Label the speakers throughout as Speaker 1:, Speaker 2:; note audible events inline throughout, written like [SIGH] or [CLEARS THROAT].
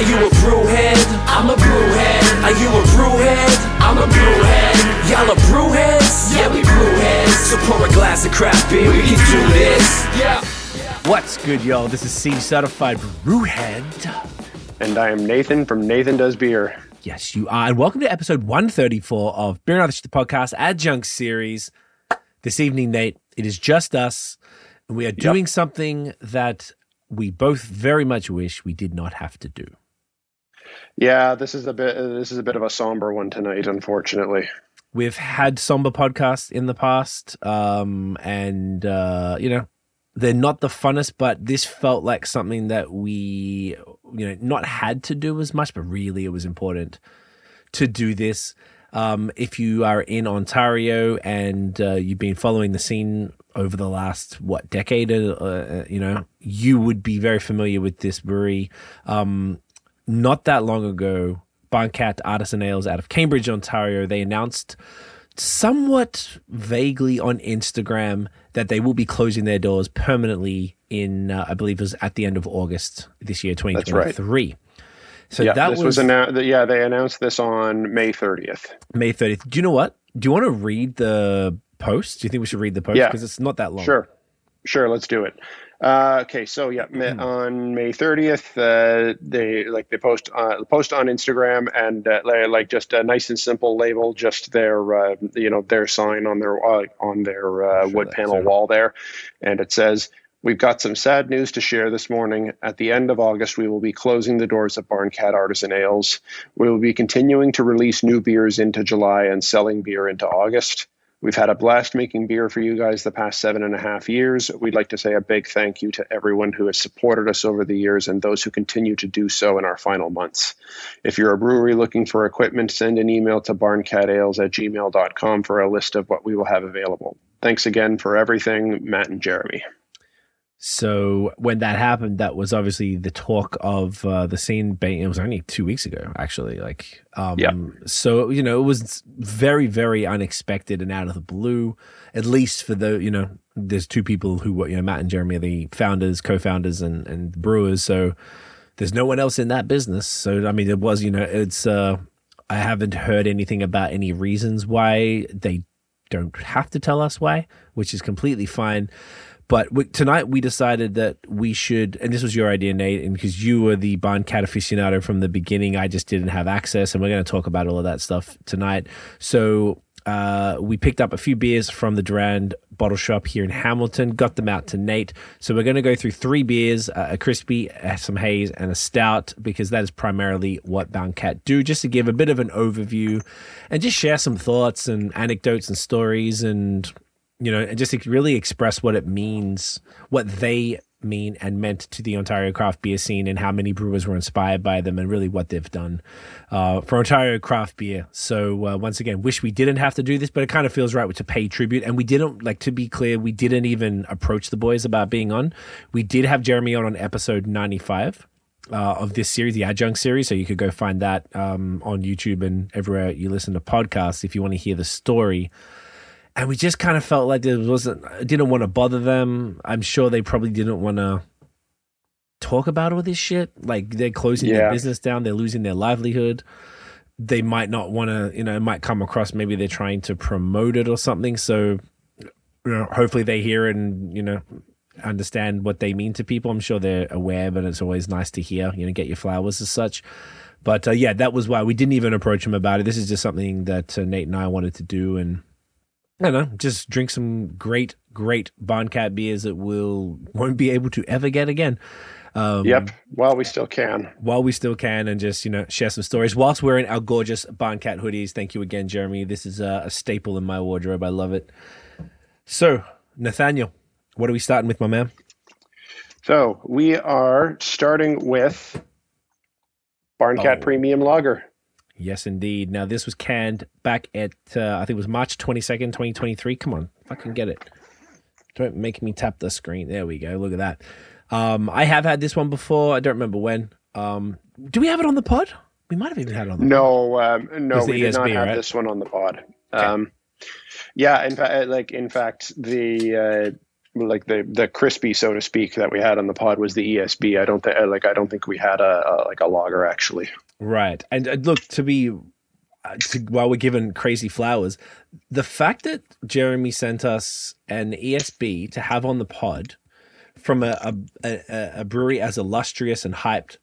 Speaker 1: Are you a brewhead? I'm a brewhead. Are you a brewhead? I'm a brewhead. Y'all are brewheads? Yeah, we brewheads. So pour a glass of craft beer, we can do this. Yeah.
Speaker 2: What's good, y'all? This is Cee Certified Brewhead.
Speaker 3: And I am Nathan from Nathan Does Beer.
Speaker 2: Yes, you are. And welcome to episode 134 of Beer and Other Shit, the podcast adjunct series. This evening, Nate, it is just us, and we are doing something that we both very much wish we did not have to do.
Speaker 3: Yeah, this is a bit this is a bit of a somber one tonight, unfortunately.
Speaker 2: We've had somber podcasts in the past, um, and uh, you know, they're not the funnest, but this felt like something that we, you know, not had to do as much, but really it was important to do this. Um, if you are in Ontario and uh, you've been following the scene over the last what decade, uh, uh, you know, you would be very familiar with this brewery. Um, not that long ago, Barncat Artisan Ales out of Cambridge, Ontario, they announced somewhat vaguely on Instagram that they will be closing their doors permanently in, uh, I believe it was at the end of August this year, 2023. Right.
Speaker 3: So yeah, that this was, was announced. Yeah, they announced this on May 30th.
Speaker 2: May 30th. Do you know what? Do you want to read the post? Do you think we should read the post? Because it's not that long.
Speaker 3: Sure. Sure, let's do it. Uh, okay, so yeah, [CLEARS THROAT] mm-hmm. on May 30th, uh, they like they post uh, post on Instagram and uh, like just a nice and simple label, just their uh, you know their sign on their uh, on their wood panel wall there, and it says. We've got some sad news to share this morning. At the end of August, we will be closing the doors of Barncat Artisan Ales. We will be continuing to release new beers into July and selling beer into August. We've had a blast making beer for you guys the past seven and a half years. We'd like to say a big thank you to everyone who has supported us over the years and those who continue to do so in our final months. If you're a brewery looking for equipment, send an email to barncatales at gmail.com for a list of what we will have available. Thanks again for everything, Matt and Jeremy.
Speaker 2: So when that happened, that was obviously the talk of uh, the scene. It was only two weeks ago, actually. Like, um, yeah. So you know, it was very, very unexpected and out of the blue. At least for the you know, there's two people who were you know, Matt and Jeremy are the founders, co-founders, and and brewers. So there's no one else in that business. So I mean, it was you know, it's. uh I haven't heard anything about any reasons why they don't have to tell us why, which is completely fine. But we, tonight we decided that we should, and this was your idea, Nate, and because you were the Barncat aficionado from the beginning, I just didn't have access, and we're going to talk about all of that stuff tonight. So uh, we picked up a few beers from the Durand bottle shop here in Hamilton, got them out to Nate. So we're going to go through three beers uh, a crispy, uh, some haze, and a stout, because that is primarily what Barncat do, just to give a bit of an overview and just share some thoughts and anecdotes and stories and you know, and just really express what it means, what they mean and meant to the Ontario craft beer scene and how many brewers were inspired by them and really what they've done uh, for Ontario craft beer. So uh, once again, wish we didn't have to do this, but it kind of feels right to pay tribute. And we didn't like to be clear, we didn't even approach the boys about being on. We did have Jeremy on on episode ninety five. Uh, of this series, the adjunct series. So you could go find that um, on YouTube and everywhere you listen to podcasts if you want to hear the story and we just kind of felt like it wasn't didn't want to bother them. I'm sure they probably didn't want to talk about all this shit. Like they're closing yeah. their business down, they're losing their livelihood. They might not want to, you know, it might come across maybe they're trying to promote it or something. So, you know, hopefully they hear and you know understand what they mean to people. I'm sure they're aware, but it's always nice to hear. You know, get your flowers as such. But uh, yeah, that was why we didn't even approach him about it. This is just something that uh, Nate and I wanted to do, and I don't know, just drink some great, great Barncat beers that we'll won't be able to ever get again.
Speaker 3: Um, yep, while we still can.
Speaker 2: While we still can, and just you know share some stories whilst wearing our gorgeous Barncat hoodies. Thank you again, Jeremy. This is a, a staple in my wardrobe. I love it. So, Nathaniel, what are we starting with, my man?
Speaker 3: So we are starting with Barncat oh. Premium Lager.
Speaker 2: Yes, indeed. Now, this was canned back at, uh, I think it was March 22nd, 2023. Come on, fucking get it. Don't make me tap the screen. There we go. Look at that. Um, I have had this one before. I don't remember when. Um, do we have it on the pod? We might have even had it on the
Speaker 3: no, pod. Um, no, we did not have right? this one on the pod. Okay. Um, yeah, in fact, like in fact, the uh, like the the crispy, so to speak, that we had on the pod was the ESB. I don't think like I don't think we had a, a like a lager actually.
Speaker 2: Right, and uh, look to be uh, to, while we're given crazy flowers, the fact that Jeremy sent us an ESB to have on the pod from a a, a, a brewery as illustrious and hyped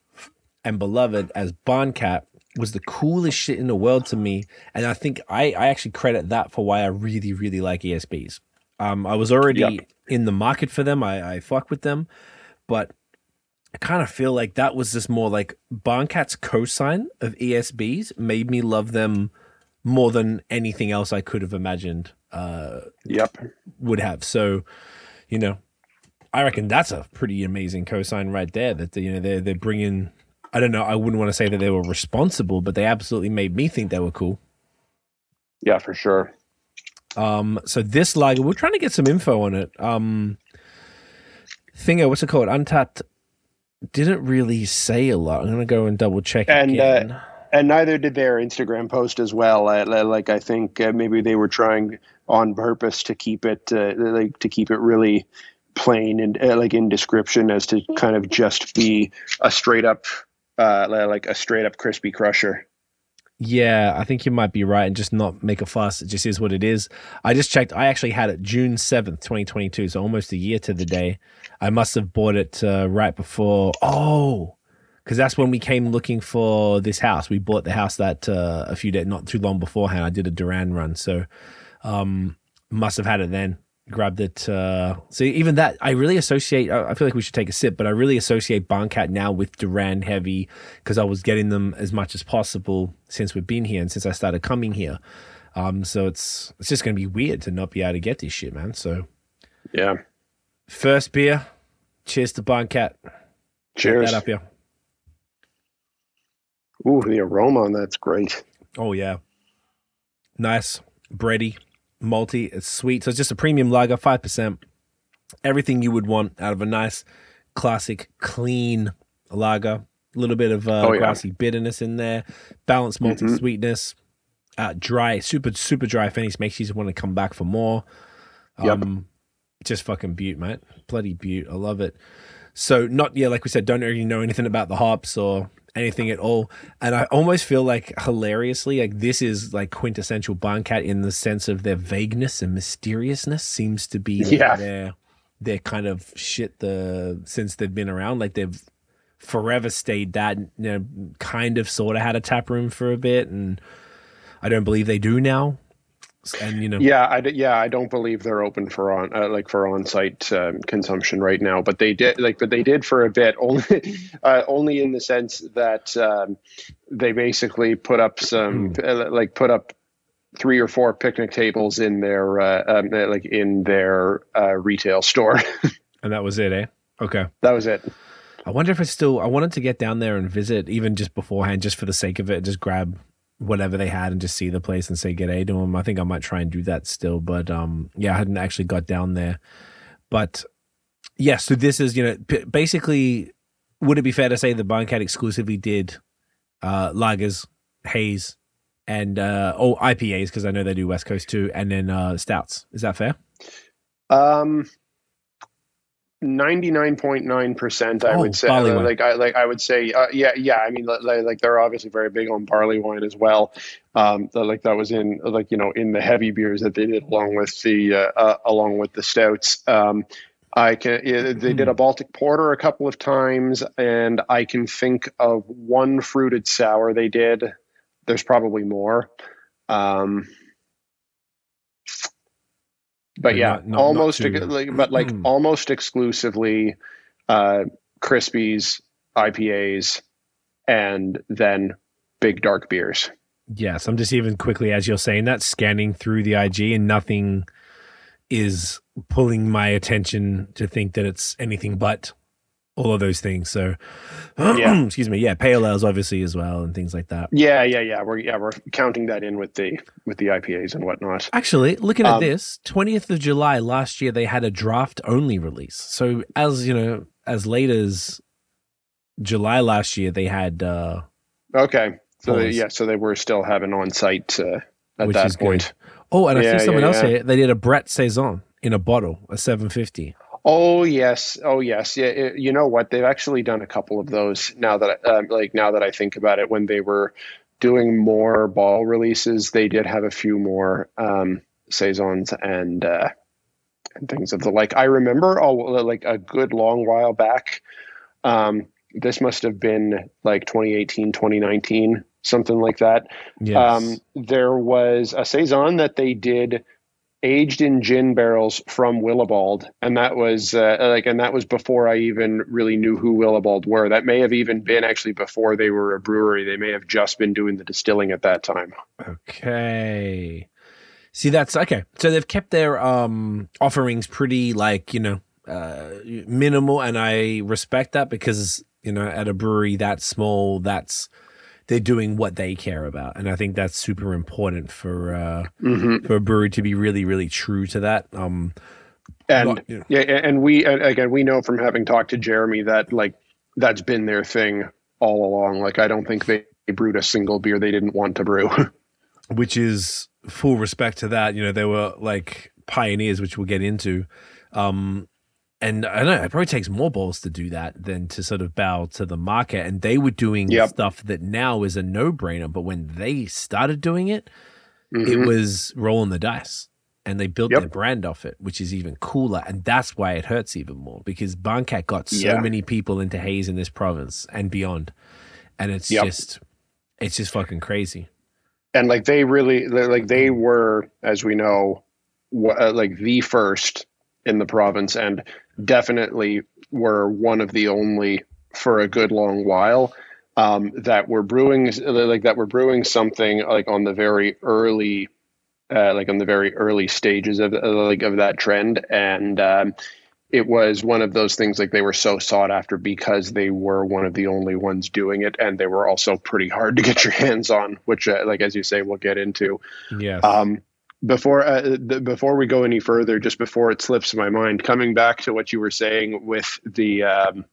Speaker 2: and beloved as Barncat was the coolest shit in the world to me. And I think I, I actually credit that for why I really, really like ESBs. Um, I was already yep. in the market for them. I, I fuck with them, but I kind of feel like that was just more like Barncat's cosign of ESBs made me love them more than anything else I could have imagined. Uh,
Speaker 3: yep,
Speaker 2: would have. So, you know, I reckon that's a pretty amazing cosign right there. That you know they're they're bringing I don't know. I wouldn't want to say that they were responsible, but they absolutely made me think they were cool.
Speaker 3: Yeah, for sure.
Speaker 2: Um, so this lager, we're trying to get some info on it. Um, Thingo, what's it called? Untappd didn't really say a lot. I'm gonna go and double check
Speaker 3: and, uh,
Speaker 2: again. Uh,
Speaker 3: and neither did their Instagram post as well. Uh, like I think uh, maybe they were trying on purpose to keep it uh, like to keep it really plain and uh, like in description as to kind of just be a straight up uh, like a straight up crispy crusher.
Speaker 2: Yeah, I think you might be right, and just not make a fuss. It just is what it is. I just checked. I actually had it June seventh, twenty twenty two, so almost a year to the day. I must have bought it uh, right before. Oh, because that's when we came looking for this house. We bought the house that uh, a few days, not too long beforehand. I did a Durand run, so um, must have had it then grabbed it. Uh, so even that, I really associate. I feel like we should take a sip, but I really associate Barncat now with Durand Heavy because I was getting them as much as possible since we've been here and since I started coming here. Um, so it's it's just gonna be weird to not be able to get this shit, man. So
Speaker 3: yeah,
Speaker 2: first beer. Cheers to Barncat.
Speaker 3: Cheers.
Speaker 2: That up here.
Speaker 3: Ooh, the aroma on that's great.
Speaker 2: Oh yeah, nice bready malty. It's sweet. So it's just a premium lager, 5%. Everything you would want out of a nice, classic, clean lager. A little bit of uh, oh, yeah. grassy bitterness in there, balanced malty mm-hmm. sweetness, uh, dry, super, super dry finish. Makes you want to come back for more. Um, yep. Just fucking beaut, mate. Bloody beaut. I love it. So, not, yeah, like we said, don't really know anything about the hops or anything at all. And I almost feel like hilariously, like this is like quintessential Barncat in the sense of their vagueness and mysteriousness seems to be like yeah. their their kind of shit the since they've been around. Like they've forever stayed that you know, kind of sort of had a tap room for a bit and I don't believe they do now and you know
Speaker 3: yeah i yeah i don't believe they're open for on uh, like for on-site um, consumption right now but they did like but they did for a bit [LAUGHS] only uh, only in the sense that um, they basically put up some mm. like put up three or four picnic tables in their uh, um, uh, like in their uh, retail store [LAUGHS]
Speaker 2: and that was it eh okay
Speaker 3: that was it
Speaker 2: I wonder if it's still. I wanted to get down there and visit, even just beforehand, just for the sake of it, just grab whatever they had and just see the place and say g'day to them. I think I might try and do that still, but um, yeah, I hadn't actually got down there. But yeah, so this is you know p- basically, would it be fair to say the Barncat exclusively did uh, lagers, haze, and uh, oh IPAs because I know they do West Coast too, and then uh, stouts. Is that fair?
Speaker 3: Um, 99.9% i oh, would say. like i like i would say uh, yeah yeah i mean like, like, they're obviously very big on barley wine as well. Um the, like that was in like you know in the heavy beers that they did along with the uh, uh along with the stouts. Um i can they did a hmm. baltic porter a couple of times and i can think of one fruited sour they did. There's probably more. Um but yeah, not, not, almost not like, [CLEARS THROAT] but like mm. almost exclusively uh, Crispies, IPAs, and then big dark beers.
Speaker 2: Yes, I'm just even quickly as you're saying that scanning through the IG and nothing is pulling my attention to think that it's anything but all of those things. So, [CLEARS THROAT] yeah. excuse me, yeah, pale ales obviously as well, and things like that.
Speaker 3: Yeah, yeah, yeah. We're yeah we're counting that in with the with the IPAs and whatnot.
Speaker 2: Actually, looking at um, this, twentieth of July last year, they had a draft only release. So as you know, as late as July last year, they had. uh
Speaker 3: Okay, so they, yeah, so they were still having on site uh, at that point. Good.
Speaker 2: Oh, and I yeah, see someone yeah, else here. They did a Brett saison in a bottle, a 750.
Speaker 3: Oh yes, oh yes. Yeah, it, you know what? They've actually done a couple of those now that uh, like now that I think about it. When they were doing more ball releases, they did have a few more um, saisons and uh, and things of the like. I remember oh like a good long while back. Um, this must have been like 2018, 2019, something like that. Yes. Um, there was a saison that they did aged in gin barrels from Willibald, and that was uh, like, and that was before I even really knew who Willibald were. That may have even been actually before they were a brewery. They may have just been doing the distilling at that time.
Speaker 2: Okay. See, that's okay. So they've kept their um offerings pretty like you know uh minimal, and I respect that because you know at a brewery that small, that's they're doing what they care about, and I think that's super important for uh, mm-hmm. for a brewery to be really, really true to that. Um,
Speaker 3: and not, you know. yeah, and we again we know from having talked to Jeremy that like that's been their thing all along. Like I don't think they brewed a single beer they didn't want to brew. [LAUGHS]
Speaker 2: which is full respect to that. You know, they were like pioneers, which we'll get into. Um, and I don't know, it probably takes more balls to do that than to sort of bow to the market. And they were doing yep. stuff that now is a no brainer. But when they started doing it, mm-hmm. it was rolling the dice. And they built yep. their brand off it, which is even cooler. And that's why it hurts even more because Barncat got so yeah. many people into haze in this province and beyond. And it's yep. just, it's just fucking crazy.
Speaker 3: And like they really, like they were, as we know, uh, like the first in the province and definitely were one of the only for a good long while um, that were brewing like that were brewing something like on the very early uh, like on the very early stages of like of that trend. And um, it was one of those things like they were so sought after because they were one of the only ones doing it. And they were also pretty hard to get your [LAUGHS] hands on which uh, like as you say we'll get into.
Speaker 2: Yeah
Speaker 3: um, before uh, before we go any further, just before it slips my mind, coming back to what you were saying with the um,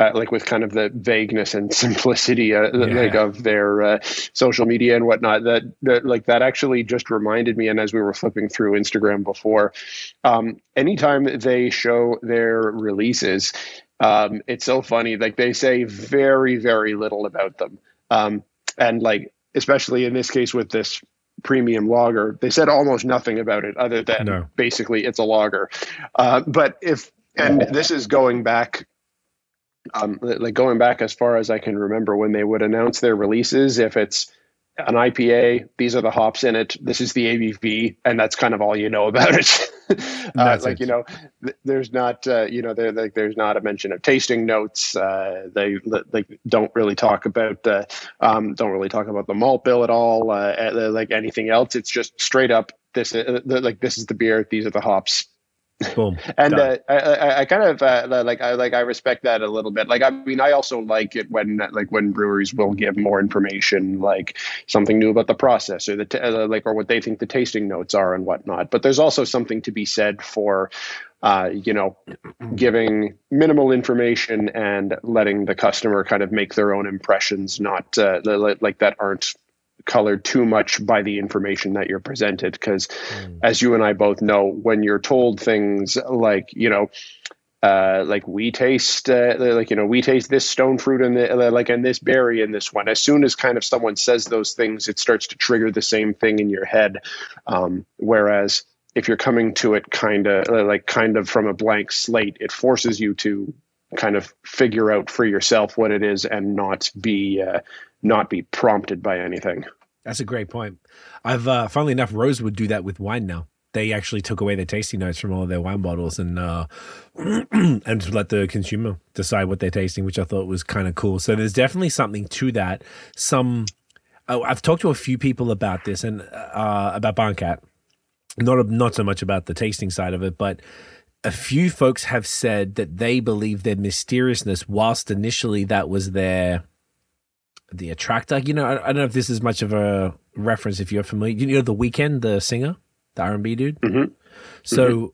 Speaker 3: uh, like with kind of the vagueness and [LAUGHS] simplicity uh, yeah. like of their uh, social media and whatnot that, that like that actually just reminded me and as we were flipping through instagram before um, anytime they show their releases um, it's so funny like they say very very little about them um, and like especially in this case with this premium lager. They said almost nothing about it other than no. basically it's a lager. Uh, but if and this is going back um, like going back as far as I can remember when they would announce their releases, if it's an IPA, these are the hops in it, this is the ABV, and that's kind of all you know about it. [LAUGHS] uh, like you know, th- there's not uh, you know there like, there's not a mention of tasting notes. Uh, they like don't really talk about uh, um, don't really talk about the malt bill at all. Uh, like anything else, it's just straight up this uh, like this is the beer, these are the hops,
Speaker 2: Boom. [LAUGHS]
Speaker 3: and uh, I, I, kind of uh, like I like I respect that a little bit. Like I mean, I also like it when like when breweries will give more information, like something new about the process or the t- uh, like or what they think the tasting notes are and whatnot. But there's also something to be said for. Uh, you know, giving minimal information and letting the customer kind of make their own impressions, not uh, like that aren't colored too much by the information that you're presented because mm. as you and I both know when you're told things like you know uh, like we taste uh, like you know we taste this stone fruit and the, like and this berry in this one as soon as kind of someone says those things it starts to trigger the same thing in your head um, whereas if you're coming to it kind of like kind of from a blank slate it forces you to kind of figure out for yourself what it is and not be uh, not be prompted by anything.
Speaker 2: That's a great point. I've uh, funnily enough, would do that with wine now. They actually took away the tasting notes from all of their wine bottles and uh, [CLEARS THROAT] and let the consumer decide what they're tasting, which I thought was kind of cool. So there's definitely something to that. Some oh, I've talked to a few people about this and uh, about Barncat, not not so much about the tasting side of it, but a few folks have said that they believe their mysteriousness, whilst initially that was their the attractor. You know, I, I, don't know if this is much of a reference if you're familiar. You know, the Weeknd, the singer, the R and B dude. Mm-hmm. So, mm-hmm.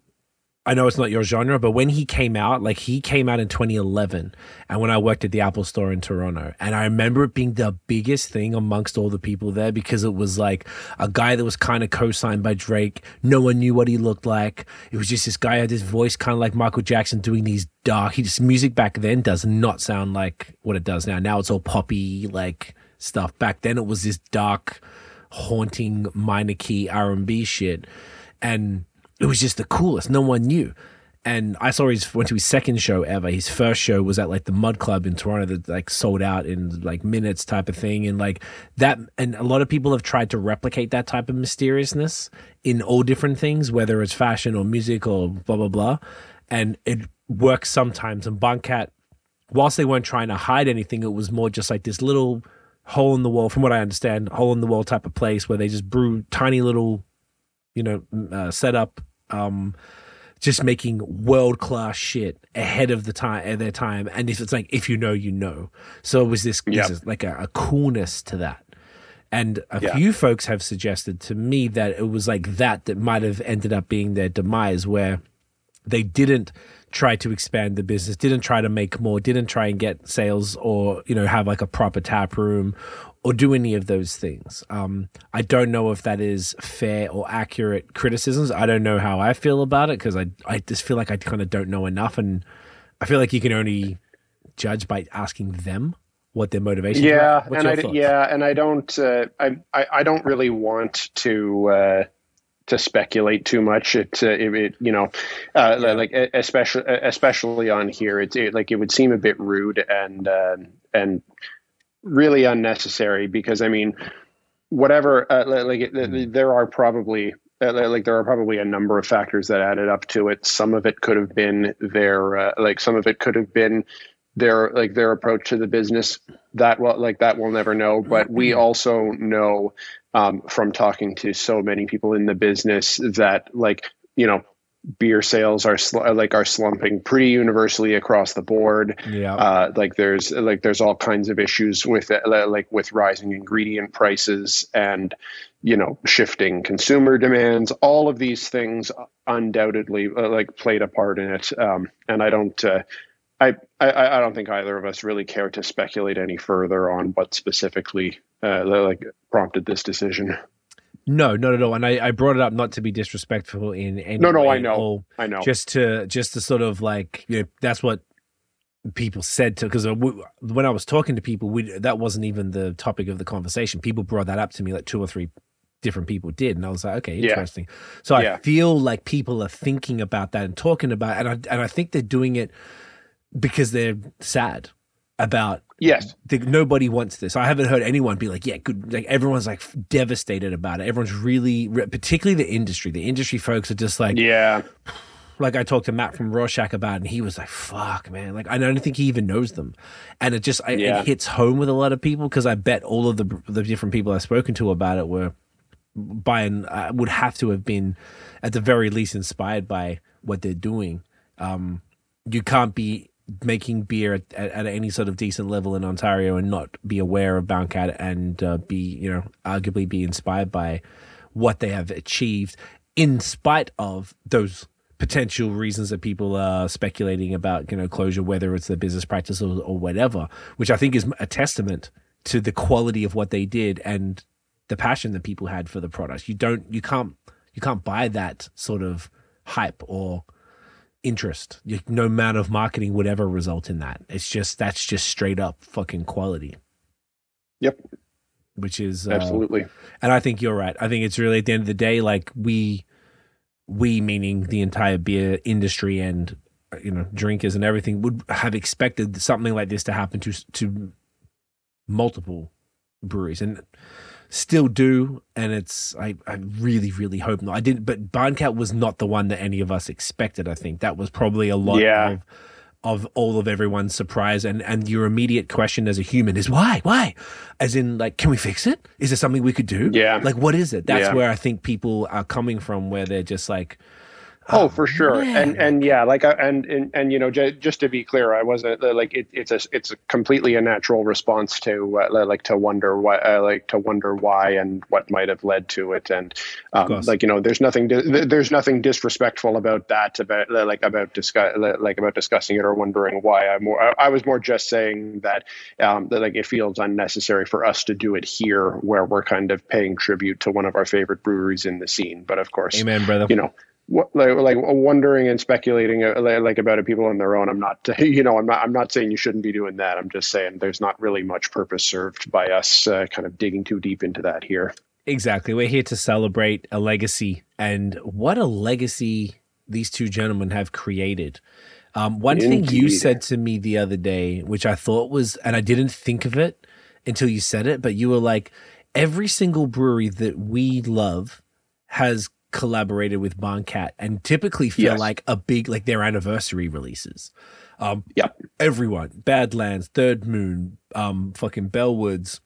Speaker 2: I know it's not your genre, but when he came out, like he came out in 2011, and when I worked at the Apple Store in Toronto, and I remember it being the biggest thing amongst all the people there because it was like a guy that was kind of co-signed by Drake. No one knew what he looked like. It was just this guy had this voice kind of like Michael Jackson doing these dark. He just music back then does not sound like what it does now. Now it's all poppy like stuff. Back then it was this dark, haunting minor key R and B shit, and it was just the coolest. No one knew. And I saw his went to his second show ever. His first show was at like the Mod Club in Toronto that like sold out in like minutes type of thing. And like that and a lot of people have tried to replicate that type of mysteriousness in all different things, whether it's fashion or music or blah blah blah. And it works sometimes. And Barncat, whilst they weren't trying to hide anything, it was more just like this little hole in the wall, from what I understand, hole in the wall type of place where they just brew tiny little, you know, uh, setup um, just making world class shit ahead of the time at their time. And if it's like if you know, you know. So it was this, yep. this like a, a, coolness to that. And a yeah. few folks have suggested to me that it was like that that might have ended up being their demise, where they didn't try to expand the business, didn't try to make more, didn't try and get sales or you know have like a proper tap room or do any of those things. Um, I don't know if that is fair or accurate criticisms. I don't know how I feel about it because I I just feel like I kind of don't know enough, and I feel like you can only judge by asking them what their motivation.
Speaker 3: Yeah, and I yeah, and I don't uh, I, I, I don't really want to. Uh, to speculate too much. It, uh, it, it, you know, uh, yeah. like especially especially on here, it's it, like it would seem a bit rude and uh, and really unnecessary because I mean, whatever, uh, like mm. there are probably uh, like there are probably a number of factors that added up to it. Some of it could have been their uh, like some of it could have been their like their approach to the business. That well, like that we'll never know. But we mm-hmm. also know um, from talking to so many people in the business that like you know beer sales are sl- like are slumping pretty universally across the board.
Speaker 2: Yeah.
Speaker 3: Uh, like there's like there's all kinds of issues with uh, like with rising ingredient prices and you know shifting consumer demands. All of these things undoubtedly uh, like played a part in it. Um, and I don't. Uh, I, I, I don't think either of us really care to speculate any further on what specifically uh, like prompted this decision.
Speaker 2: No, not at all. And I, I brought it up not to be disrespectful in any way.
Speaker 3: No, no, I know. I know.
Speaker 2: Just to just to sort of like you know that's what people said to because uh, when I was talking to people, we that wasn't even the topic of the conversation. People brought that up to me like two or three different people did, and I was like, okay, interesting. Yeah. So I feel like people are thinking about that and talking about, it, and I and I think they're doing it because they're sad about
Speaker 3: yes.
Speaker 2: The, nobody wants this. I haven't heard anyone be like yeah good like everyone's like devastated about it. Everyone's really particularly the industry. The industry folks are just like
Speaker 3: yeah.
Speaker 2: Like i talked to matt from rorschach about it, and he was like fuck man. Like i don't think he even knows them. And it just yeah. it hits home with a lot of people because i bet all of the the different people i've spoken to about it were by and uh, would have to have been at the very least inspired by what they're doing. Um you can't be making beer at, at, at, any sort of decent level in Ontario and not be aware of Barncat and uh, be, you know, arguably be inspired by what they have achieved in spite of those potential reasons that people are speculating about, you know, closure, whether it's the business practice or, or whatever, which I think is a testament to the quality of what they did and the passion that people had for the product. You don't, you can't, you can't buy that sort of hype or interest. No amount of marketing would ever result in that. It's just that's just straight up fucking quality.
Speaker 3: Yep.
Speaker 2: Which is uh,
Speaker 3: absolutely.
Speaker 2: And I think you're right. I think it's really at the end of the day, like we, we meaning the entire beer industry and you know drinkers and everything would have expected something like this to happen to to multiple breweries and still do, and it's I, I really really hope not. I didn't, but Barncat was not the one that any of us expected. I think that was probably a lot yeah. of of all of everyone's surprise and and your immediate question as a human is why why as in like can we fix it is there something we could do
Speaker 3: yeah
Speaker 2: like what is it that's yeah. where i think people are coming from where they're just like
Speaker 3: Oh, oh for sure, man. and and yeah, like and and and you know, j- just to be clear, I wasn't uh, like it, it's a it's a completely a natural response to uh, like to wonder why uh, like to wonder why and what might have led to it, and um, like you know, there's nothing there's nothing disrespectful about that about like about discuss like about discussing it or wondering why. I more I, I was more just saying that um, that like it feels unnecessary for us to do it here, where we're kind of paying tribute to one of our favorite breweries in the scene. But of course,
Speaker 2: amen, brother.
Speaker 3: You know what, like, like wondering and speculating uh, like about it people on their own. I'm not [LAUGHS] you know i'm not i'm not saying you shouldn't be doing that. I'm just saying there's not really much purpose served by us uh, kind of digging too deep into that here.
Speaker 2: Exactly. We're here to celebrate a legacy and what a legacy these two gentlemen have created. Um, one Indeed. thing you said to me the other day which i thought was and i didn't think of it until you said it but you were like every single brewery that we love has collaborated with Barncat and typically feel yes. like a big like their anniversary releases. Um
Speaker 3: yeah.
Speaker 2: everyone, Badlands, Third Moon, um fucking Bellwoods,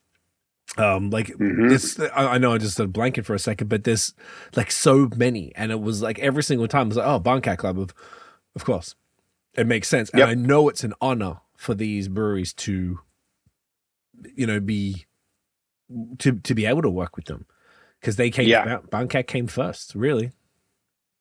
Speaker 2: um like mm-hmm. this I, I, know i just started blanking for a second but there's like so many and it was like every single time it was like oh Barncat club of of course it makes sense yep. and i know it's an honor for these breweries to you know be to to be able to work with them because they came. Yeah. Barncat came first, really.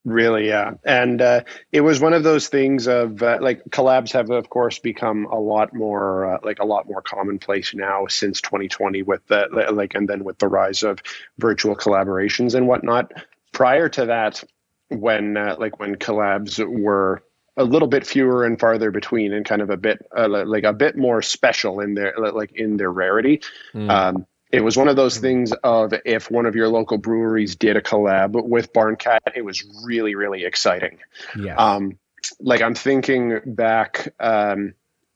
Speaker 3: Really, yeah, and uh, it was one of those things of uh, like collabs have, of course, become a lot more uh, like a lot more commonplace now since 2020 with the like, and then with the rise of virtual collaborations and whatnot. Prior to that, when uh, like when collabs were a little bit fewer and farther between and kind of a bit uh, like a bit more special in their like in their rarity. Mm. Um, it was one of those things of if one of your local breweries did a collab with Barncat, it was really, really exciting.
Speaker 2: Yeah.
Speaker 3: Um, like I'm thinking back um,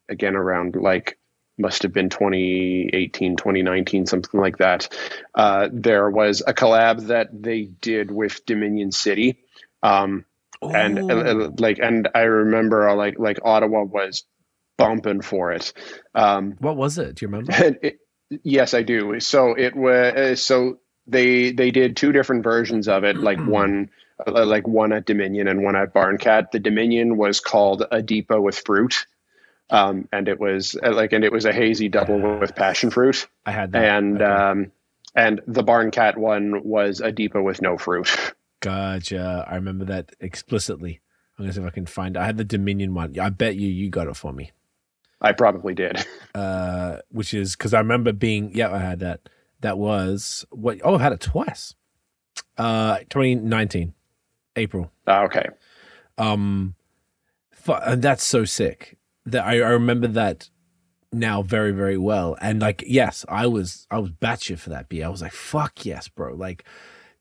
Speaker 3: again around like must have been 2018 2019 something like that. Uh, there was a collab that they did with dominion city um, and uh, like and i remember uh, like like ottawa was bumping for it. Um,
Speaker 2: what was it? Do you remember? [LAUGHS]
Speaker 3: it, Yes, I do. So it was uh, so they they did two different versions of it, like one uh, like one at Dominion and one at Barncat. The Dominion was called a Deepa with fruit. Um, and it was uh, like, and it was a hazy double with passion fruit.
Speaker 2: I had that.
Speaker 3: And, okay. um, and the Barncat one was a Deepa with no fruit. [LAUGHS]
Speaker 2: Gotcha. I remember that explicitly. I'm gonna see if I can find. It. I had the Dominion one. I bet you you got it for me.
Speaker 3: I probably did. [LAUGHS]
Speaker 2: Uh, which is because I remember being yeah, I had that. That was what? Oh, I've had it twice. Uh, 2019, April.
Speaker 3: Uh, okay.
Speaker 2: Um, and that's so sick that I, I remember that now very very well. And like, yes, I was I was batshit for that beer. I was like, fuck yes, bro. Like,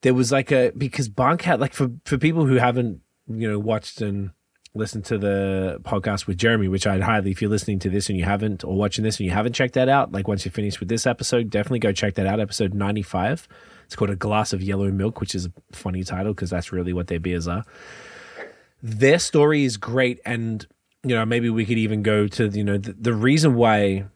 Speaker 2: there was like a because Bonk Barncat like for for people who haven't you know watched and listen to the podcast with Jeremy, which I'd highly, if you're listening to this and you haven't, or watching this and you haven't checked that out, like once you're finished with this episode, definitely go check that out. Episode 95. It's called A Glass of Yellow Milk, which is a funny title because that's really what their beers are. Their story is great. And, you know, maybe we could even go to, you know, the, the reason why.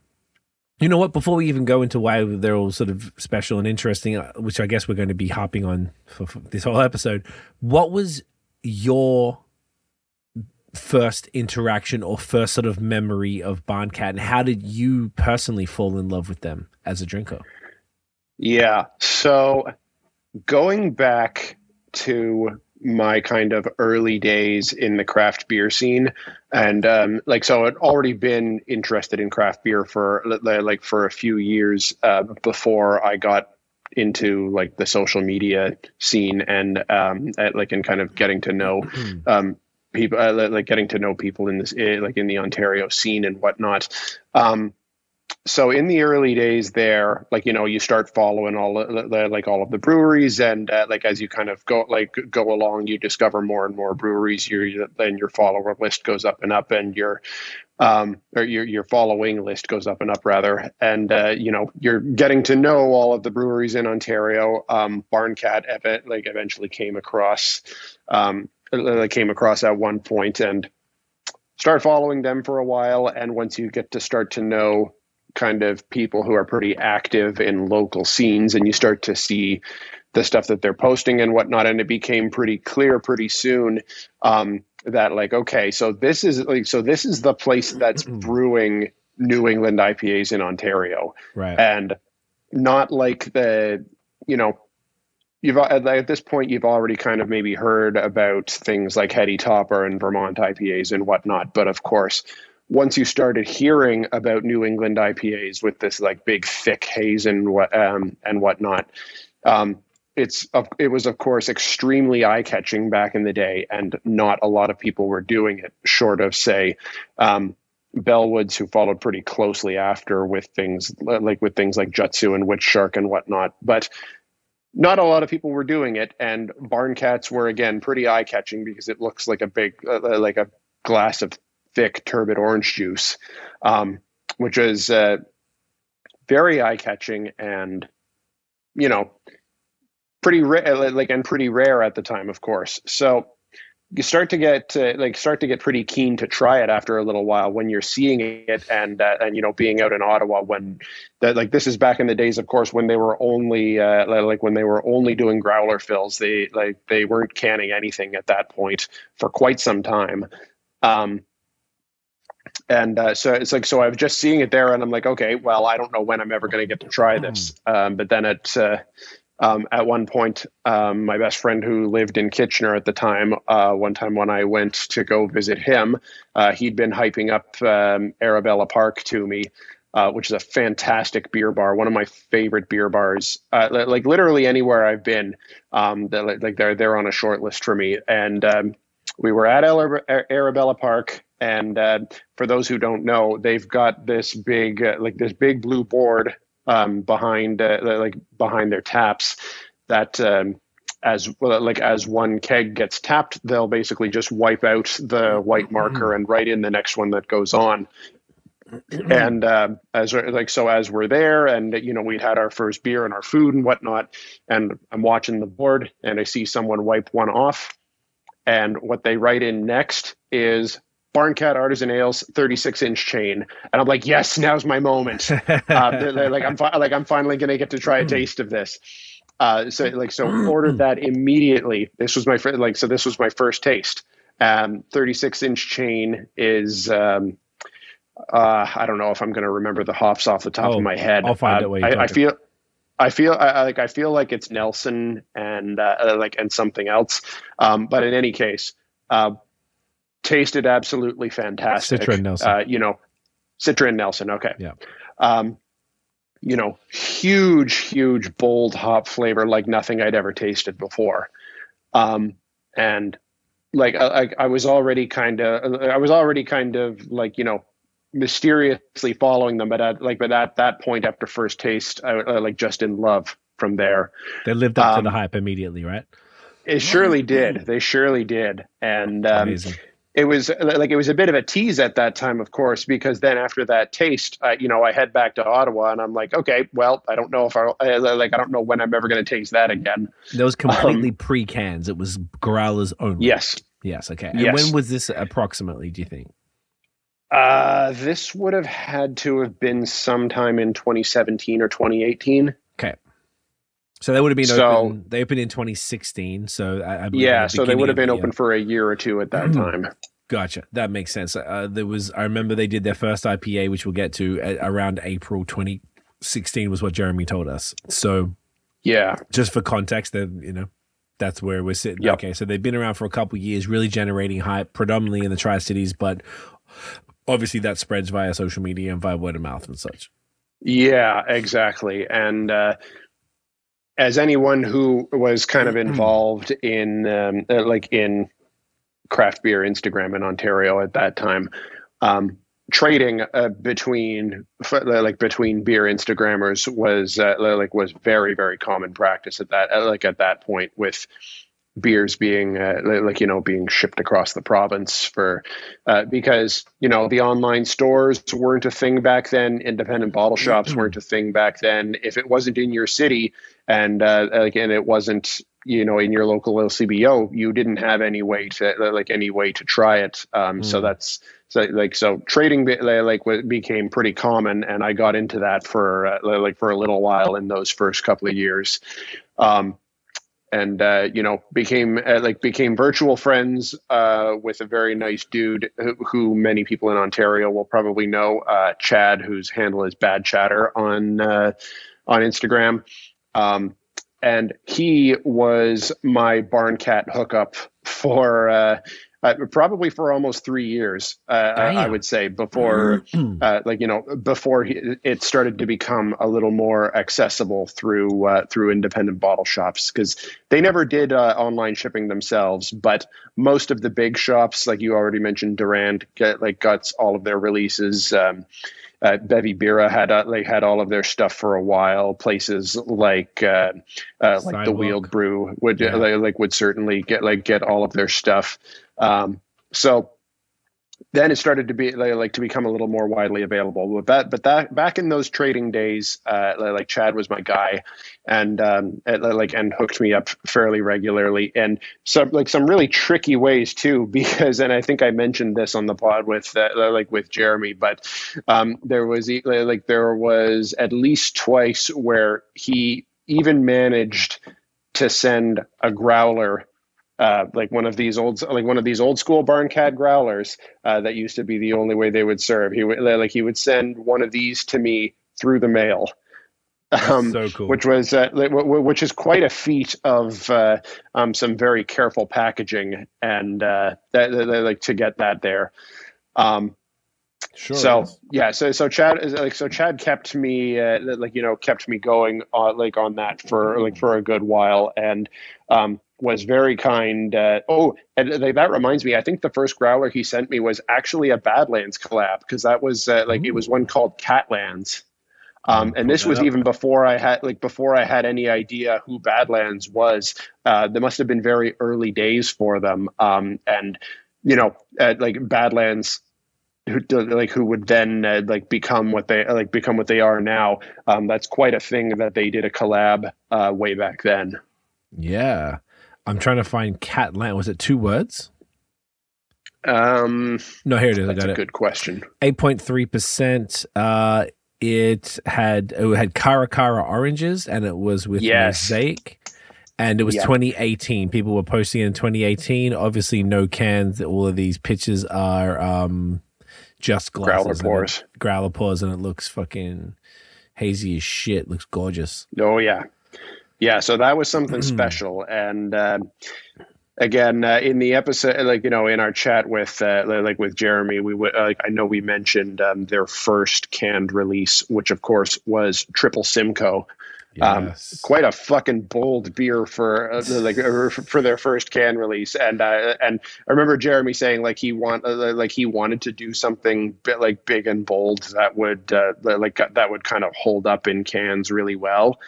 Speaker 2: You know what? Before we even go into why they're all sort of special and interesting, uh, which I guess we're going to be hopping on for, for this whole episode, what was your first interaction or first sort of memory of Barncat, and how did you personally fall in love with them as a drinker?
Speaker 3: Yeah, so going back to my kind of early days in the craft beer scene and um, like so i'd already been interested in craft beer for like for a few years uh, before i got into like the social media scene and um, at, like and kind of getting to know [CLEARS THROAT] um, people uh, like getting to know people in this eh, like in the ontario scene and whatnot. Um, so in the early days there like you know you start following all the, like all of the breweries and uh, like as you kind of go like go along you discover more and more breweries. Your then your follower list goes up and up and your um, or your your following list goes up and up rather. And uh, you know you're getting to know all of the breweries in ontario. Um, barncat ev- like eventually came across. Um, I came across at one point and start following them for a while. And once you get to start to know kind of people who are pretty active in local scenes and you start to see the stuff that they're posting and whatnot, and it became pretty clear pretty soon um, that like okay, so this is like so this is the place that's [CLEARS THROAT] brewing New England IPAs in Ontario,
Speaker 2: right?
Speaker 3: And not like the you know you've at this point you've already kind of maybe heard about things like Heady Topper and Vermont IPAs and whatnot, but of course once you started hearing about New England IPAs with this like big thick haze and what um, and whatnot, um, it's it was of course extremely eye catching back in the day, and not a lot of people were doing it. Short of say, um, Bellwoods, who followed pretty closely after with things like with things like Jutsu and Witchshark and whatnot, but not a lot of people were doing it. And Barncat's were again pretty eye catching because it looks like a big uh, like a glass of thick turbid orange juice, um, which is uh, very eye catching and you know pretty like and pretty rare at the time, of course. So you start to get uh, like start to get pretty keen to try it after a little while when you're seeing it and uh, and you know being out in Ottawa when that like this is back in the days of course when they were only uh, like when they were only doing growler fills. They like they weren't canning anything at that point for quite some time. Um, and uh, so it's like so I was just seeing it there, and I'm like, okay, well, I don't know when I'm ever going to get to try this. Um, but then at uh, um, at one point, um, my best friend who lived in Kitchener at the time, uh, one time when I went to go visit him, uh, he'd been hyping up um, Arabella Park to me. Uh, which is a fantastic beer bar, one of my favorite beer bars. Uh, like literally anywhere I've been, um, like they're they're on a short list for me. And um, we were at Arabella Park, and uh, for those who don't know, they've got this big, uh, like this big blue board um, behind, uh, like behind their taps, that um, as well, like as one keg gets tapped, they'll basically just wipe out the white marker and write in the next one that goes on. [CLEARS THROAT] and uh, as like so, as we're there, and you know, we'd had our first beer and our food and whatnot, and I'm watching the board, and I see someone wipe one off, and what they write in next is Barncat Artisan Ales 36 inch chain, and I'm like, yes, now's my moment. [LAUGHS] uh, like I'm fi- like I'm finally gonna get to try a hmm. taste of this. Uh, so like so ordered that immediately. This was my first like so this was my first taste. Um, 36 inch chain is um, uh, I don't know if I'm gonna remember the hops off the top
Speaker 2: oh,
Speaker 3: of my head.
Speaker 2: I'll find
Speaker 3: uh,
Speaker 2: it.
Speaker 3: I, I feel. I feel I, like I feel like it's Nelson and uh, like and something else, um, but in any case, uh, tasted absolutely fantastic.
Speaker 2: Citra Nelson.
Speaker 3: Uh, you know, Citra Nelson. Okay.
Speaker 2: Yeah.
Speaker 3: Um, you know, huge, huge, bold hop flavor like nothing I'd ever tasted before. Um, and like I, I was already kind of, I was already kind of like you know, mysteriously following them, but at like, but at that point after first taste, I, I like just in love from there.
Speaker 2: They lived up um, to the hype immediately, right?
Speaker 3: It surely did. They surely did, and um, Amazing it was like it was a bit of a tease at that time, of course, because then after that taste, uh, you know, I head back to Ottawa and I'm like, okay, well, I don't know if I like, I don't know when I'm ever going to taste that again.
Speaker 2: That was completely um, pre cans. It was growlers only.
Speaker 3: Yes.
Speaker 2: Yes. Okay. And yes. when was this approximately? Do you think?
Speaker 3: Uh, this would have had to have been sometime in 2017 or 2018.
Speaker 2: So they would have been so, open. They opened in 2016. So I, I
Speaker 3: yeah, so they would have been open for a year or two at that time.
Speaker 2: Gotcha. That makes sense. Uh, there was. I remember they did their first IPA, which we'll get to uh, around April 2016, was what Jeremy told us. So
Speaker 3: yeah,
Speaker 2: just for context, that you know, that's where we're sitting.
Speaker 3: Yep.
Speaker 2: Okay, so they've been around for a couple years, really generating hype, predominantly in the Tri Cities, but obviously that spreads via social media and via word of mouth and such.
Speaker 3: Yeah, exactly. And uh, as anyone who was kind of mm-hmm. involved in um, uh, like in craft beer Instagram in Ontario at that time, um, trading uh, between like between beer Instagrammers was uh, like was very very common practice at that like at that point with beers being uh, like you know being shipped across the province for uh, because you know the online stores weren't a thing back then independent bottle shops mm-hmm. weren't a thing back then if it wasn't in your city and uh, again it wasn't you know in your local LCBO you didn't have any way to like any way to try it um, mm. so that's so like so trading like became pretty common and I got into that for uh, like for a little while in those first couple of years um, and uh, you know became uh, like became virtual friends uh, with a very nice dude who, who, many people in Ontario will probably know, uh, Chad, whose handle is Bad Chatter on uh, on Instagram. Um, and he was my Barncat hookup for uh, uh, probably for almost three years, uh, I would say, before, [CLEARS THROAT] uh, like you know, before he, it started to become a little more accessible through uh, through independent bottle shops because they never did uh, online shipping themselves, but most of the big shops, like you already mentioned, Durand, get, like got all of their releases. Um, uh, Bevy Bira had uh, they had all of their stuff for a while. Places like uh, uh, like the Wheeled Brew would yeah. like would certainly get like get all of their stuff. Um, so then it started to be like to become a little more widely available. But that, but that back in those trading days, uh, like Chad was my guy, and um, like and hooked me up fairly regularly, and some like some really tricky ways too. [LAUGHS] Because and I think I mentioned this on the pod with uh, like with Jeremy, but um, there was like there was at least twice where he even managed to send a growler uh, like one of these old like one of these old school Barncat growlers uh, that used to be the only way they would serve. He would like he would send one of these to me through the mail. Um, so cool. Which was uh, which is quite a feat of uh, um, some very careful packaging and uh, that, that, like to get that there. Um, Sure. So yeah, so so Chad is like so Chad kept me uh, like you know kept me going uh, like on that for like for a good while, and um, was very kind. Uh, oh, and that reminds me. I think the first growler he sent me was actually a Badlands collab because that was uh, like Ooh. it was one called Catlands. Um, and this was even before I had like before I had any idea who Badlands was. Uh, there must have been very early days for them. Um, and you know, uh, like Badlands who like who would then uh, like become what they like become what they are now. Um, that's quite a thing that they did a collab uh, way back then.
Speaker 2: Yeah, I'm trying to find Catland. Was it two words?
Speaker 3: Um,
Speaker 2: no, here it is.
Speaker 3: That's
Speaker 2: I got
Speaker 3: a
Speaker 2: it.
Speaker 3: good question.
Speaker 2: Eight point three percent. Uh, it had it had Cara Cara oranges, and it was with yes. mosaic. And it was 2018. People were posting in 2018. Obviously, no cans. All of these pictures are um, just glasses.
Speaker 3: Growler pours.
Speaker 2: growler pours, and it looks fucking hazy as shit. Looks gorgeous.
Speaker 3: Oh yeah, yeah, so that was something mm-hmm. special, and uh, again uh, in the episode, like you know, in our chat with uh, like with Jeremy, we like I know we mentioned um, their first canned release, which of course was Triple Simcoe. Um, yes. quite a fucking bold beer for uh, like uh, for their first can release, and uh, and I remember Jeremy saying like he want uh, like he wanted to do something bit like big and bold that would uh, like that would kind of hold up in cans really well.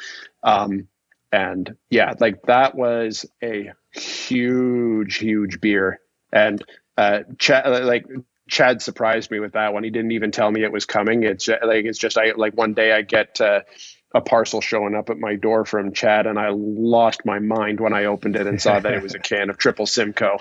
Speaker 3: Um, and yeah, like that was a huge, huge beer. And uh, Chad, like Chad surprised me with that one. He didn't even tell me it was coming. It's like it's just I like one day I get uh, a parcel showing up at my door from Chad, and I lost my mind when I opened it and saw that it was a [LAUGHS] can of Triple Simcoe.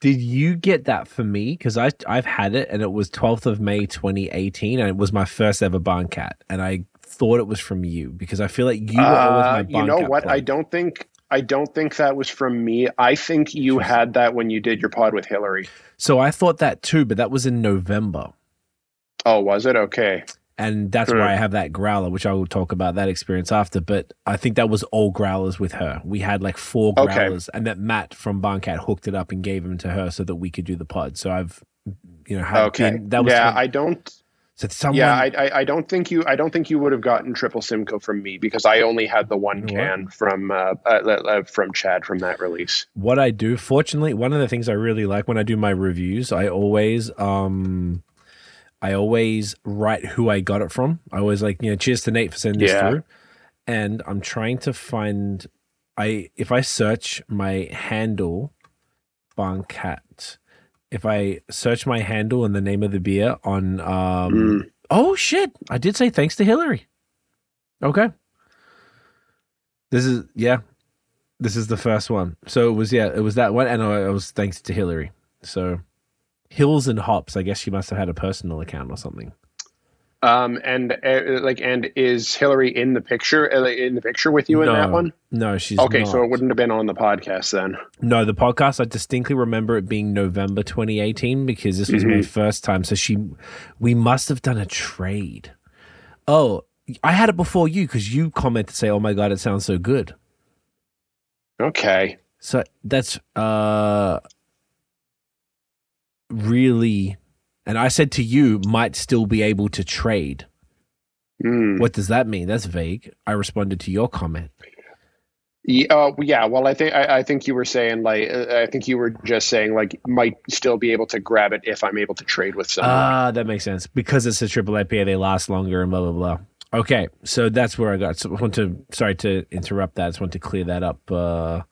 Speaker 2: Did you get that for me? Because I I've had it, and it was 12th of May 2018, and it was my first ever Barncat, and I thought it was from you because I feel like you were uh,
Speaker 3: You know what? I don't think I don't think that was from me. I think you had that when you did your pod with Hillary.
Speaker 2: So I thought that too, but that was in November.
Speaker 3: Oh, was it? Okay.
Speaker 2: And that's why I have that growler, which I will talk about that experience after. But I think that was all growlers with her. We had like four growlers, okay. and that Matt from Barncat hooked it up and gave them to her so that we could do the pod. So I've, you know, had
Speaker 3: okay.
Speaker 2: Been,
Speaker 3: that was yeah. I don't. So someone, yeah, I, I, I don't think you I don't think you would have gotten triple Simcoe from me because I only had the one can from uh, uh, uh, from Chad from that release.
Speaker 2: What I do, fortunately, one of the things I really like when I do my reviews, I always um, I always write who I got it from. I always like you know, cheers to Nate for sending this through, and I'm trying to find. I if I search my handle, Barncat if I search my handle and the name of the beer on um mm. oh shit, I did say thanks to Hillary. Okay. This is yeah. This is the first one. So it was yeah, it was that one and I, was thanks to Hillary. So Hills and Hops, I guess she must have had a personal account or something.
Speaker 3: Um, and uh, like, and is Hillary in the picture? Uh, in the picture with you in
Speaker 2: no,
Speaker 3: that one?
Speaker 2: No, she's
Speaker 3: okay.
Speaker 2: Not.
Speaker 3: So it wouldn't have been on the podcast then.
Speaker 2: No, the podcast. I distinctly remember it being November 2018 because this was mm-hmm. my first time. So she, we must have done a trade. Oh, I had it before you because you commented to say, "Oh my god, it sounds so good."
Speaker 3: Okay.
Speaker 2: So that's uh really and I said to you, might still be able to trade.
Speaker 3: Mm.
Speaker 2: What does that mean? That's vague. I responded to your comment.
Speaker 3: Yeah, uh, yeah. Well, I think I, I, think you were saying like uh, I think you were just saying like might still be able to grab it if I'm able to trade with someone.
Speaker 2: Ah, uh, that makes sense because it's a triple IPA. They last longer and blah blah blah. Okay, so that's where I got. So I want to sorry to interrupt that. I just want to clear that up. Uh,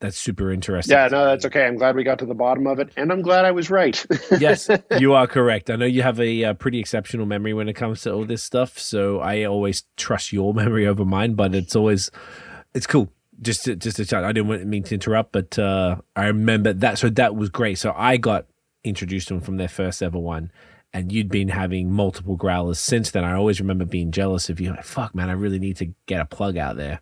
Speaker 2: that's super interesting.
Speaker 3: Yeah, no, that's okay. I'm glad we got to the bottom of it, and I'm glad I was right. [LAUGHS]
Speaker 2: yes, you are correct. I know you have a, a, uh, pretty exceptional memory when it comes to all this stuff, so I always trust your [LAUGHS] memory over mine. But it's always it's cool. Just to, just to chat. I didn't mean to interrupt, but uh, I remember that. So that was great. So I got introduced to them from their first ever one, and you'd been having multiple growlers since then. I always remember being jealous of you. Like, fuck, man, I really need to get a plug out there.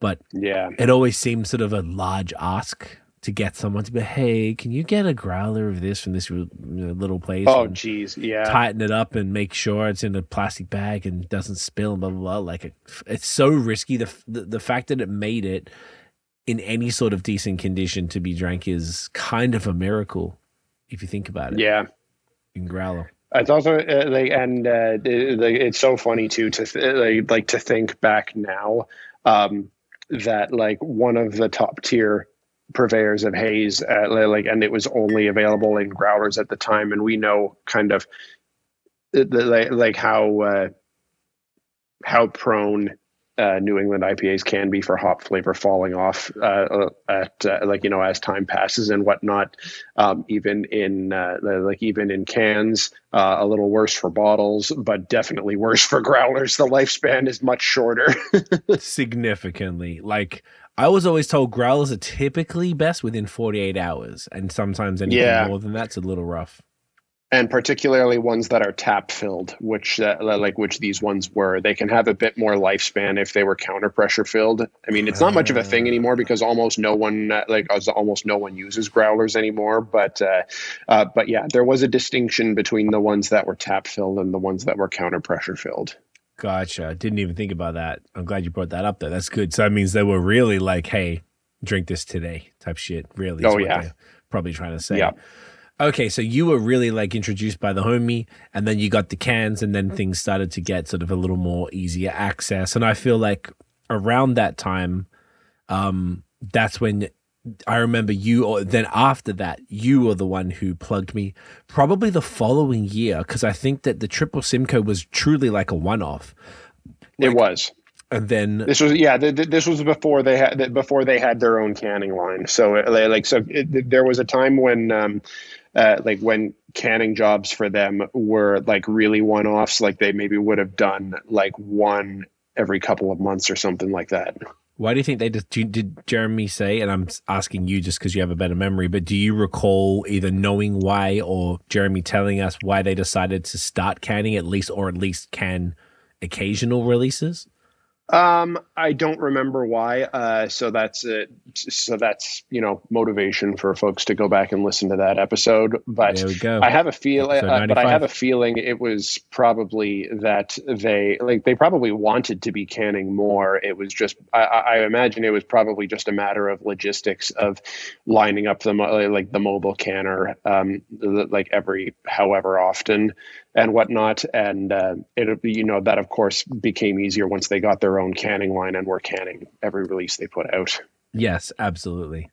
Speaker 2: But
Speaker 3: yeah,
Speaker 2: it always seems sort of a large ask to get someone to be, hey, can you get a growler of this from this little place?
Speaker 3: Oh, geez, yeah.
Speaker 2: Tighten it up and make sure it's in a plastic bag and doesn't spill. Blah blah blah. Like it, it's so risky. The, the the fact that it made it in any sort of decent condition to be drank is kind of a miracle, if you think about it.
Speaker 3: Yeah,
Speaker 2: in growler.
Speaker 3: It's also uh, like, and uh, it, it's so funny too to th- like, like to think back now. Um, that like one of the top tier purveyors of haze uh, like and it was only available in growlers at the time and we know kind of the, like, like how uh, how prone uh, New England IPAs can be for hop flavor falling off uh, uh, at uh, like you know as time passes and whatnot. Um, even in uh, like even in cans, uh, a little worse for bottles, but definitely worse for growlers. The lifespan is much shorter. [LAUGHS]
Speaker 2: Significantly, like I was always told, growlers are typically best within 48 hours, and sometimes anything yeah. more than that's a little rough
Speaker 3: and particularly ones that are tap filled, which uh, like which these ones were. They can have a bit more lifespan if they were counter pressure filled. I mean, it's not much of a thing anymore because almost no one uh, like almost no one uses growlers anymore. But uh, uh, but yeah, there was a distinction between the ones that were tap filled and the ones that were counter pressure filled.
Speaker 2: Gotcha. Didn't even think about that. I'm glad you brought that up. though. that's good. So that means they were really like, "Hey, drink this today," type shit. Really?
Speaker 3: Oh yeah.
Speaker 2: Probably trying to say. Yeah. Okay, so you were really like introduced by the homie, and then you got the cans, and then things started to get sort of a little more easier access. And I feel like around that time, um, that's when I remember you, or then after that, you were the one who plugged me. Probably the following year, because I think that the Triple Simcoe was truly like a one-off.
Speaker 3: Like, it was
Speaker 2: and then
Speaker 3: this was yeah this was before they had before they had their own canning line so like so it, there was a time when um, uh, like when canning jobs for them were like really one offs, like they maybe would have done like one every couple of months or something like that.
Speaker 2: Why do you think they did? Did Jeremy say? And I'm asking you just because you have a better memory, but do you recall either knowing why or Jeremy telling us why they decided to start canning at least, or at least can occasional releases?
Speaker 3: Um, I don't remember why. Uh, so that's it. So that's you know motivation for folks to go back and listen to that episode. But I have a feel. Uh, but I have a feeling it was probably that they like they probably wanted to be canning more. It was just I, I imagine it was probably just a matter of logistics of lining up the like the mobile canner um, like every however often and whatnot. And uh, it, you know, that of course became easier once they got their own canning line and were canning every release they put out.
Speaker 2: Yes, absolutely.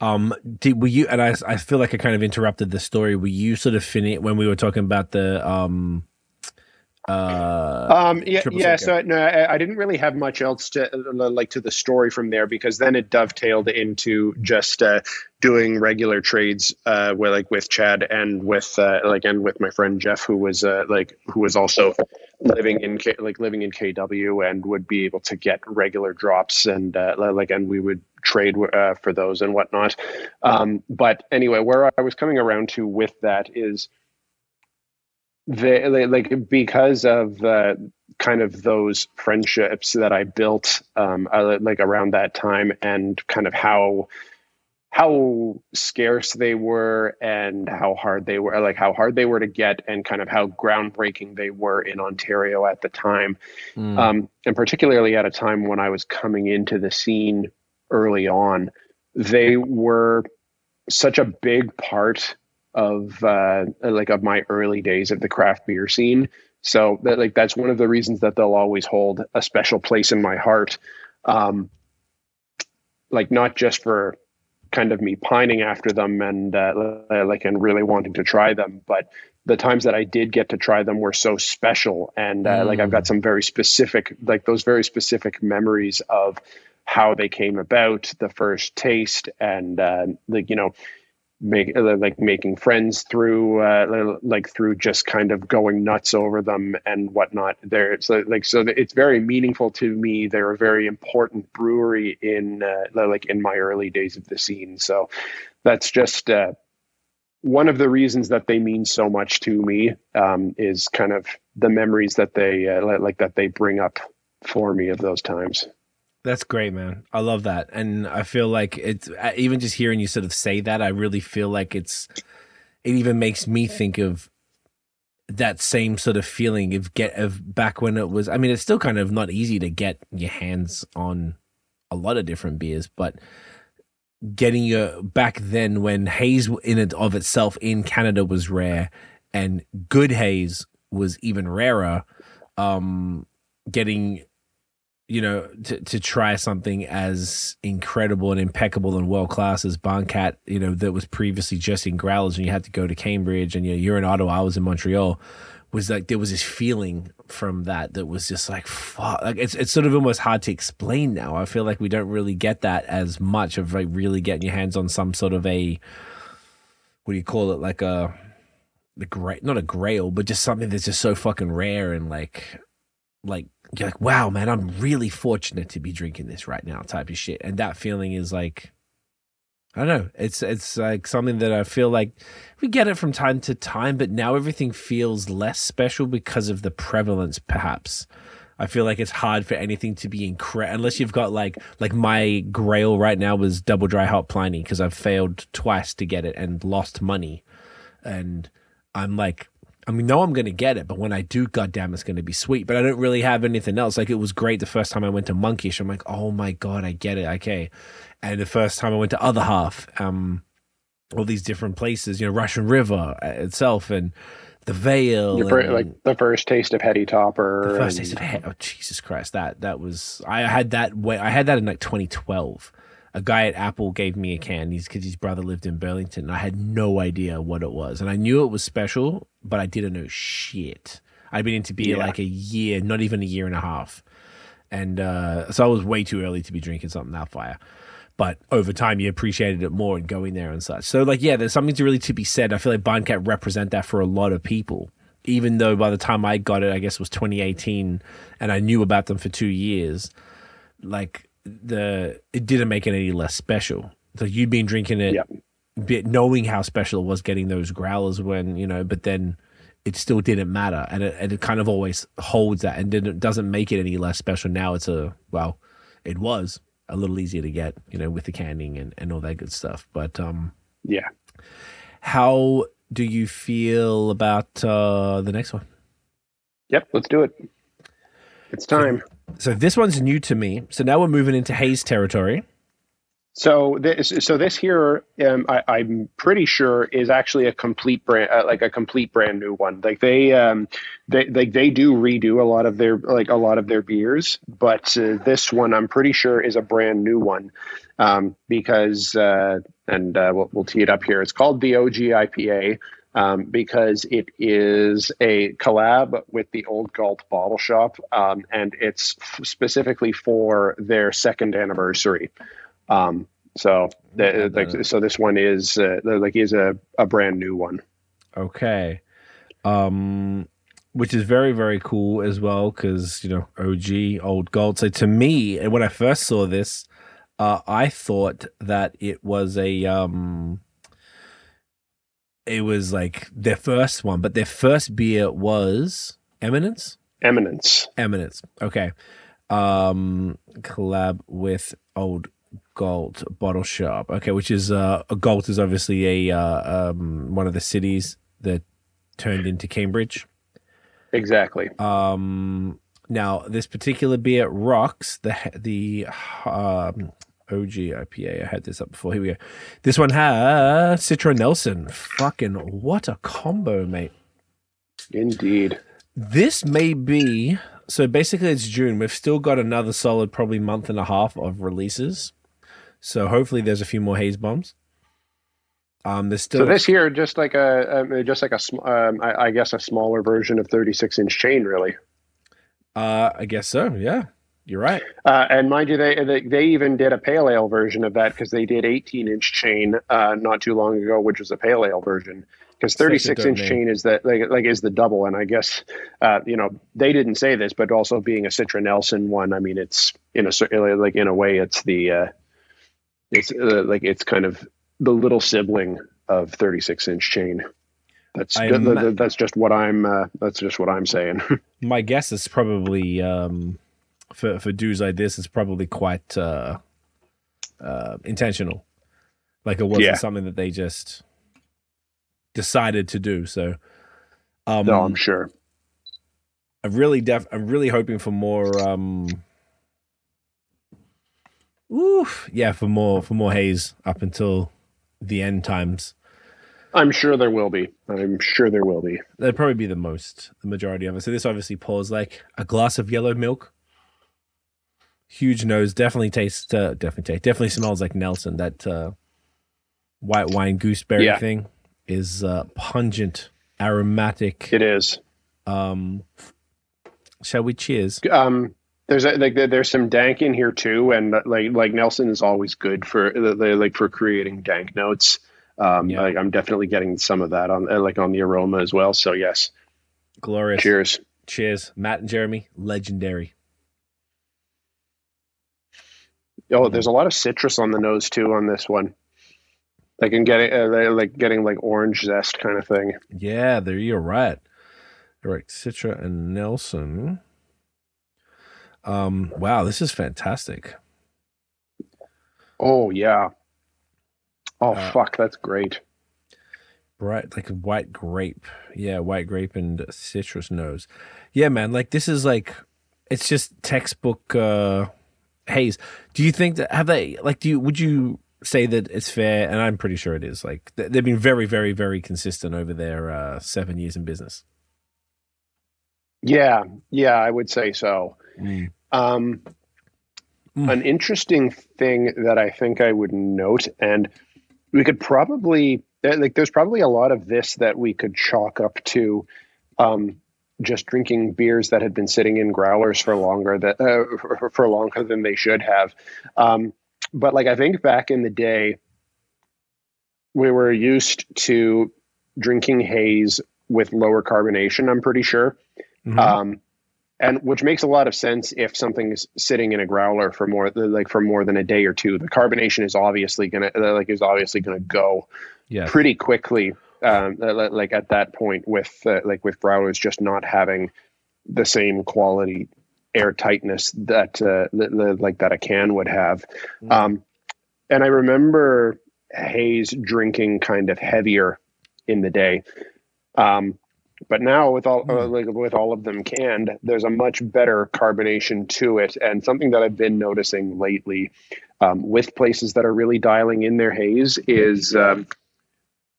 Speaker 2: Um, did were you? And I, I feel like I kind of interrupted the story. Were you sort of finished when we were talking about the um, uh,
Speaker 3: um, yeah, yeah. So no, I, I, didn't really have much else to like to the story from there because then it dovetailed into just uh, doing regular trades, uh, with like with Chad and with uh, like and with my friend Jeff, who was uh, like who was also living in K, like living in KW and would be able to get regular drops and uh, like and we would trade uh, for those and whatnot. Um, but anyway, where I was coming around to with that is they like because of uh, kind of those friendships that I built um, uh, like around that time, and kind of how how scarce they were and how hard they were like how hard they were to get and kind of how groundbreaking they were in ontario at the time mm. um, and particularly at a time when i was coming into the scene early on they were such a big part of uh, like of my early days of the craft beer scene so that like that's one of the reasons that they'll always hold a special place in my heart um, like not just for kind of me pining after them and uh, like and really wanting to try them but the times that i did get to try them were so special and uh, mm. like i've got mm. some very specific like those very specific memories of how they came about the first taste and uh, like you know make uh, like making friends through uh, like through just kind of going nuts over them and whatnot. There so like so it's very meaningful to me. They're a very important brewery in uh, like in my early days of the scene. So that's just uh, one of the reasons that they mean so much to me um, is kind of the memories that they uh, like that they bring up for me of those times
Speaker 2: that's great, man. I love that, and I feel like it's uh, even just hearing you sort of say that. I really feel like it's. It even makes me think of that same sort of feeling of get of back when it was. I mean, it's still kind of not easy to get your hands on a lot of different beers, but getting your back then when haze in it of itself in Canada was rare, and good haze was even rarer. Um, getting you know, to, to try something as incredible and impeccable and world class as Barncat, you know, that was previously just in growlers and you had to go to Cambridge and you know, you're in Ottawa, I was in Montreal, was like there was this feeling from that that was just like fuck. Like it's it's sort of almost hard to explain now. I feel like we don't really get that as much of like really getting your hands on some sort of a what do you call it, like a the great not a grail, but just something that's just so fucking rare and like like you're like, wow, man, I'm really fortunate to be drinking this right now, type of shit. And that feeling is like, I don't know. It's it's like something that I feel like we get it from time to time, but now everything feels less special because of the prevalence, perhaps. I feel like it's hard for anything to be incredible unless you've got like like my grail right now was double dry hop Pliny because I've failed twice to get it and lost money, and I'm like I mean, no, I'm going to get it, but when I do, goddamn, it's going to be sweet. But I don't really have anything else. Like it was great the first time I went to Monkish. I'm like, oh my god, I get it. Okay, and the first time I went to Other Half, um, all these different places, you know, Russian River uh, itself, and the Veil,
Speaker 3: Your first, like the first taste of Heady Topper.
Speaker 2: The first and... taste of Heady. Oh Jesus Christ, that that was I had that way. I had that in like 2012 a guy at Apple gave me a can. He's because his brother lived in Burlington. And I had no idea what it was, and I knew it was special, but I didn't know shit. I'd been into beer yeah. like a year, not even a year and a half, and uh, so I was way too early to be drinking something that fire. But over time, you appreciated it more and going there and such. So, like, yeah, there's something to really to be said. I feel like Barncat represent that for a lot of people. Even though by the time I got it, I guess it was 2018, and I knew about them for two years. Like the it didn't make it any less special. So you'd been drinking it, bit knowing how special it was getting those growlers when you know, but then it still didn't matter, and it, and it kind of always holds that, and it doesn't make it any less special. Now it's a well, it was a little easier to get, you know, with the canning and and all that good stuff. But um,
Speaker 3: yeah,
Speaker 2: how do you feel about uh the next one?
Speaker 3: Yep, let's do it. It's time.
Speaker 2: So this one's new to me. So now we're moving into haze territory.
Speaker 3: So this, so this here, um, I, am pretty sure is actually a complete brand, uh, like a complete brand new one. Like they, um, they, like they do redo a lot of their, like a lot of their beers, but uh, this one I'm pretty sure is a brand new one, um, because, uh, and uh, we'll, we'll tee it up here. It's called the OG IPA um, because it is a collab with the Old Galt Bottle Shop, um, and it's f- specifically for their second anniversary. Um, so, the, like, so this one is uh, like is a, a brand new one.
Speaker 2: Okay, um, which is very very cool as well because you know OG Old Galt. So to me, when I first saw this, uh, I thought that it was a um it was like their first one, but their first beer was Eminence.
Speaker 3: Eminence.
Speaker 2: Eminence. Okay. Um, collab with Old Galt Bottle Shop. Okay, which is uh, a Galt is obviously a uh, um, one of the cities that turned into Cambridge.
Speaker 3: Exactly.
Speaker 2: Um, now this particular beer rocks the the um, OG IPA. I had this up before. Here we go. This one has Citra Nelson. Fucking what a combo, mate.
Speaker 3: Indeed.
Speaker 2: This may be so basically it's June. We've still got another solid probably month and a half of releases. So hopefully there's a few more haze bombs. Um, there's still
Speaker 3: so this here just like a um, just like a um, I, I guess a smaller version of 36 inch chain, really.
Speaker 2: Uh, I guess so. Yeah, you're right.
Speaker 3: Uh, and mind you, they, they, they even did a pale ale version of that because they did 18 inch chain uh, not too long ago, which was a pale ale version. Because 36 inch name. chain is that like, like is the double, and I guess uh, you know they didn't say this, but also being a Citra Nelson one, I mean it's in a like in a way it's the uh, it's uh, like it's kind of the little sibling of 36 inch chain. That's that's just what I'm uh, that's just what I'm saying. [LAUGHS]
Speaker 2: my guess is probably um, for for dudes like this is probably quite uh, uh, intentional. Like it wasn't yeah. something that they just decided to do. So
Speaker 3: um, no, I'm sure.
Speaker 2: I'm really def I'm really hoping for more um Oof. Yeah, for more for more haze up until the end times.
Speaker 3: I'm sure there will be. I'm sure there will be.
Speaker 2: That'd probably be the most, the majority of it. So this obviously pours like a glass of yellow milk. Huge nose, definitely tastes, uh, definitely tastes, definitely smells like Nelson. That uh, white wine gooseberry yeah. thing is uh, pungent, aromatic.
Speaker 3: It is.
Speaker 2: Um, shall we cheers?
Speaker 3: Um, there's a, like there's some dank in here too, and like like Nelson is always good for like for creating dank notes. Um, yeah. like I'm definitely getting some of that on uh, like on the aroma as well. So yes,
Speaker 2: glorious.
Speaker 3: Cheers.
Speaker 2: Cheers, Matt and Jeremy, legendary.
Speaker 3: Oh, there's a lot of citrus on the nose too on this one. Like in getting uh, like getting like orange zest kind of thing.
Speaker 2: Yeah, there you're right. All right, Citra and Nelson. Um, wow, this is fantastic.
Speaker 3: Oh yeah. Oh uh, fuck, that's great.
Speaker 2: Bright like white grape. Yeah, white grape and citrus nose. Yeah, man, like this is like it's just textbook uh haze. Do you think that have they like do you would you say that it's fair and I'm pretty sure it is. Like they've been very very very consistent over their uh 7 years in business.
Speaker 3: Yeah, yeah, I would say so. Mm. Um, mm. An interesting thing that I think I would note, and we could probably like, there's probably a lot of this that we could chalk up to um, just drinking beers that had been sitting in growlers for longer that uh, for, longer than they should have. Um, but like I think back in the day, we were used to drinking haze with lower carbonation. I'm pretty sure. Mm-hmm. Um, and which makes a lot of sense if something's sitting in a growler for more like for more than a day or two the carbonation is obviously gonna like is obviously gonna go yes. pretty quickly um, like at that point with uh, like with growlers just not having the same quality air tightness that uh, like that a can would have mm. um, and i remember haze drinking kind of heavier in the day um, but now with all uh, hmm. like with all of them canned, there's a much better carbonation to it, and something that I've been noticing lately um, with places that are really dialing in their haze is um,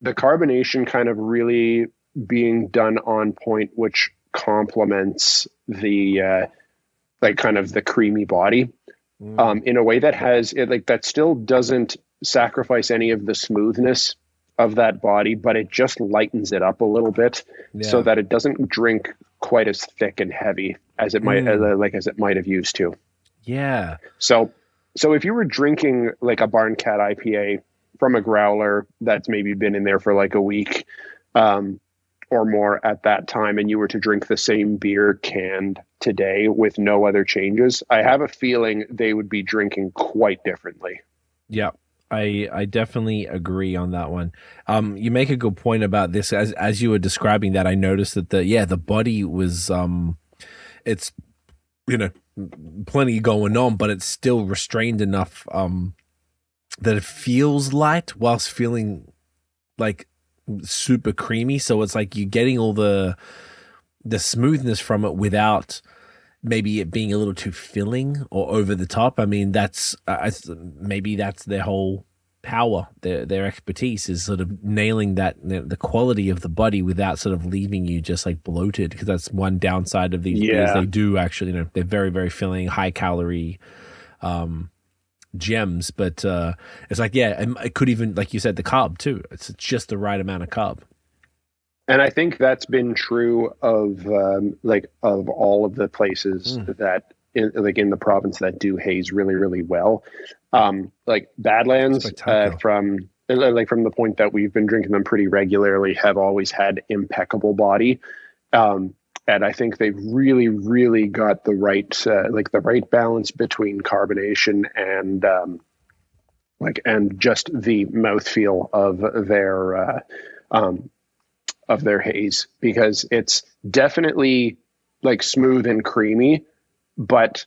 Speaker 3: the carbonation kind of really being done on point, which complements the uh, like kind of the creamy body mm. um, in a way that has it like that still doesn't sacrifice any of the smoothness of that body, but it just lightens it up a little bit yeah. so that it doesn't drink quite as thick and heavy as it might mm. as, like as it might have used to.
Speaker 2: Yeah.
Speaker 3: So so if you were drinking like a Barncat IPA from a growler that's maybe been in there for like a week um, or more at that time, and you were to drink the same beer canned today with no other changes, I have a feeling they would be drinking quite differently.
Speaker 2: Yeah, I I definitely agree on that one. Um, you make a good point about this. As as you were describing that, I noticed that the yeah the body was um, it's you know plenty going on, but it's still restrained enough um that it feels light whilst feeling like super creamy. So it's like you're getting all the the smoothness from it without maybe it being a little too filling or over the top. I mean, that's uh, maybe that's their whole power, their their expertise is sort of nailing that the quality of the body without sort of leaving you just like bloated. Because that's one downside of these yeah. They do actually, you know, they're very very filling, high calorie. Um, gems but uh it's like yeah it could even like you said the cob too it's just the right amount of cob.
Speaker 3: and I think that's been true of um, like of all of the places mm. that in, like in the province that do haze really really well. Um, like Badlands uh, from like from the point that we've been drinking them pretty regularly have always had impeccable body. Um, and I think they've really, really got the right, uh, like the right balance between carbonation and, um, like, and just the mouthfeel of their, uh, um, of their haze because it's definitely like smooth and creamy, but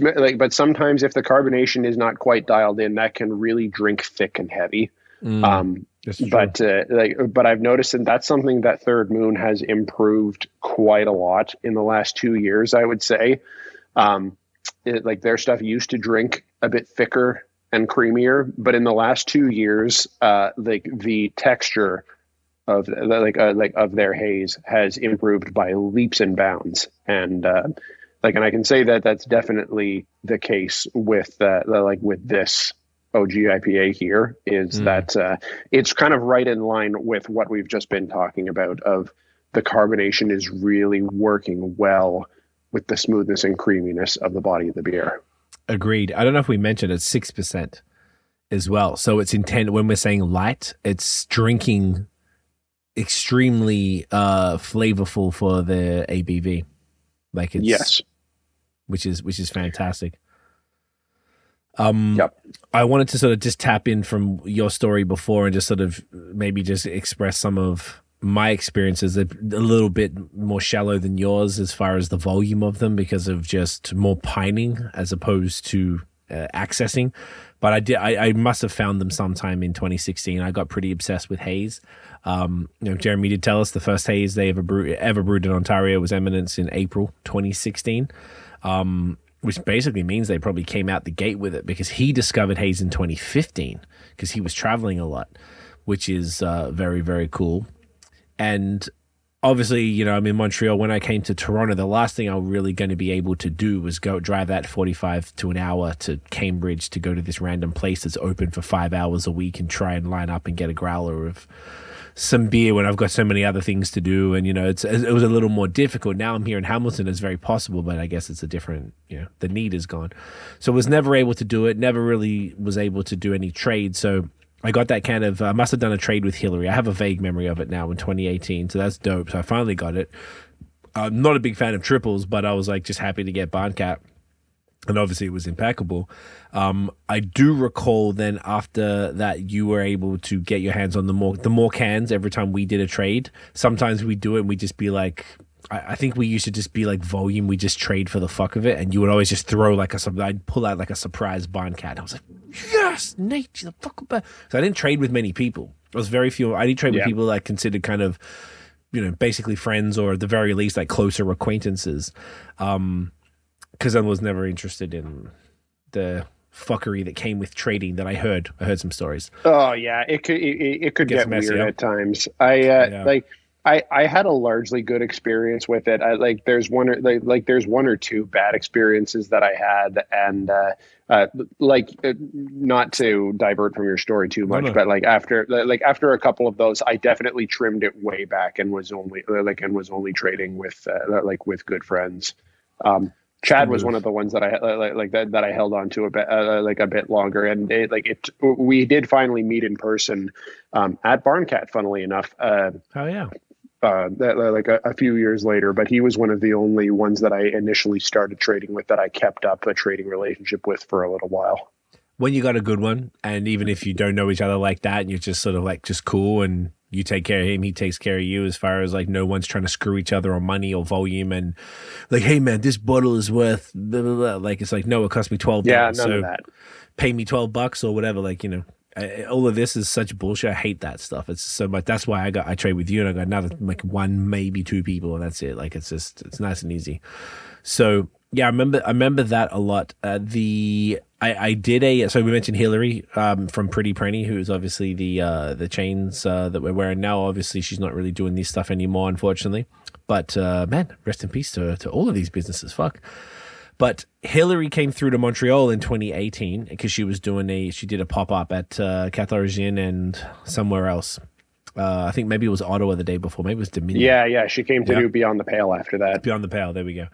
Speaker 3: like but sometimes if the carbonation is not quite dialed in, that can really drink thick and heavy. Mm, um, but uh, like, but I've noticed that that's something that Third Moon has improved quite a lot in the last two years. I would say, um, it, like their stuff used to drink a bit thicker and creamier, but in the last two years, uh, like the texture of like uh, like of their haze has improved by leaps and bounds and uh, like and I can say that that's definitely the case with uh, like with this OG IPA here is mm. that uh, it's kind of right in line with what we've just been talking about of the carbonation is really working well with the smoothness and creaminess of the body of the beer.
Speaker 2: Agreed. I don't know if we mentioned it's six percent as well. So it's intent when we're saying light, it's drinking extremely uh flavorful for the ABV. Like it's
Speaker 3: yes,
Speaker 2: which is which is fantastic. Um, yep. I wanted to sort of just tap in from your story before and just sort of maybe just express some of my experiences a, a little bit more shallow than yours as far as the volume of them because of just more pining as opposed to uh, accessing. But I did. I, I, must have found them sometime in 2016. I got pretty obsessed with haze. Um, you know, Jeremy did tell us the first haze they ever brewed, ever brewed in Ontario was Eminence in April 2016. Um, which basically means they probably came out the gate with it because he discovered haze in 2015 because he was traveling a lot, which is uh, very very cool. And obviously, you know, I'm in Montreal. When I came to Toronto, the last thing I was really going to be able to do was go drive that 45 to an hour to Cambridge to go to this random place that's open for five hours a week and try and line up and get a growler of some beer when I've got so many other things to do. And, you know, it's, it was a little more difficult. Now I'm here in Hamilton. It's very possible, but I guess it's a different, you know, the need is gone. So I was never able to do it, never really was able to do any trade. So I got that kind of, I must have done a trade with Hillary. I have a vague memory of it now in 2018. So that's dope. So I finally got it. I'm not a big fan of triples, but I was like just happy to get Barncat. And obviously it was impeccable. Um, I do recall then after that you were able to get your hands on the more the more cans every time we did a trade. Sometimes we do it and we just be like, I, think we used to just be like volume. We just trade for the fuck of it, and you would always just throw like a. I'd pull out like a surprise Barncat. I was like, yes, Nate, the fuck about. So I didn't trade with many people. I was very few. I did trade yeah. with people that I considered kind of, you know, basically friends or at the very least like closer acquaintances. Um, because I was never interested in the fuckery that came with trading that I heard. I heard some stories.
Speaker 3: Oh yeah, it could it, it could get, get weird at times. I uh, yeah. like I, I had a largely good experience with it. I like there's one or like, like there's one or two bad experiences that I had, and uh, uh, like uh, not to divert from your story too much, no, no. but like after like after a couple of those, I definitely trimmed it way back and was only like and was only trading with uh, like with good friends. Um, Chad was one of the ones that I like, like that, that I held on to a bit uh, like a bit longer, and it, like it we did finally meet in person um, at Barncat. Funnily enough,
Speaker 2: uh, oh yeah,
Speaker 3: uh, that, like a, a, few years later, but he was one of the only ones that I initially started trading with that I kept up a trading relationship with for a little while.
Speaker 2: when you got a good one, and even if you don't know each other like that, and you're just sort of like just cool, and you take care of him, he takes care of you. As far as like no one's trying to screw each other on money or volume, and like, hey man, this bottle is worth blah, blah, blah. like it's like no, it cost me twelve.
Speaker 3: Yeah, none
Speaker 2: so
Speaker 3: of that.
Speaker 2: pay me twelve bucks or whatever. Like you know, I, all of this is such bullshit. I hate that stuff. It's so much. That's why I got I trade with you, and I got another like one, maybe two people, and that's it. Like it's just it's nice and easy. So yeah, I remember I remember that a lot. Uh, the I, I did a so we mentioned Hillary um, from Pretty Prenny, who's obviously the uh, the chains uh, that we're wearing now. Obviously, she's not really doing this stuff anymore, unfortunately. But uh, man, rest in peace to to all of these businesses. Fuck. But Hillary came through to Montreal in 2018 because she was doing a she did a pop up at uh, and somewhere else. Uh, I think maybe it was Ottawa the day before. Maybe it was Dominion.
Speaker 3: Yeah, yeah. She came to
Speaker 2: Yeah.
Speaker 3: do Beyond the Pale after that.
Speaker 2: Beyond the Pale. There we go.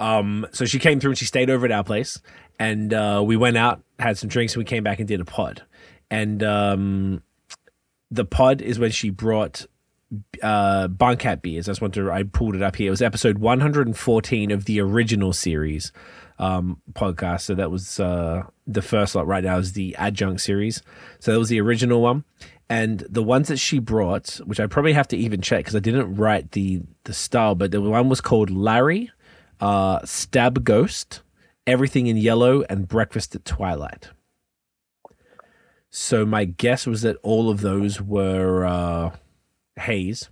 Speaker 2: Um, so she came through and she stayed over at our place, and uh, we went out, had some drinks, and we came back and did a pod. And um, the pod is when she brought uh, Barncat beers. I just want to. I pulled it up here. It was episode 114 of the original series um, podcast. So that was uh, the first lot. Right now is the adjunct series. So that was the original one. And the ones that she brought, which I probably have to even check because I didn't write the the style, but the one was called Larry, uh, Stab Ghost, Everything in Yellow, and Breakfast at Twilight. So my guess was that all of those were uh, haze.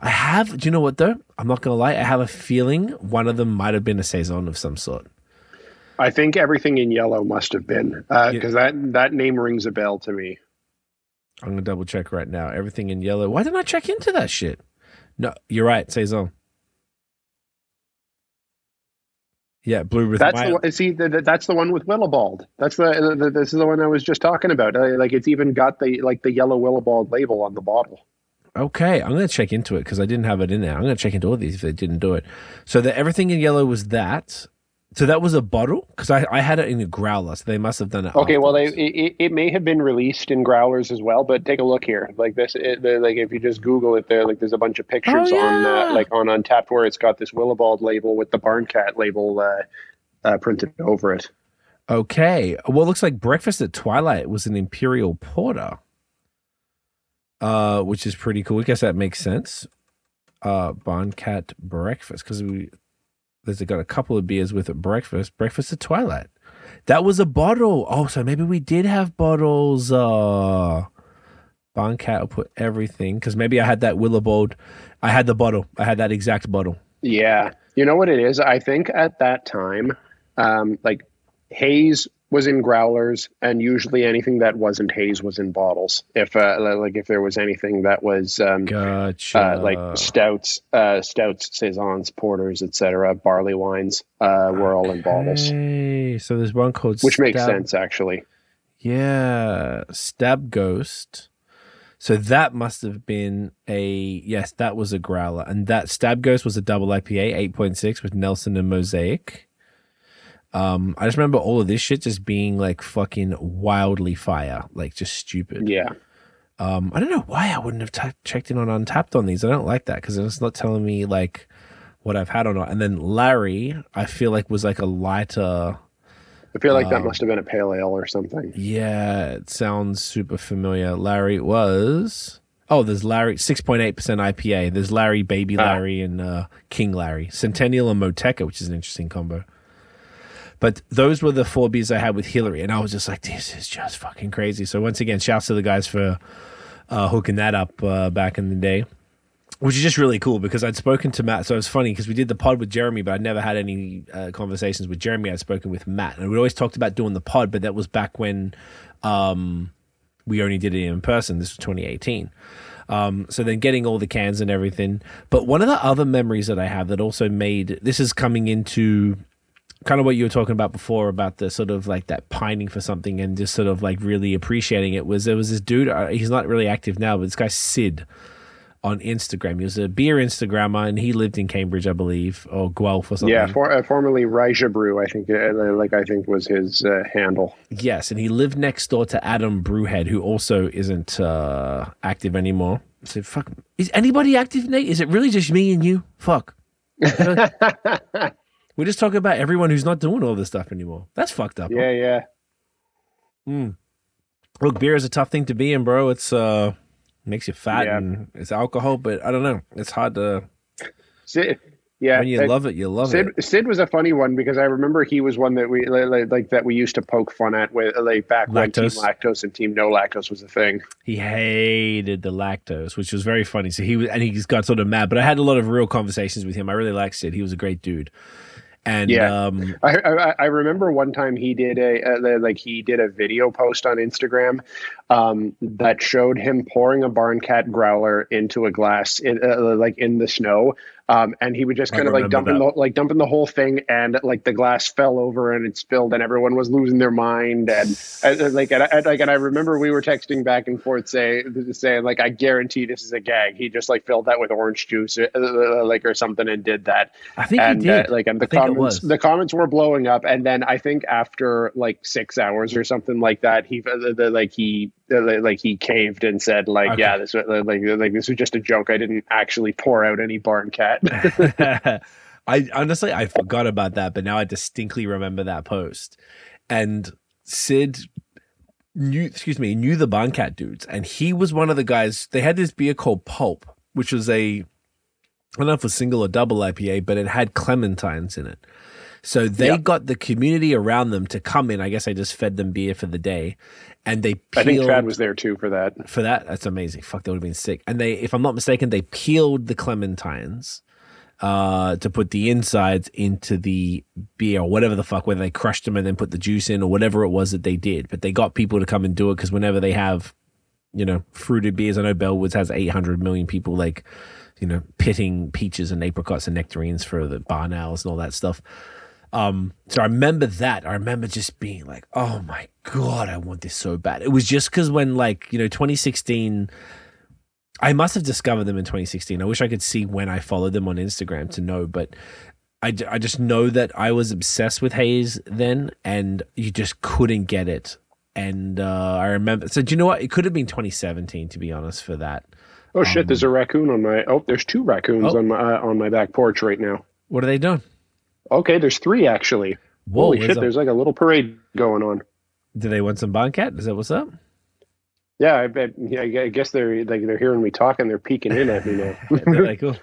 Speaker 2: I have. Do you know what though? I'm not gonna lie. I have a feeling one of them might have been a saison of some sort.
Speaker 3: I think everything in yellow must have been because that that name rings a bell to me.
Speaker 2: I'm gonna double check right now. Everything in yellow. Why didn't I check into that shit? No, you're right. Saison. Yeah, blue with
Speaker 3: That's the one, see the, that's the one with Willibald. That's the, the this is the one I was just talking about. Uh, like it's even got the like the yellow Willibald label on the bottle.
Speaker 2: Okay, I'm gonna check into it because I didn't have it in there. I'm gonna check into all these if they didn't do it. So the everything in yellow was that. So that was a bottle because I, I had it in a growler. So they must have done it.
Speaker 3: Okay, well, they, it, it may have been released in growlers as well, but take a look here. Like this, it, like if you just Google it, there, like there's a bunch of pictures
Speaker 2: Oh,
Speaker 3: on,
Speaker 2: yeah.
Speaker 3: uh, like on Untappd, where it's got this Willibald label with the Barncat label uh, uh, printed over it.
Speaker 2: Okay. Well, it looks like Breakfast at Twilight was an Imperial Porter, uh, which is pretty cool. I guess that makes sense. Uh, Barncat Breakfast because we there's got a couple of beers with it. Breakfast, Breakfast at Twilight. That was a bottle. Oh, so maybe we did have bottles. Uh, Barncat will put everything because maybe I had that Willibald. I had the bottle. I had that exact bottle.
Speaker 3: Yeah, you know what it is. I think at that time, um, like haze was in growlers, and usually anything that wasn't haze was in bottles. If uh, like if there was anything that was um,
Speaker 2: Gotcha.
Speaker 3: uh, like stouts, uh, stouts, saisons, porters, etc., barley wines uh, were all in bottles,
Speaker 2: Hey, so there's one called
Speaker 3: which makes sense actually.
Speaker 2: Yeah, Stab Ghost. So that must have been a yes, that was a growler, and that Stab Ghost was a double IPA, eight point six with Nelson and Mosaic. Um, I just remember all of this shit just being like fucking wildly fire, like just stupid.
Speaker 3: Yeah,
Speaker 2: Um, I don't know why I wouldn't have t- checked in on Untappd on these. I don't like that because it's not telling me like what I've had or not. And then Larry, I feel like was like a lighter.
Speaker 3: I feel like that
Speaker 2: Um,
Speaker 3: must have been a pale ale or something.
Speaker 2: Yeah, it sounds super familiar. Larry was. Oh, there's Larry, 6.8% IPA. There's Larry, Baby
Speaker 3: Ah.
Speaker 2: Larry, and uh, King Larry. Centennial and Motueka, which is an interesting combo. But those were the four beers I had with Hillary, and I was just like, this is just fucking crazy. So, once again, shouts to the guys for uh, hooking that up uh, back in the day, which is just really cool because I'd spoken to Matt. So, it was funny because we did the pod with Jeremy, but I'd never had any uh, conversations with Jeremy. I'd spoken with Matt, and we always talked about doing the pod, but that was back when um, we only did it in person. This was 2018. Um, so then getting all the cans and everything. But one of the other memories that I have that also made this is coming into kind of what you were talking about before about the sort of like that pining for something and just sort of like really appreciating it was there was this dude uh, he's not really active now but this guy sid on instagram he was a beer instagrammer and he lived in cambridge i believe or guelph or something
Speaker 3: Yeah, for, uh, formerly Raja Brew, I think, uh, like I think was his uh, handle.
Speaker 2: Yes, and he lived next door to Adam Brewhead, who also isn't uh, active anymore. So fuck, is anybody active, Nate? Is it really just me and you? Fuck. [LAUGHS] We're just talking about everyone who's not doing all this stuff anymore. That's fucked up. huh?
Speaker 3: Yeah, yeah.
Speaker 2: Mm. Look, beer is a tough thing to be in, bro. It's uh makes you fat
Speaker 3: Yeah.
Speaker 2: and it's alcohol, but I don't know. It's hard to
Speaker 3: Sid, yeah,
Speaker 2: when you
Speaker 3: it-
Speaker 2: love it, you love
Speaker 3: Sid,
Speaker 2: it.
Speaker 3: Sid was a funny one because I remember he was one that we like, like, that we used to poke fun at with like back when Team
Speaker 2: Lactose.
Speaker 3: Lactose and Team No Lactose was a thing.
Speaker 2: He hated the lactose, which was very funny. So he was, and he's got sort of mad. But I had a lot of real conversations with him. I really liked Sid. He was a great dude. And
Speaker 3: Yeah.
Speaker 2: um,
Speaker 3: I, I I remember one time he did a uh, like he did a video post on Instagram um, that showed him pouring a Barncat growler into a glass in uh, like in the snow. Um, and he would just
Speaker 2: I
Speaker 3: kind of like
Speaker 2: remember
Speaker 3: dumping the, like dumping the whole thing, and like the glass fell over and it spilled, and everyone was losing their mind. And, and like, and I, like, and I remember we were texting back and forth, saying, saying like, I guarantee this is a gag. He just like filled that with orange juice, uh, uh, like or something, and did that
Speaker 2: I think
Speaker 3: and
Speaker 2: he did.
Speaker 3: Uh, like and the
Speaker 2: I think it
Speaker 3: comments the comments were blowing up and then i think after like six hours or something like that he uh, the, like he uh, like he caved and said like
Speaker 2: Okay.
Speaker 3: yeah this was like like this was just a joke i didn't actually pour out any Barncat [LAUGHS] [LAUGHS]
Speaker 2: I honestly I forgot about that, but now I distinctly remember that post. And Sid knew, excuse me, knew the Barncat dudes, and he was one of the guys. They had this beer called Pulp, which was a I don't know if it was single or double IPA, but it had clementines in it. So they
Speaker 3: Yeah.
Speaker 2: got the community around them to come in. I guess I just fed them beer for the day, and they
Speaker 3: i think
Speaker 2: peeled
Speaker 3: chad was there too for that
Speaker 2: for that. That's amazing. Fuck, that would have been sick. And they, if I'm not mistaken, they peeled the clementines uh, to put the insides into the beer or whatever the fuck, whether they crushed them and then put the juice in or whatever it was that they did. But they got people to come and do it because whenever they have, you know, fruited beers, I know Bellwoods has 800 million people like, you know, pitting peaches and apricots and nectarines for the barn owls and all that stuff. Um, so I remember that. I remember just being like, "Oh my god, I want this so bad." It was just because when, like, you know, 2016, I must have discovered them in 2016. I wish I could see when I followed them on Instagram to know, but I, I just know that I was obsessed with haze then, and you just couldn't get it. And uh, I remember. So do you know what? It could have been 2017, to be honest, for that.
Speaker 3: oh shit there's a raccoon on my oh there's two raccoons
Speaker 2: Oh.
Speaker 3: on my uh, on my back porch right now
Speaker 2: What are they doing?
Speaker 3: Okay there's three actually
Speaker 2: Whoa,
Speaker 3: holy shit
Speaker 2: a-
Speaker 3: there's like a little parade going on
Speaker 2: do they want some Barncat? Is that what's up?
Speaker 3: yeah i bet yeah, i guess they're like they're hearing me talk and they're peeking in at me now [LAUGHS]
Speaker 2: They're like, oh,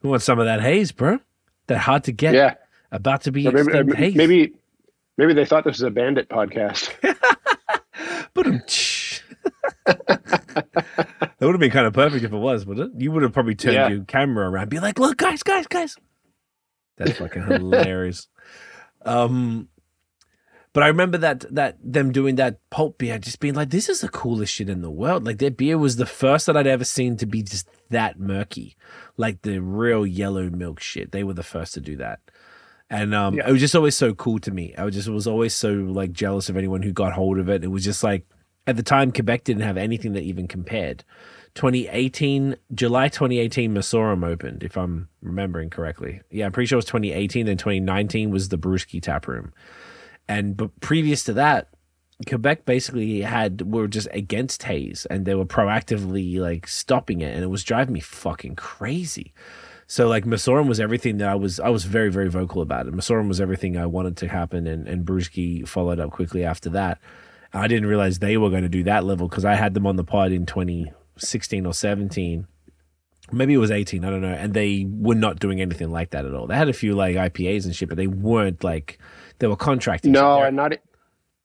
Speaker 2: who wants some of that haze, bro? That hard to get.
Speaker 3: yeah
Speaker 2: About to be
Speaker 3: So maybe,
Speaker 2: haze.
Speaker 3: maybe maybe they thought this was a bandit podcast. [LAUGHS]
Speaker 2: But [LAUGHS] that would have been kind of perfect if it was, would it? You would have probably turned
Speaker 3: Yeah.
Speaker 2: your camera around, and be like, "Look, guys, guys, guys." That's fucking hilarious. Um, but I remember that that them doing that pulp beer, just being like, "This is the coolest shit in the world." Like their beer was the first that I'd ever seen to be just that murky, like the real yellow milk shit. They were the first to do that. And um,
Speaker 3: Yeah.
Speaker 2: it was just always so cool to me. I was just was always so like jealous of anyone who got hold of it. It was just like at the time Quebec didn't have anything that even compared. 2018, July 2018, Messorem opened, if I'm remembering correctly. Yeah, I'm pretty sure it was 2018. Then 2019 was the Brewskey tap room, and but previous to that, Quebec basically had were just against haze, and they were proactively like stopping it, and it was driving me fucking crazy. So like Messorem was everything that I was I was very very vocal about it. Messorem was everything I wanted to happen, and and Brewskey followed up quickly after that. I didn't realize they were going to do that level because I had them on the pod in 2016 or 17. Maybe it was 18, I don't know. And they were not doing anything like that at all. They had a few like IPAs and shit, but they weren't like they were contracting.
Speaker 3: no, and not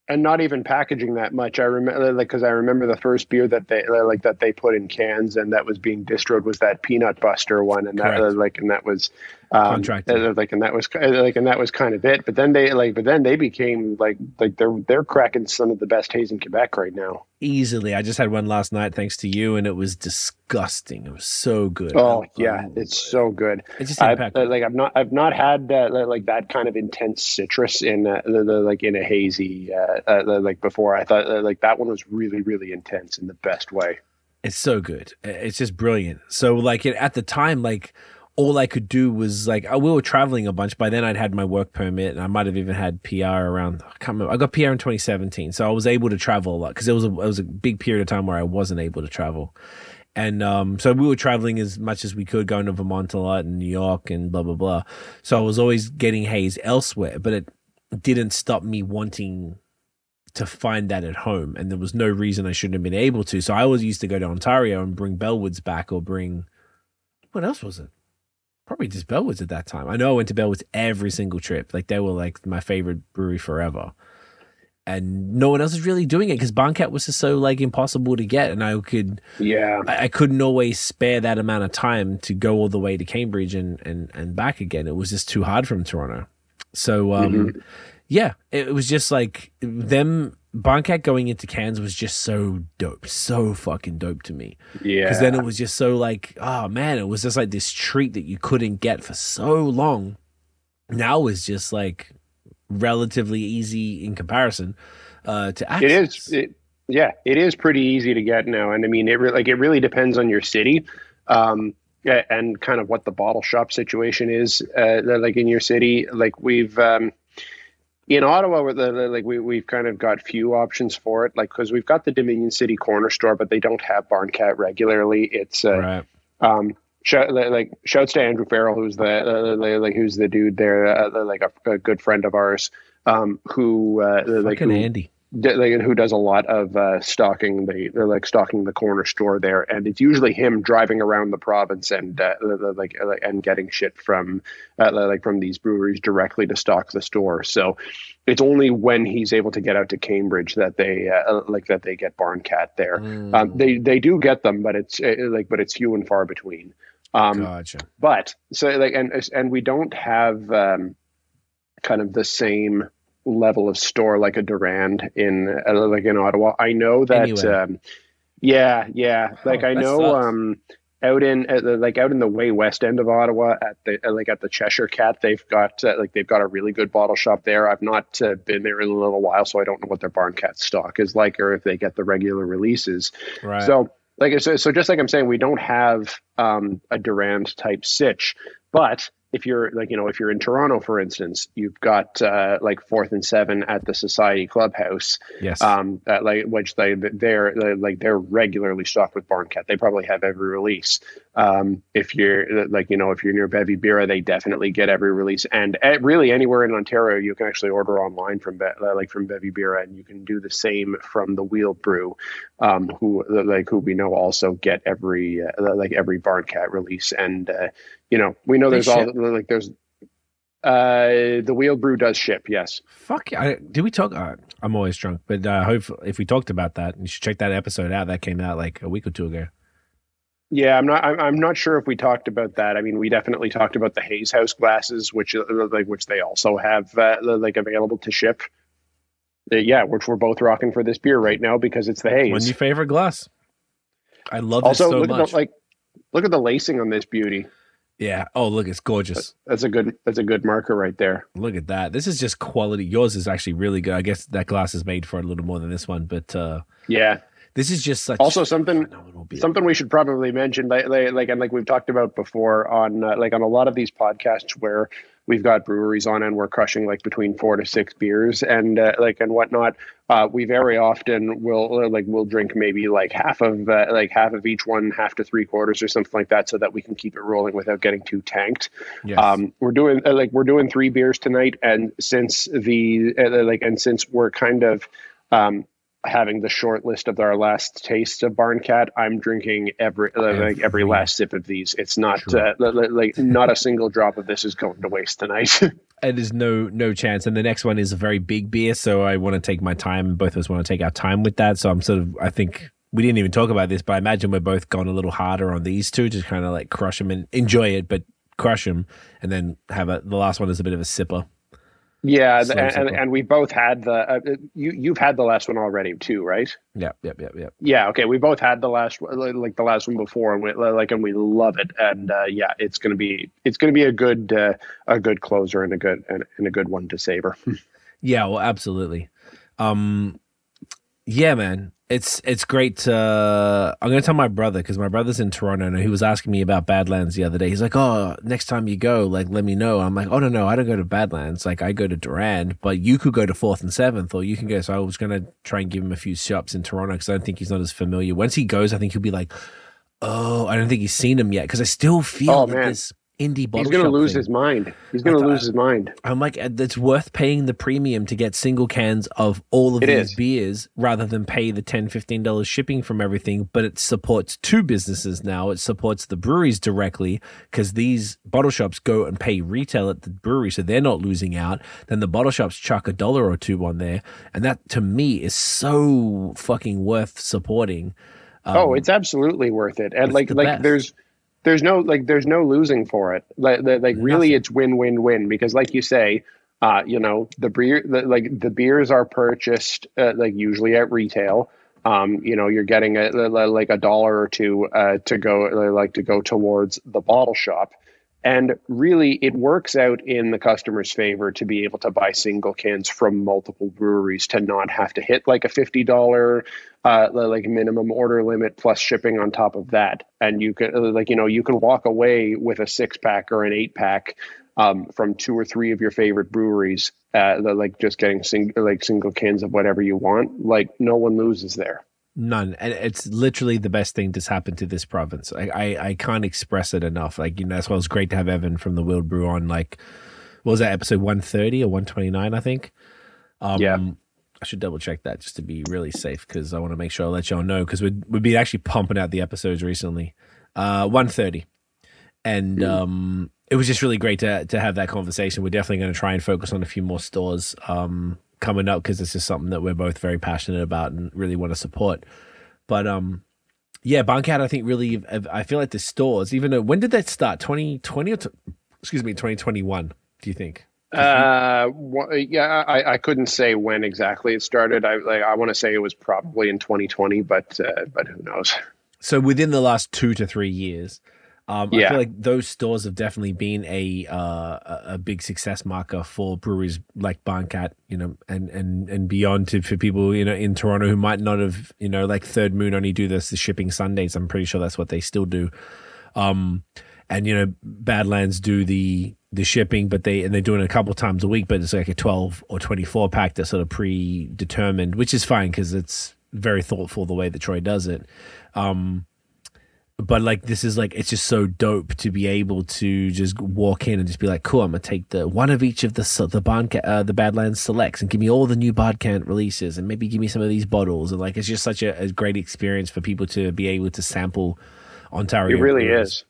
Speaker 3: and not even packaging that much. I remember like because I remember the first beer that they like that they put in cans and that was being distroed was that Peanut Buster one, and that
Speaker 2: Correct.
Speaker 3: uh, like and that was um,
Speaker 2: Contracted.
Speaker 3: uh, like and that was uh, like and that was kind of it. But then they like but then they became like like they're they're cracking some of the best haze in Quebec right now.
Speaker 2: easily. I just had one last night thanks to you, and it was disgusting. It was so good.
Speaker 3: Oh
Speaker 2: I-
Speaker 3: yeah,
Speaker 2: I-
Speaker 3: it's so good.
Speaker 2: it just
Speaker 3: uh, like I've not I've not had li- like that kind of intense citrus in uh, the, the, like in a hazy uh, uh, like before. I thought like that one was really really intense in the best way.
Speaker 2: It's so good. It's just brilliant. So like it, at the time, like all I could do was like uh, we were traveling a bunch. By then, I'd had my work permit, and I might have even had PR around. I can't remember. I got PR in 2017, so I was able to travel a lot because it was a it was a big period of time where I wasn't able to travel. And um, so we were traveling as much as we could, going to Vermont a lot and New York and blah blah blah. So I was always getting haze elsewhere, but it didn't stop me wanting to find that at home, and there was no reason I shouldn't have been able to. So I always used to go to Ontario and bring Bellwoods back, or bring what else was it? Probably just Bellwoods at that time. I know I went to Bellwoods every single trip. Like they were like my favorite brewery forever and no one else is really doing it because Barncat was just so like impossible to get, and I could
Speaker 3: yeah
Speaker 2: I, I, couldn't always spare that amount of time to go all the way to Cambridge and and and back again. It was just too hard from Toronto. So um, mm-hmm. yeah, it was just like them Barncat going into Cairns was just so dope, so fucking dope to me.
Speaker 3: Yeah,
Speaker 2: because then it was just so like oh man, it was just like this treat that you couldn't get for so long. Now it's just like relatively easy in comparison uh, to access.
Speaker 3: It is. It, yeah, it is pretty easy to get now, and I mean, it re- like it really depends on your city. Um, and kind of what the bottle shop situation is, uh, like in your city. Like we've um, in Ottawa, like we we've kind of got few options for it. Like because we've got the Dominion City corner store, but they don't have Barncat regularly. It's uh, right. um, Shout, like shouts to Andrew Farrell, who's the uh, like who's the dude there, uh, like a, a, good friend of ours, um, who uh, like who,
Speaker 2: Andy,
Speaker 3: like, who does a lot of uh, stocking the they're like stocking the corner store there, and it's usually him driving around the province and uh, like and getting shit from uh, like from these breweries directly to stock the store. So it's only when he's able to get out to Cambridge that they uh, like that they get Barncat there. Mm. Um, they they do get them, but it's uh, like but it's few and far between. Um, gotcha. But so like and and we don't have um, kind of the same level of store like a Durand in uh, like in Ottawa. I know that. Anyway. Um, yeah, yeah. Like oh, I know. Um, out in uh, like out in the way west end of Ottawa at the uh, like at the Cheshire Cat they've got uh, like they've got a really good bottle shop there. I've not uh, been there in a little while so I don't know what their barn cat stock is like or if they get the regular releases. Right. So like so, so just like I'm saying, we don't have um, a Durand type sitch, but if you're like you know if you're in Toronto for instance you've got uh, like fourth and seven at the Society Clubhouse
Speaker 2: yes.
Speaker 3: um like which they they're like they're regularly stocked with Barncat. They probably have every release. Um if you're like you know if you're near Bevy Bira they definitely get every release. And really anywhere in Ontario you can actually order online from Be- like from Bevy Bira and you can do the same from the Wheel Brew um who like who we know also get every uh, like every Barncat release. And uh, you know, we know there's all like there's uh the wheel brew does ship, yes.
Speaker 2: Fuck yeah. Did we talk uh, I'm always drunk, but uh hope if we talked about that, you should check that episode out. That came out like a week or two ago.
Speaker 3: Yeah, I'm not. I'm, I'm not sure if we talked about that. I mean, we definitely talked about the Hayes House glasses, which uh, like which they also have uh, like available to ship. Uh, yeah, which we're both rocking for this beer right now because it's the haze.
Speaker 2: What's your favorite glass? I love also, so
Speaker 3: look
Speaker 2: much.
Speaker 3: At the, like, look at the lacing on this beauty.
Speaker 2: Yeah. Oh, look, it's gorgeous.
Speaker 3: That's a good. That's a good marker right there.
Speaker 2: Look at that. This is just quality. Yours is actually really good. I guess that glass is made for a little more than this one, but uh,
Speaker 3: yeah,
Speaker 2: this is just such
Speaker 3: also something something we should probably mention, like, like and like we've talked about before on uh, like on a lot of these podcasts where we've got breweries on and we're crushing like between four to six beers and uh, like and whatnot. Uh, we very often will like we'll drink maybe like half of uh, like half of each one, half to three quarters or something like that, so that we can keep it rolling without getting too tanked. Yes. Um, we're doing uh, like we're doing three beers tonight, and since the uh, like and since we're kind of um, having the short list of our last tastes of Barncat, I'm drinking every like every last sip of these. It's not uh, like [LAUGHS] not a single drop of this is going to waste tonight. [LAUGHS]
Speaker 2: and there's no no chance. And the next one is a very big beer, so I want to take my time. Both of us want to take our time with that. So I'm sort of I think we didn't even talk about this, but I imagine we're both going a little harder on these two, just kind of like crush them and enjoy it, but crush them, and then have a, the last one is a bit of a sipper.
Speaker 3: Yeah, and, and, and, we both had the uh, you you've had the last one already too, right?
Speaker 2: Yeah, yep, yep, yep.
Speaker 3: Yeah, okay. We both had the last like the last one before, and we like and we love it. And uh, yeah, it's gonna be it's gonna be a good uh, a good closer and a good and, and a good one to savor. [LAUGHS]
Speaker 2: yeah, well, absolutely. Um, yeah, man it's it's great. To, I'm going to tell my brother because my brother's in Toronto and he was asking me about Badlands the other day. He's like, "Oh, next time you go, like, let me know." I'm like, "Oh no, no, I don't go to Badlands. Like, I go to Durand, but you could go to Fourth and Seventh, or you can go." So I was going to try and give him a few shops in Toronto because I don't think he's not as familiar. Once he goes, I think he'll be like, "Oh, I don't think he's seen him yet." Because I still feel oh, that there's indie bottle
Speaker 3: He's going to lose
Speaker 2: thing.
Speaker 3: his mind. He's going to lose his mind.
Speaker 2: I'm like, uh, it's worth paying the premium to get single cans of all of
Speaker 3: It
Speaker 2: these
Speaker 3: is.
Speaker 2: beers rather than pay the 10 $15 shipping from everything. But it supports two businesses now. It supports the breweries directly because these bottle shops go and pay retail at the brewery, so they're not losing out. Then the bottle shops chuck a dollar or two on there. And that to me is so fucking worth supporting.
Speaker 3: oh, it's absolutely worth it. And like like
Speaker 2: best.
Speaker 3: there's there's no like there's no losing for it. Like like, really it's win win win because like you say, uh, you know, the beer the, like the beers are purchased uh, like usually at retail. Um, you know, you're getting a, like a dollar or two uh, to go like to go towards the bottle shop. And really, it works out in the customer's favor to be able to buy single cans from multiple breweries to not have to hit like a fifty dollar uh, like minimum order limit plus shipping on top of that. And you can like you know you can walk away with a six pack or an eight pack um, from two or three of your favorite breweries, uh, like just getting sing- like single cans of whatever you want. Like no one loses there.
Speaker 2: None, and it's literally the best thing that's happened to this province. I, I, I can't express it enough. Like you know, that's why it was great to have Evan from the Wild Brew on. Like, what was that episode one thirty or one twenty nine? I think. Um,
Speaker 3: Yeah.
Speaker 2: I should double check that just to be really safe because I want to make sure I let y'all know because we'd we've been actually pumping out the episodes recently. Uh, one thirty, and
Speaker 3: Hmm.
Speaker 2: um, it was just really great to to have that conversation. We're definitely going to try and focus on a few more stores um coming up because this is something that we're both very passionate about and really want to support. But um, yeah, Barncat, I think really, I feel like the stores, even though when did that start? Twenty twenty or t- excuse me, twenty twenty one? Do you think?
Speaker 3: Uh, wha- yeah, I, I couldn't say when exactly it started. I like I want to say it was probably in 2020, but uh, but who knows?
Speaker 2: So within the last two to three years, um, I feel like those stores have definitely been a uh, a- big success marker for breweries like Barncat, you know, and and and beyond to for people you know in Toronto who might not have you know like Third Moon only do this the shipping Sundays. I'm pretty sure that's what they still do. Um, and you know Badlands do the the shipping, but they and they do it a couple times a week, but it's like a 12 or 24 pack that's sort of predetermined, which is fine because it's very thoughtful the way that Troy does it. Um, but like this is like it's just so dope to be able to just walk in and just be like, cool, I'm gonna take the one of each of the the Barnca- uh, the Badlands selects and give me all the new Barncat releases and maybe give me some of these bottles and like it's just such a, a great experience for people to be able to sample Ontario.
Speaker 3: It really
Speaker 2: brews.
Speaker 3: is.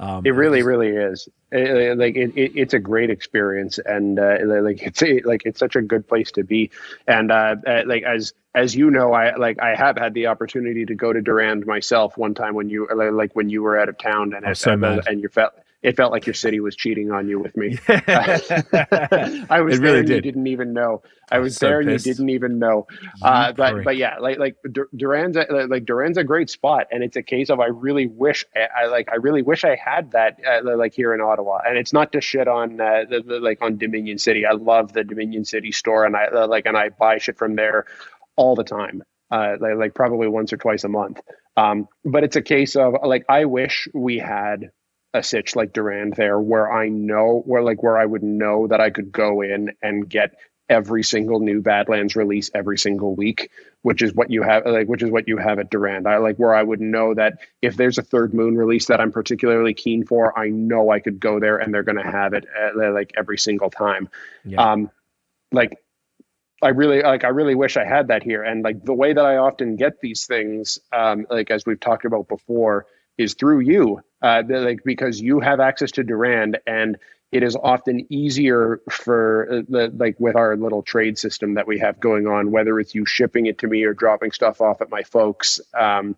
Speaker 2: Um,
Speaker 3: It really, really is. Uh, like it, it, it's a great experience, and uh, like [LAUGHS] it's a, like it's such a good place to be. And uh, uh, like as as you know, I like I have had the opportunity to go to Durand myself one time when you like when you were out of town, and it,
Speaker 2: so mad.
Speaker 3: and you felt it felt like your city was cheating on you with me. [LAUGHS] I was
Speaker 2: It
Speaker 3: there
Speaker 2: really
Speaker 3: and
Speaker 2: did.
Speaker 3: you didn't even know. I was
Speaker 2: so
Speaker 3: there and
Speaker 2: pissed.
Speaker 3: you didn't even know. Uh, but but yeah, like like Durand's a, like Durand's a great spot, and it's a case of I really wish I, I like I really wish I had that uh, like here in Ottawa. And it's not to shit on uh, the, the, like on Dominion City. I love the Dominion City store, and I uh, like and I buy shit from there all the time. Uh, like, like probably once or twice a month. Um, but it's a case of like I wish we had a sitch like Durand there where I know where like where I would know that I could go in and get every single new Badlands release every single week, which is what you have like which is what you have at Durand. I like where I would know that if there's a third moon release that I'm particularly keen for, I know I could go there and they're going to have it uh, like every single time.
Speaker 2: Yeah.
Speaker 3: Um, like I really like I really wish I had that here. And like the way that I often get these things, um, like as we've talked about before, is through you. Uh, like because you have access to Durand and it is often easier for uh, the, like with our little trade system that we have going on, whether it's you shipping it to me or dropping stuff off at my folks, um,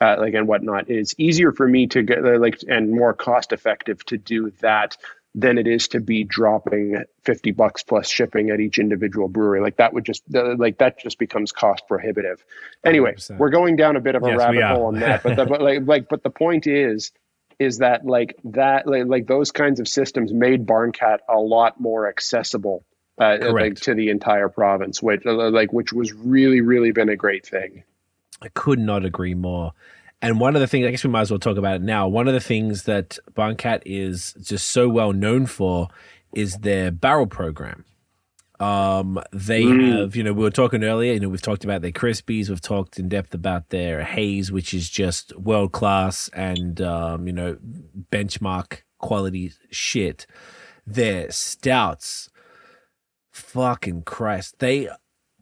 Speaker 3: uh, like and whatnot. It's easier for me to get uh, like and more cost effective to do that than it is to be dropping 50 bucks plus shipping at each individual brewery like that would just like that just becomes cost prohibitive anyway
Speaker 2: 100%.
Speaker 3: we're going down a bit of a
Speaker 2: Yes,
Speaker 3: rabbit hole on that but the, but like like but the point is is that like that like, like those kinds of systems made barncat a lot more accessible uh, like to the entire province which uh, like which was really really been a great thing
Speaker 2: I could not agree more. And one of the things, I guess we might as well talk about it now. One of the things that Barncat is just so well known for is their barrel program. Um, they
Speaker 3: Mm.
Speaker 2: have, you know, we were talking earlier, you know, we've talked about their Crispies, we've talked in depth about their Haze, which is just world class and, um, you know, benchmark quality shit. Their stouts, fucking Christ, they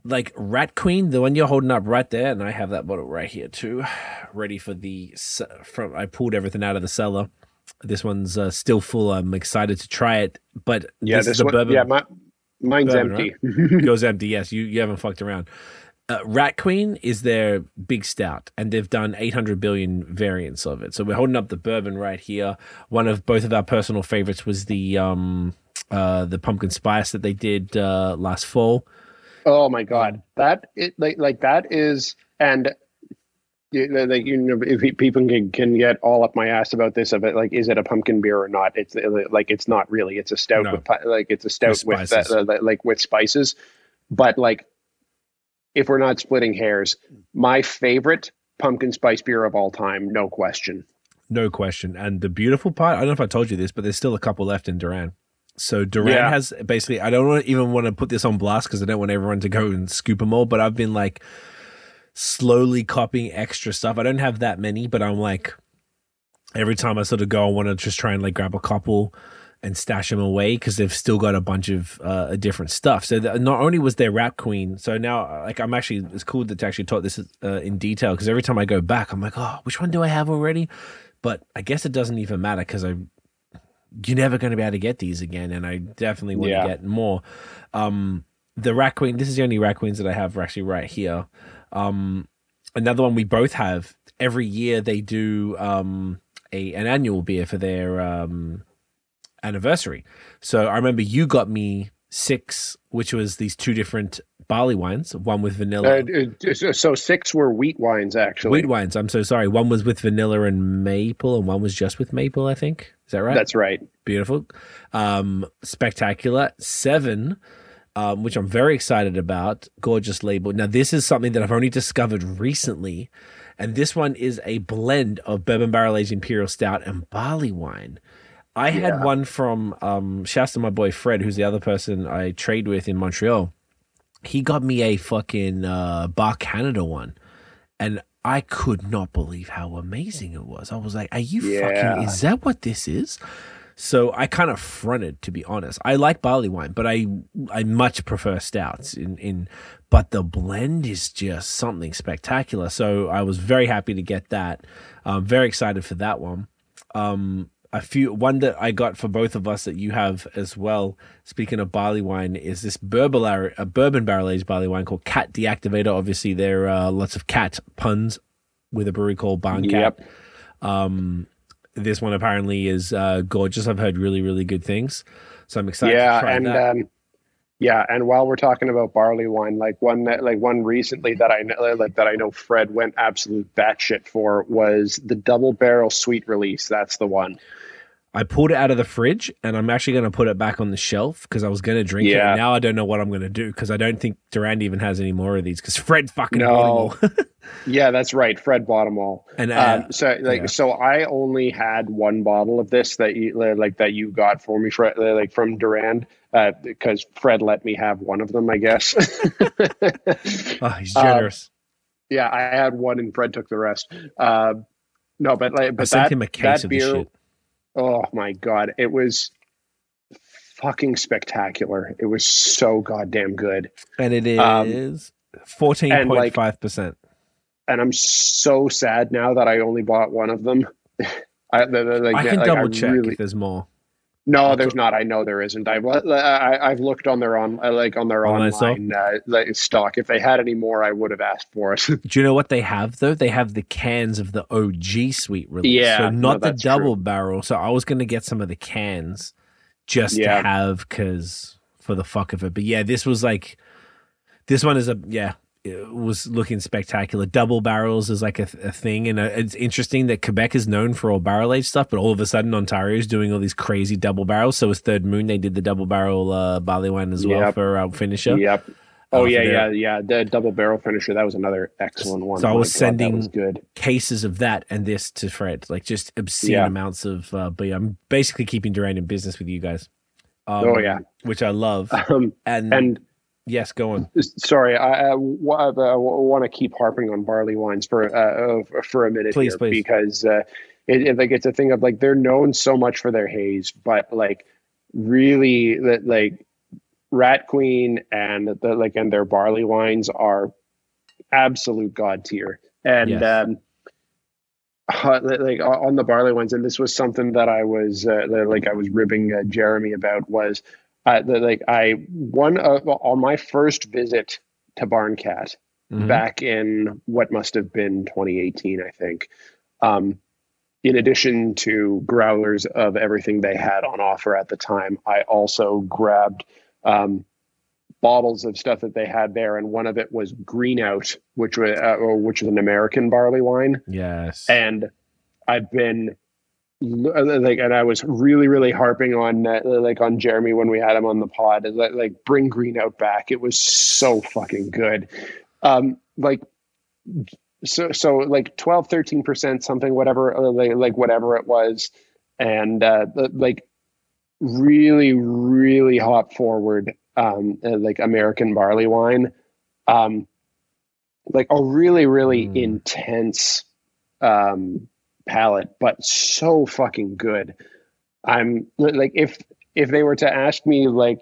Speaker 2: like Rat Queen, the one you're holding up right there, and I have that bottle right here too, [SIGHS] ready for the from. I pulled everything out of the cellar. This one's uh, still full. I'm excited to try it, but
Speaker 3: yeah, this, this one, bourbon, yeah, my, mine's empty.
Speaker 2: Right? Yours empty. Yes, you you haven't fucked around. Uh, Rat Queen is their big stout, and they've done 800 billion variants of it. So we're holding up the bourbon right here. One of both of our personal favorites was the um uh the pumpkin spice that they did uh last fall.
Speaker 3: Oh my god, that it like like that is and like you know if people can can get all up my ass about this of it like is it a pumpkin beer or not it's like it's not really it's a stout no. with like it's a stout with, with uh, like with spices but like if we're not splitting hairs, my favorite pumpkin spice beer of all time, no question.
Speaker 2: No question. And the beautiful part, I don't know if I told you this, but there's still a couple left in Durand. So Durand yeah. has basically, I don't even want to put this on blast because I don't want everyone to go and scoop them all, but I've been like slowly copying extra stuff. I don't have that many, but I'm like, every time I sort of go, I want to just try and like grab a couple and stash them away because they've still got a bunch of uh, different stuff. So not only was there Rat Queen, so now like I'm actually it's cool that to actually talk this uh, in detail because every time I go back, I'm like, oh, which one do I have already? But I guess it doesn't even matter because I you're never going to be able to get these again, and I definitely want yeah. to get more. Um, the Rat Queen, this is the only Rat Queens that I have actually right here. Um, another one we both have. Every year they do um, a an annual beer for their um, anniversary. So I remember you got me six, which was these two different barley wines, one with vanilla.
Speaker 3: Uh, so six were wheat wines, actually.
Speaker 2: Wheat wines. I'm so sorry. One was with vanilla and maple, and one was just with maple. I think is that right?
Speaker 3: That's right.
Speaker 2: Beautiful, um, spectacular. Seven. Um, which I'm very excited about. Gorgeous label. Now, this is something that I've only discovered recently, and this one is a blend of bourbon barrel aged imperial stout and barley wine. I had one from um shouts to my boy Fred, who's the other person I trade with in Montreal. He got me a fucking uh Bar Canada one. And I could not believe how amazing it was. I was like, are you yeah. fucking is that what this is? So I kind of fronted, to be honest. I like barley wine, but I I much prefer stouts. In in, but the blend is just something spectacular. So I was very happy to get that. I'm very excited for that one. Um, a few one that I got for both of us that you have as well. Speaking of barley wine, is this bourbon a bourbon barrel aged barley wine called Cat Deactivator. Obviously, there are lots of cat puns with a brewery called Barncat. Yep. Um, this one apparently is uh, gorgeous. I've heard really really good things, so I'm excited.
Speaker 3: Yeah, and um, yeah, and while we're talking about barley wine, like one that like one recently that I know like that I know Fred went absolute batshit for was the double barrel sweet release. That's the one.
Speaker 2: I pulled it out of the fridge and I'm actually going to put it back on the shelf because I was going to drink yeah. it. now I don't know what I'm going to do because I don't think Durand even has any more of these because Fred fucking no. bought them all. [LAUGHS]
Speaker 3: yeah, that's right. Fred bought them all. And uh, um, so, like, yeah. so I only had one bottle of this that you like that you got for me, Fred, like from Durand, uh, because Fred let me have one of them, I guess. [LAUGHS] [LAUGHS]
Speaker 2: oh, he's generous. Um,
Speaker 3: yeah, I had one and Fred took the rest. Uh, no, but like, but I sent that, him a case of beer, shit Oh my god, it was fucking spectacular. It was so goddamn good.
Speaker 2: And it um, is fourteen point five percent.
Speaker 3: And I'm so sad now that I only bought one of them. [LAUGHS]
Speaker 2: I, like, I can like, double I check really, if there's more.
Speaker 3: No, there's not. I know there isn't. I've I, have looked on their on like on their online, online uh, stock. If they had any more, I would have asked for it. [LAUGHS]
Speaker 2: Do you know what they have though? They have the cans of the OG sweet release. Yeah, so not no, the double true. barrel. So I was going to get some of the cans just yeah. to have because for the fuck of it. But yeah, this was like this one is a yeah was looking spectacular. Double barrels is like a, a thing, and uh, it's interesting that Quebec is known for all barrel aged stuff, but all of a sudden Ontario is doing all these crazy double barrels. So with Third Moon, they did the double barrel uh, barley wine as well for our finisher.
Speaker 3: Yep. Oh uh, yeah, yeah, yeah. The double barrel finisher that was another excellent one.
Speaker 2: So I was sending was good. cases of that and this to Fred, like just obscene yeah. amounts of. Uh, but yeah, I'm basically keeping Durand in business with you guys.
Speaker 3: Um, oh yeah,
Speaker 2: which I love. [LAUGHS] Um, and and Yes, go on.
Speaker 3: Sorry, I, I, I want to keep harping on barley wines for uh, for a minute
Speaker 2: please, please.
Speaker 3: because uh, it, it, like it's a thing of like they're known so much for their haze, but like really that like Rat Queen and the like and their barley wines are absolute god tier. And yes. um, uh, like on the barley wines, and this was something that I was uh, like I was ribbing uh, Jeremy about was like I one of, on my first visit to Barncat mm-hmm. back in what must have been 2018, I think. Um, in addition to growlers of everything they had on offer at the time, I also grabbed um, bottles of stuff that they had there, and one of it was Greenout, which was uh, which is an American barley wine.
Speaker 2: Yes,
Speaker 3: and I've been like, and I was really, really harping on uh, like on Jeremy when we had him on the pod, like, like bring Green Out back. It was so fucking good. Um, like so so like 12 13 percent something whatever uh, like, like whatever it was and uh like really really hop forward um uh, like american barley wine um like a really really mm. intense um palate but so fucking good i'm like if if they were to ask me like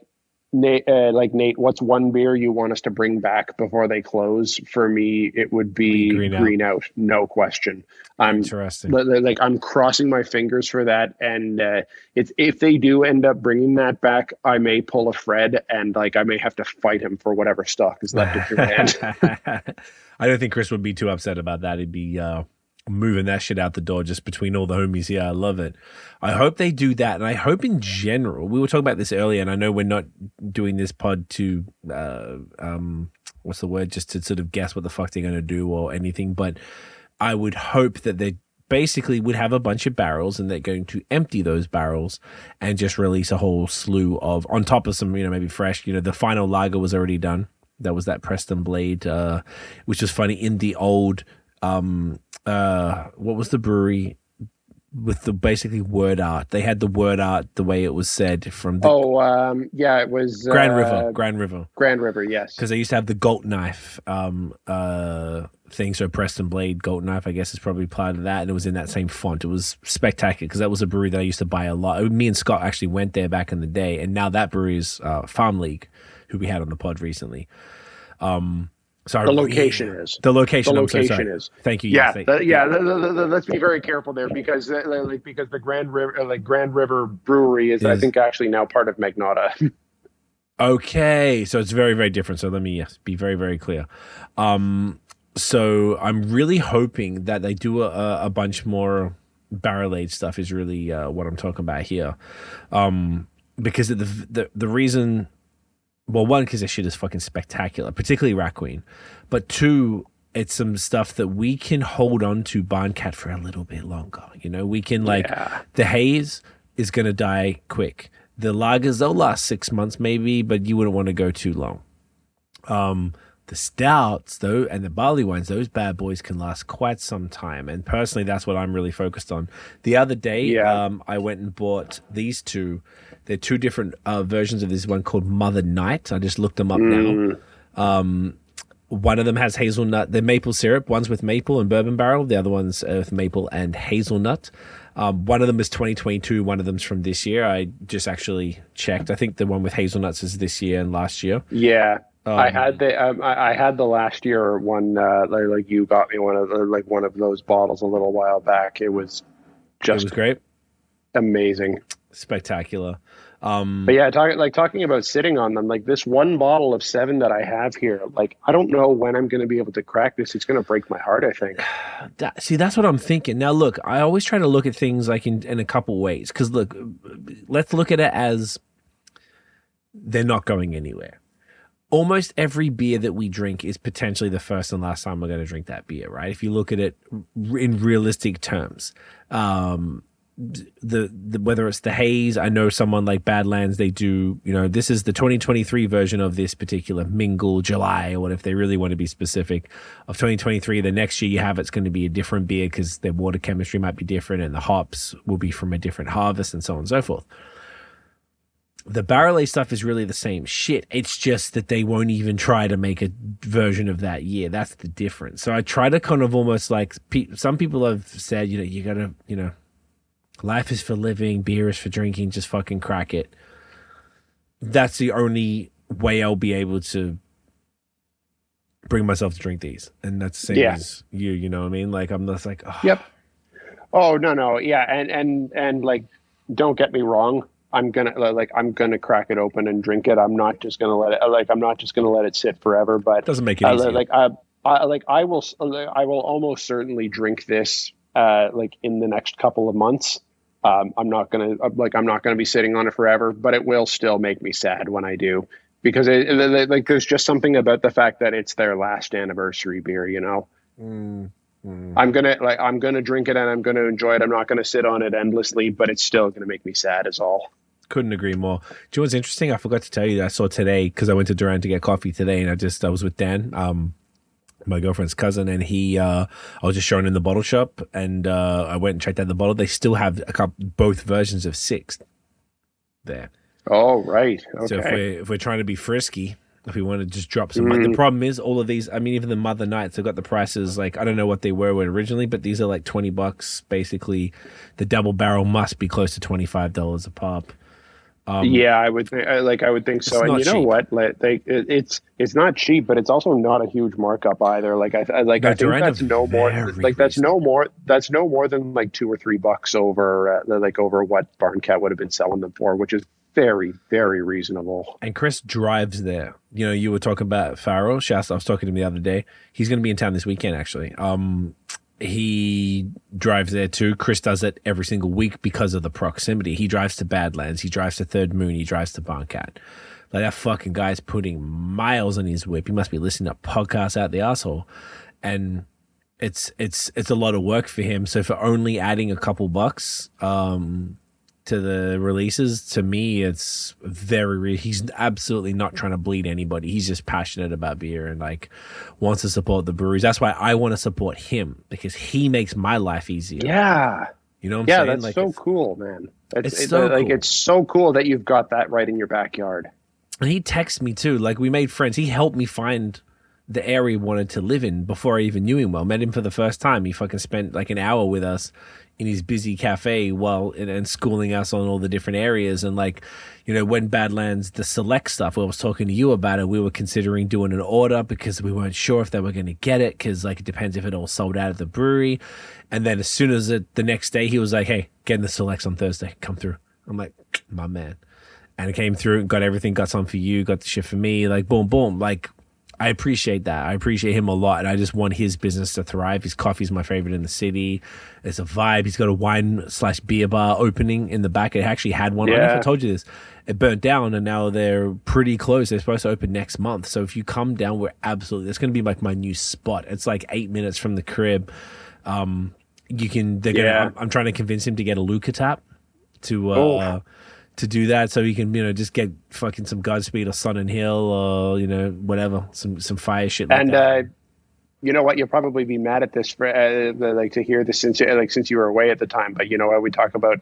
Speaker 3: Nate, uh, like Nate, what's one beer you want us to bring back before they close? For me, it would be Green, green out. out. no question. I'm
Speaker 2: interesting.
Speaker 3: Like I'm crossing my fingers for that, and uh, it's if they do end up bringing that back, I may pull a Fred, and like I may have to fight him for whatever stock is left in your [LAUGHS] hand.
Speaker 2: I don't think Chris would be too upset about that. He'd be uh, moving that shit out the door just between all the homies here. I love it. I hope they do that. And I hope in general, we were talking about this earlier, and I know we're not doing this pod to, uh, um, what's the word, just to sort of guess what the fuck they're going to do or anything. But I would hope that they basically would have a bunch of barrels and they're going to empty those barrels and just release a whole slew of, on top of some, you know, maybe fresh, you know, the final lager was already done. That was that Preston Blade, uh, which was funny in the old um uh what was the brewery with the basically word art. They had the word art the way it was said from the
Speaker 3: Oh um yeah, it was
Speaker 2: Grand uh, River. Grand River.
Speaker 3: Grand River, yes.
Speaker 2: Because they used to have the Galt knife um uh thing. So Preston Blade Galt knife, I guess, is probably part of that. And it was in that same font. It was spectacular because that was a brewery that I used to buy a lot. Me and Scott actually went there back in the day, and now that brewery is uh, Farm League, who we had on the pod recently. Um Sorry,
Speaker 3: the location is
Speaker 2: the location.
Speaker 3: The location
Speaker 2: so
Speaker 3: is
Speaker 2: thank you.
Speaker 3: Yeah, the, yeah. The, the, let's be very careful there because uh, like because the Grand River like Grand River Brewery is, is, I think actually now part of Magnotta. [LAUGHS]
Speaker 2: okay, so it's very very different. So let me yes, be very very clear. Um, so I'm really hoping that they do a, a bunch more barrel aged stuff. Is really uh, what I'm talking about here, um, because the the the reason well, one because this shit is fucking spectacular, particularly Rat Queen, but two, it's some stuff that we can hold on to Barncat for a little bit longer. You know, we can like yeah. the haze is gonna die quick. The lagers they'll last six months maybe, but you wouldn't want to go too long. Um, the stouts though and the barley wines, those bad boys can last quite some time. And personally, that's what I'm really focused on. The other day, yeah. um, I went and bought these two They're two different uh, versions of this one called Mother Night. I just looked them up mm. now. Um, one of them has hazelnut, the maple syrup. One's with maple and bourbon barrel. The other one's with maple and hazelnut. Um, one of them is 2022. One of them's from this year. I just actually checked. I think the one with hazelnuts is this year and last year.
Speaker 3: Yeah. Um, I had the um, I, I, had the last year one uh, like, like you got me one of the, like one of those bottles a little while back. It was just
Speaker 2: it was great,
Speaker 3: amazing,
Speaker 2: spectacular. Um,
Speaker 3: but yeah, talking like talking about sitting on them, like this one bottle of seven that I have here, like I don't know when I'm going to be able to crack this. It's going to break my heart. I think. [SIGHS]
Speaker 2: That, see, that's what I'm thinking. Now, look, I always try to look at things like in in a couple ways because look, let's look at it as they're not going anywhere. Almost every beer that we drink is potentially the first and last time we're going to drink that beer, right? If you look at it in realistic terms. Um, the, the whether it's the haze i know someone like badlands they do you know this is the 2023 version of this particular mingle july or what if they really want to be specific of 2023 the next year you have it's going to be a different beer because their water chemistry might be different and the hops will be from a different harvest and so on and so forth the barrel aged stuff is really the same shit. It's just that they won't even try to make a version of that year. That's the difference. So I try to kind of almost like some people have said, you know, you gotta, you know, life is for living, beer is for drinking. Just fucking crack it. That's the only way I'll be able to bring myself to drink these, and that's the same yeah. as you. You know what I mean? Like I'm just like, oh.
Speaker 3: yep. Oh no no yeah, and and and like, don't get me wrong. I'm gonna like I'm gonna crack it open and drink it. I'm not just gonna let it like I'm not just gonna let it sit forever. But
Speaker 2: doesn't make it uh, easy.
Speaker 3: Like I, I like I will I will almost certainly drink this uh, like in the next couple of months. Um, I'm not gonna like I'm not gonna be sitting on it forever, but it will still make me sad when I do because it, it, like there's just something about the fact that it's their last anniversary beer. You know. Mm. Mm. I'm gonna like I'm gonna drink it and I'm gonna enjoy it. I'm not gonna sit on it endlessly, but it's still gonna make me sad as all.
Speaker 2: Couldn't agree more. Do you know what's interesting? I forgot to tell you that I saw today because I went to Durand to get coffee today, and I just I was with Dan, um, my girlfriend's cousin, and he uh, I was just showing in the bottle shop, and uh, I went and checked out the bottle. They still have a couple, both versions of six there.
Speaker 3: Oh right. Okay.
Speaker 2: So if we're if we're trying to be frisky, if we want to just drop some. Mm. the problem is all of these. I mean, even the Mother Nights have got the prices like I don't know what they were originally, but these are like twenty bucks. Basically, the double barrel must be close to twenty five dollars a pop.
Speaker 3: Um, yeah, I would think, like I would think so. And you know cheap. what? Like, they, it, it's it's not cheap, but it's also not a huge markup either. Like I, I like no, I think that's no more. Like that's no more. That's no more than like two or three bucks over uh, like over what Barncat would have been selling them for, which is very, very reasonable.
Speaker 2: And Chris drives there. You know, you were talking about Farrell. Shasta, I was talking to him the other day. He's going to be in town this weekend, actually. Um, he drives there too. Chris does it every single week because of the proximity. He drives to Badlands. He drives to Third Moon. He drives to Barncat. Like that fucking guy's putting miles on his whip. He must be listening to podcasts out the asshole, and it's it's it's a lot of work for him. So for only adding a couple bucks, um, to the releases, to me, it's very. He's absolutely not trying to bleed anybody. He's just passionate about beer and like wants to support the breweries. That's why I want to support him because he makes my life easier.
Speaker 3: Yeah,
Speaker 2: you know.
Speaker 3: What I'm yeah,
Speaker 2: saying?
Speaker 3: that's like, so cool, man. It's, it's so like cool. it's so cool that you've got that right in your backyard.
Speaker 2: And he texts me too. Like we made friends. He helped me find the area he wanted to live in before I even knew him well. Met him for the first time. He fucking spent like an hour with us in his busy cafe while and, and, schooling us on all the different areas. And like you know when badlands the select stuff i was talking to you about it we were considering doing an order because we weren't sure if they were going to get it because like it depends if it all sold out at the brewery. And then as soon as it the next day he was like hey getting the selects on thursday. Come through. I'm like my man. And it came through and got everything got some for you got the shit for me like boom boom. Like I appreciate that. I appreciate him a lot, and I just want his business to thrive. His coffee's my favorite in the city. It's a vibe. He's got a wine slash beer bar opening in the back. It actually had one. Yeah. I don't know if I told you this. It burnt down, and now they're pretty close. They're supposed to open next month. So if you come down, we're absolutely. It's going to be like my new spot. It's like eight minutes from the crib. Um, you can. They're gonna. I'm, I'm, trying to convince him to get a Luca tap to. Uh, oh to do that so he can you know just get fucking some Godspeed or Sonnen Hill or you know whatever some some fire shit like
Speaker 3: and
Speaker 2: that.
Speaker 3: uh you know what? You'll probably be mad at this for uh, like to hear this since like since you were away at the time. But you know why we talk about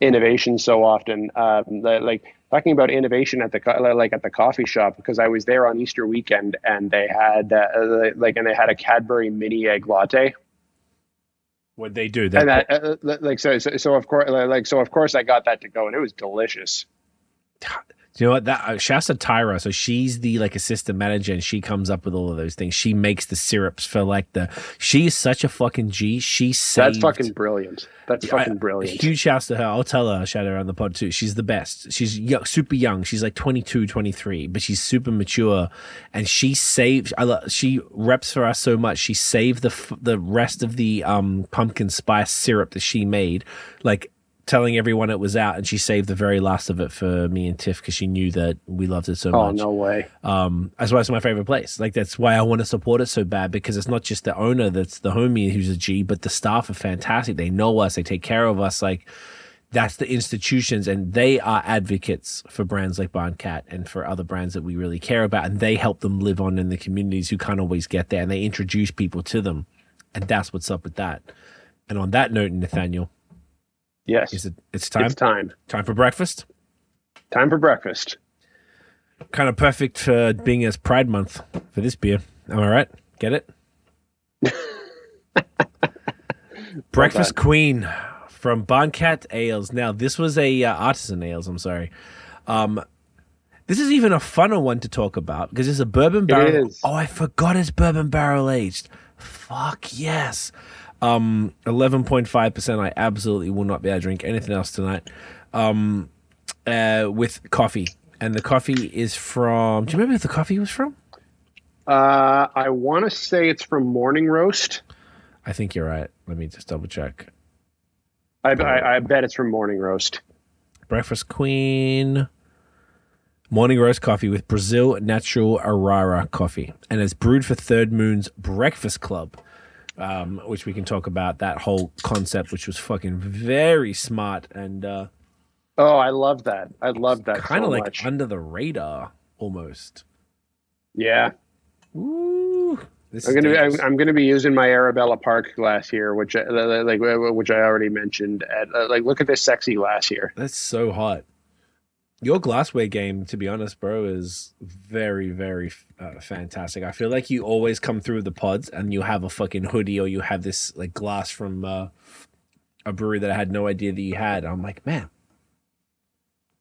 Speaker 3: innovation so often. Um like talking about innovation at the like at the coffee shop because I was there on Easter weekend and they had uh, like and they had a Cadbury mini egg latte
Speaker 2: what they do?
Speaker 3: And that, uh, like so, so, so of course, like so, of course, I got that to go, and it was delicious
Speaker 2: you know what? That uh, Shasta Tyra, so she's the like assistant manager, and she comes up with all of those things. She makes the syrups for like the. She's such a fucking G. She saved,
Speaker 3: That's fucking brilliant. That's fucking brilliant.
Speaker 2: huge shouts to her. I'll tell her. Shout her on the pod too. She's the best. She's young, super young. She's like 22, 23, but she's super mature, and she saved. I love, she reps for us so much. She saved the the rest of the um pumpkin spice syrup that she made, like telling everyone it was out, and she saved the very last of it for me and Tiff because she knew that we loved it so
Speaker 3: oh,
Speaker 2: much.
Speaker 3: Oh no way!
Speaker 2: Um, that's why it's my favorite place. Like that's why I want to support it so bad because it's not just the owner that's the homie who's a G, but the staff are fantastic. They know us. They take care of us. Like that's the institutions, and they are advocates for brands like Barncat and for other brands that we really care about, and they help them live on in the communities who can't always get there, and they introduce people to them, and that's what's up with that. And on that note, Nathaniel
Speaker 3: Yes.
Speaker 2: Is it? It's time.
Speaker 3: It's time.
Speaker 2: Time for breakfast.
Speaker 3: Time for breakfast.
Speaker 2: Kind of perfect for being as Pride Month for this beer. Am I right? Get it? [LAUGHS] Breakfast Queen from Barncat Ales. Now, this was a uh, artisan ales. I'm sorry. Um, this is even a funner one to talk about because it's a bourbon barrel. Oh, I forgot it's bourbon barrel aged. Fuck yes. Um, 11.5%. I absolutely will not be able to drink anything else tonight. Um, uh, with coffee. And the coffee is from. Do you remember who the coffee was from?
Speaker 3: Uh, I want to say it's from Morning Roast.
Speaker 2: I think you're right. Let me just double check.
Speaker 3: I, I, I bet it's from Morning Roast.
Speaker 2: Breakfast Queen. Morning roast coffee with Brazil Natural Arara coffee, and it's brewed for Third Moon's Breakfast Club, um, which we can talk about that whole concept, which was fucking very smart and uh,
Speaker 3: oh, I love that. I love that.
Speaker 2: Kind of
Speaker 3: so
Speaker 2: like
Speaker 3: much.
Speaker 2: under the radar almost.
Speaker 3: Yeah,
Speaker 2: Ooh, this
Speaker 3: I'm gonna be, I'm. I'm gonna be using my Arabella Park glass here, which I, like which I already mentioned. At, uh, like, look at this sexy glass here.
Speaker 2: That's so hot. Your glassware game, to be honest, bro, is very, very uh, fantastic. I feel like you always come through the pods and you have a fucking hoodie or you have this like glass from uh, a brewery that I had no idea that you had. I'm like, man,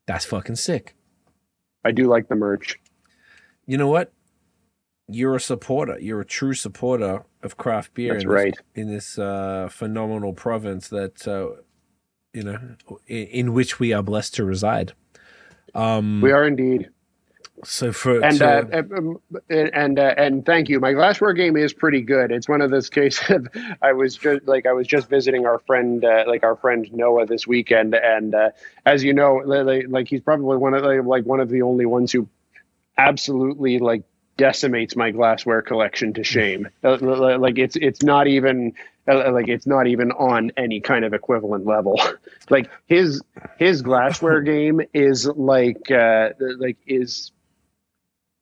Speaker 2: that's fucking sick.
Speaker 3: I do like the merch.
Speaker 2: You know what? You're a supporter. You're a true supporter of craft beer.
Speaker 3: That's
Speaker 2: in this,
Speaker 3: right.
Speaker 2: in this uh, phenomenal province that uh, you know in, in which we are blessed to reside. Um,
Speaker 3: We are indeed.
Speaker 2: so for
Speaker 3: and
Speaker 2: to-
Speaker 3: uh, um, and uh, and thank you. My glassware game is pretty good. It's one of those cases. I was just like I was just visiting our friend, uh, like our friend Noah this weekend, and uh, as you know, like, he's probably one of the, like one of the only ones who absolutely like decimates my glassware collection to shame. [LAUGHS] Uh, like it's it's not even like it's not even on any kind of equivalent level. [LAUGHS] like his his glassware [LAUGHS] game is like uh, like is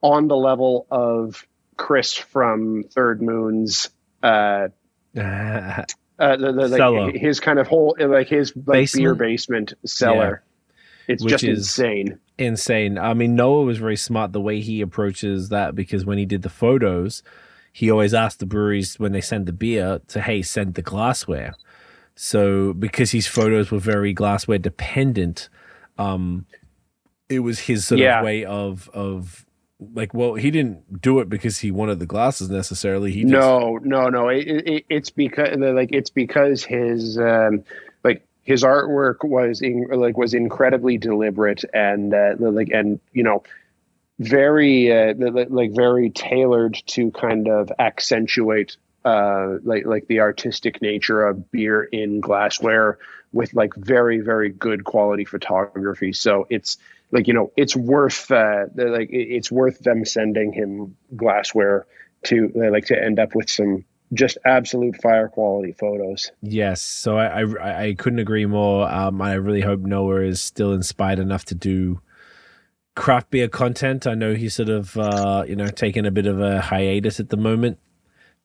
Speaker 3: on the level of Chris from Third Moon's uh, [LAUGHS] uh, the, the, like his kind of whole like his like
Speaker 2: Basement?
Speaker 3: beer basement cellar. It's
Speaker 2: Which
Speaker 3: just insane.
Speaker 2: insane. I mean, Noah was very smart the way he approaches that because when he did the photos, he always asked the breweries when they send the beer to, hey, send the glassware. So because his photos were very glassware dependent, um, it was his sort
Speaker 3: Yeah.
Speaker 2: of way of of like, well, he didn't do it because he wanted the glasses necessarily. He just,
Speaker 3: No, no, no. It, it, it's because like it's because his um, like his artwork was in, like was incredibly deliberate and uh, like and you know very uh, like very tailored to kind of accentuate uh, like like the artistic nature of beer in glassware with like very very good quality photography. So it's like you know it's worth uh, like it's worth them sending him glassware to like to end up with some just absolute fire quality photos.
Speaker 2: Yes, so I, I I couldn't agree more. Um, I really hope Noah is still inspired enough to do craft beer content. I know he's sort of uh, you know taking a bit of a hiatus at the moment,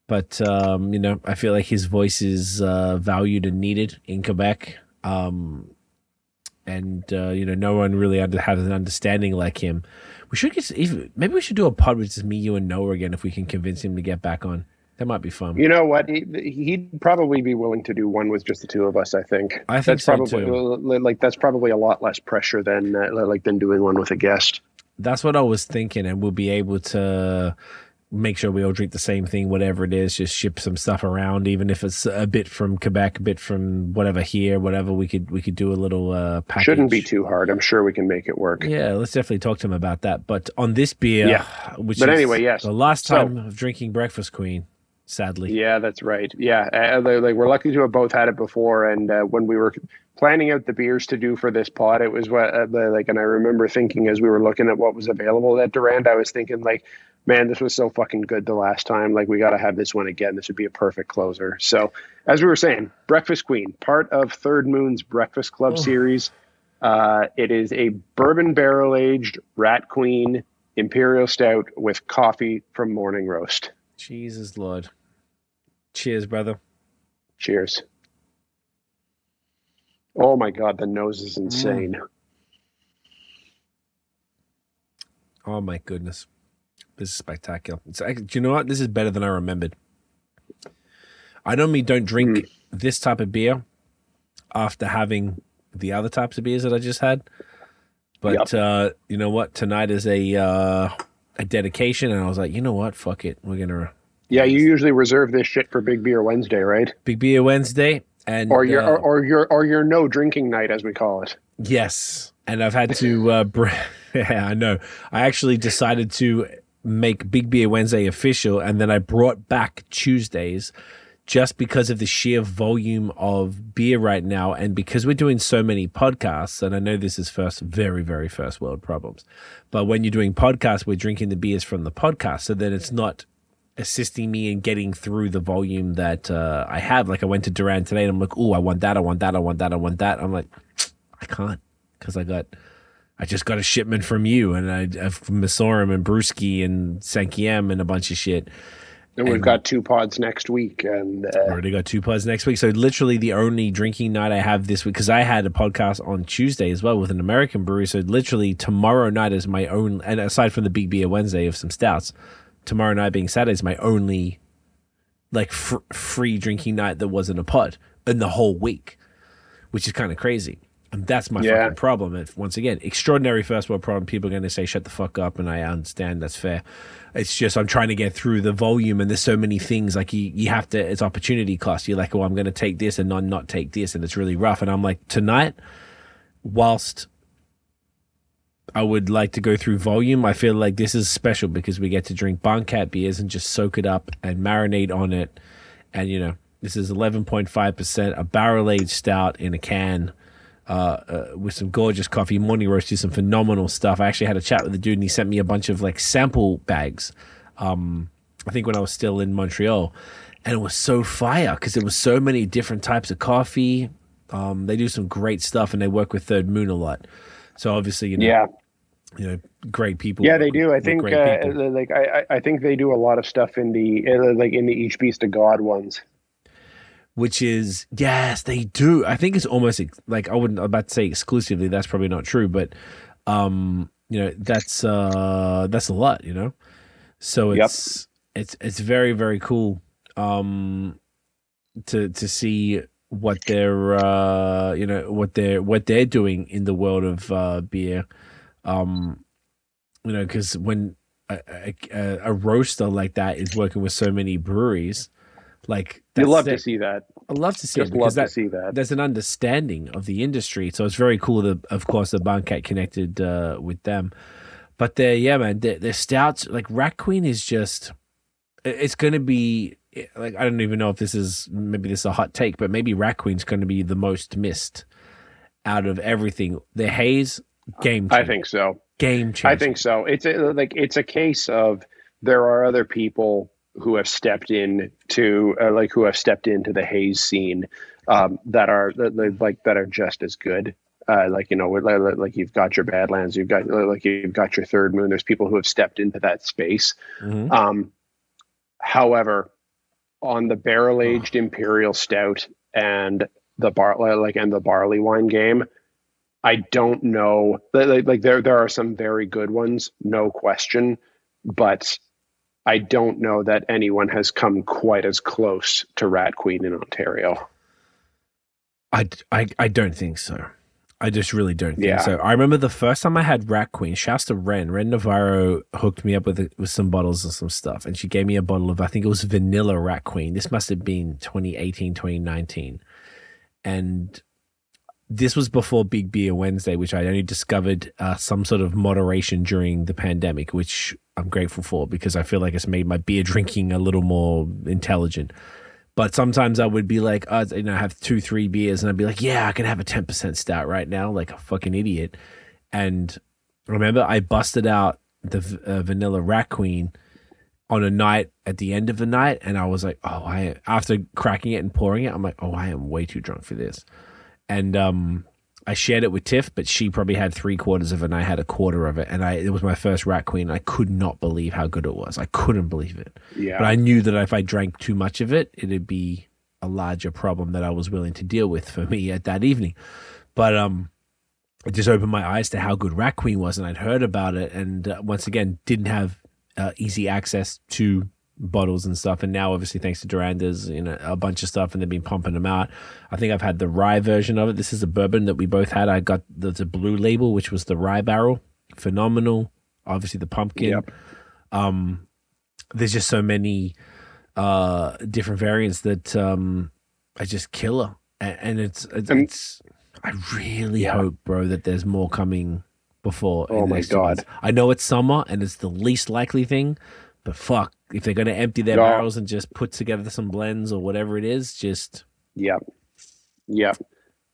Speaker 2: but um, you know I feel like his voice is uh, valued and needed in Quebec. Um, and uh, you know no one really has an understanding like him. We should get maybe we should do a pod with just me, you, and Noah again if we can convince him to get back on. That might be fun.
Speaker 3: You know what? He, he'd probably be willing to do one with just the two of us. I think.
Speaker 2: I think
Speaker 3: that's
Speaker 2: so,
Speaker 3: probably
Speaker 2: too.
Speaker 3: like that's probably a lot less pressure than uh, like than doing one with a guest.
Speaker 2: That's what I was thinking, and we'll be able to make sure we all drink the same thing, whatever it is. Just ship some stuff around, even if it's a bit from Quebec, a bit from whatever here, whatever. We could we could do a little uh, package.
Speaker 3: Shouldn't be too hard. I'm sure we can make it work.
Speaker 2: Yeah, let's definitely talk to him about that. But on this beer,
Speaker 3: Yeah.
Speaker 2: which
Speaker 3: But
Speaker 2: is
Speaker 3: anyway, yes.
Speaker 2: the last
Speaker 3: So-
Speaker 2: time of drinking Breakfast Queen, sadly.
Speaker 3: Yeah, that's right. Yeah, uh, like we're lucky to have both had it before. And uh, when we were planning out the beers to do for this pod, it was what uh, like, and I remember thinking as we were looking at what was available at Durand, I was thinking like, man, this was so fucking good the last time. Like, we got to have this one again. This would be a perfect closer. So, as we were saying, Breakfast Queen, part of Third Moon's Breakfast Club
Speaker 2: Oh.
Speaker 3: series. Uh, it is a bourbon barrel aged Rat Queen Imperial Stout with coffee from Morning Roast.
Speaker 2: Jesus Lord. Cheers, brother.
Speaker 3: Cheers. Oh my god, the nose is insane.
Speaker 2: Oh my goodness, this is spectacular. It's, do you know what? This is better than I remembered. I normally don't drink mm. this type of beer after having the other types of beers that I just had. But yep. uh, you know what? Tonight is a uh, a dedication, and I was like, you know what? Fuck it. We're gonna.
Speaker 3: Yeah, you usually reserve this shit for Big Beer Wednesday, right?
Speaker 2: Big Beer Wednesday, and
Speaker 3: or your uh, or, or, your or your no drinking night, as we call it.
Speaker 2: Yes, and I've had to. Uh, [LAUGHS] br- yeah, I know. I actually decided to make Big Beer Wednesday official, and then I brought back Tuesdays just because of the sheer volume of beer right now and because we're doing so many podcasts and i know this is first very very first world problems but when you're doing podcasts we're drinking the beers from the podcast so then it's not assisting me in getting through the volume that uh, i have like i went to Durand today and i'm like oh i want that i want that i want that i want that i'm like i can't because i got I just got a shipment from you, and I have Messorem and Brewskey and Sankiem and a bunch of shit.
Speaker 3: And we've got two pods next week, and uh,
Speaker 2: already got two pods next week. So literally the only drinking night I have this week because I had a podcast on Tuesday as well with an American brewery. So literally tomorrow night is my own, and aside from the big beer Wednesday of some stouts, tomorrow night being Saturday is my only like fr- free drinking night that wasn't a pod in the whole week, which is kind of crazy. And that's my yeah. fucking problem. If, once again, extraordinary first world problem. People are going to say, shut the fuck up. And I understand that's fair. It's just, I'm trying to get through the volume and there's so many things like you, you have to, it's opportunity cost. You're like, oh, I'm going to take this and not, not take this. And it's really rough. And I'm like, tonight, whilst I would like to go through volume, I feel like this is special because we get to drink Barncat beers and just soak it up and marinate on it. And, you know, this is 11.5%, a barrel aged stout in a can uh, uh, with some gorgeous coffee. Morning roasted some phenomenal stuff. I actually had a chat with the dude, and he sent me a bunch of like sample bags. Um, I think when I was still in Montreal, and it was so fire because there was so many different types of coffee. Um, they do some great stuff, and they work with Third Moon a lot. So obviously, you know,
Speaker 3: yeah,
Speaker 2: you know, great people.
Speaker 3: Yeah, they do. I think uh, like I, I think they do a lot of stuff in the uh, like in the Each Beast of God ones
Speaker 2: which is yes, they do. I think it's almost like I wouldn't I'm about to say exclusively. That's probably not true, but um, you know, that's uh, that's a lot, you know. So it's yep. it's it's very very cool um to to see what they're uh you know what they're what they're doing in the world of uh beer um you know because when a, a, a, roaster like that is working with so many breweries like
Speaker 3: you love to see that.
Speaker 2: I love to see
Speaker 3: Just
Speaker 2: it because
Speaker 3: that, to see that.
Speaker 2: there's an understanding of the industry. So it's very cool that, of course, the Barncat connected uh, with them. But they're, yeah, man, their, their stouts, like Rat Queen is just, it's going to be, like, I don't even know if this is, maybe this is a hot take, but maybe Rat Queen's going to be the most missed out of everything. The haze, game changer.
Speaker 3: I think so.
Speaker 2: Game changer.
Speaker 3: I think so. It's a, like, it's a case of there are other people who have stepped in to uh, like who have stepped into the haze scene um, that are that, like that are just as good. Uh, like you know, like, like you've got your Badlands, you've got like you've got your Third Moon. There's people who have stepped into that space. Mm-hmm. Um, however, on the barrel aged oh. imperial stout and the bar like and the barley wine game, I don't know. Like, like there there are some very good ones, no question, but I don't know that anyone has come quite as close to Rat Queen in Ontario.
Speaker 2: I, I, I don't think so. I just really don't think yeah. so. I remember the first time I had Rat Queen, Shasta Ren, Ren Navarro hooked me up with with some bottles and some stuff. And she gave me a bottle of, I think it was vanilla Rat Queen. This must have been 2018, 2019. And this was before Big Beer Wednesday, which I only discovered uh, some sort of moderation during the pandemic, which I'm grateful for because I feel like it's made my beer drinking a little more intelligent. But sometimes I would be like, oh, you know, I have two, three beers, and I'd be like, yeah, I can have a 10% stout right now, like a fucking idiot. And remember, I busted out the uh, vanilla Rat Queen on a night at the end of the night, and I was like, oh, I after cracking it and pouring it, I'm like, oh, I am way too drunk for this and um, I shared it with Tiff, but she probably had three quarters of it, and I had a quarter of it. And I, it was my first Rat Queen. I could not believe how good it was. I couldn't believe it.
Speaker 3: Yeah.
Speaker 2: But I knew that if I drank too much of it, it'd be a larger problem that I was willing to deal with for me at that evening. But um, it just opened my eyes to how good Rat Queen was, and I'd heard about it, and uh, once again didn't have uh, easy access to bottles and stuff. And now, obviously, thanks to Durand's, you know, a bunch of stuff, and they've been pumping them out. I think I've had the rye version of it. This is a bourbon that we both had. I got the, the blue label, which was the rye barrel, phenomenal. Obviously, the pumpkin. Yep. Um, there's just so many uh different variants that um are just killer, and, and it's it's. it's I really yeah. hope, bro, that there's more coming before.
Speaker 3: Oh my god!
Speaker 2: I know it's summer and it's the least likely thing, but fuck, if they're going to empty their no. barrels and just put together some blends or whatever it is, just
Speaker 3: yep, yep.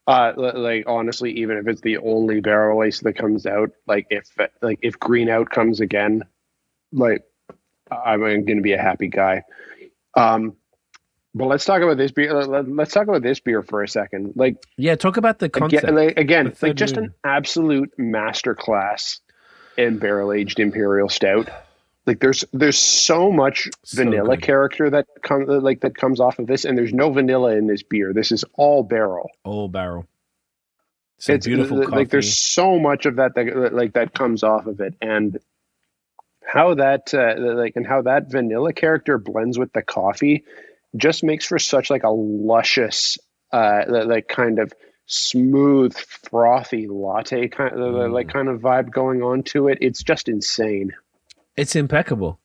Speaker 3: Uh, like honestly, even if it's the only barrel ace that comes out, like if like if green out comes again, like I'm going to be a happy guy. Um, but let's talk about this beer. Let's talk about this beer for a second. Like,
Speaker 2: yeah, talk about the concept.
Speaker 3: Again, like, again like just moon. an absolute masterclass in barrel aged imperial stout like there's there's so much so vanilla good. character that comes like that comes off of this and there's no vanilla in this beer. This is all barrel.
Speaker 2: All barrel.
Speaker 3: Some it's beautiful like there's so much of that that like that comes off of it and how that uh, like and how that vanilla character blends with the coffee just makes for such like a luscious uh like kind of smooth frothy latte kind of mm. like kind of vibe going on to it. It's just insane
Speaker 2: it's impeccable.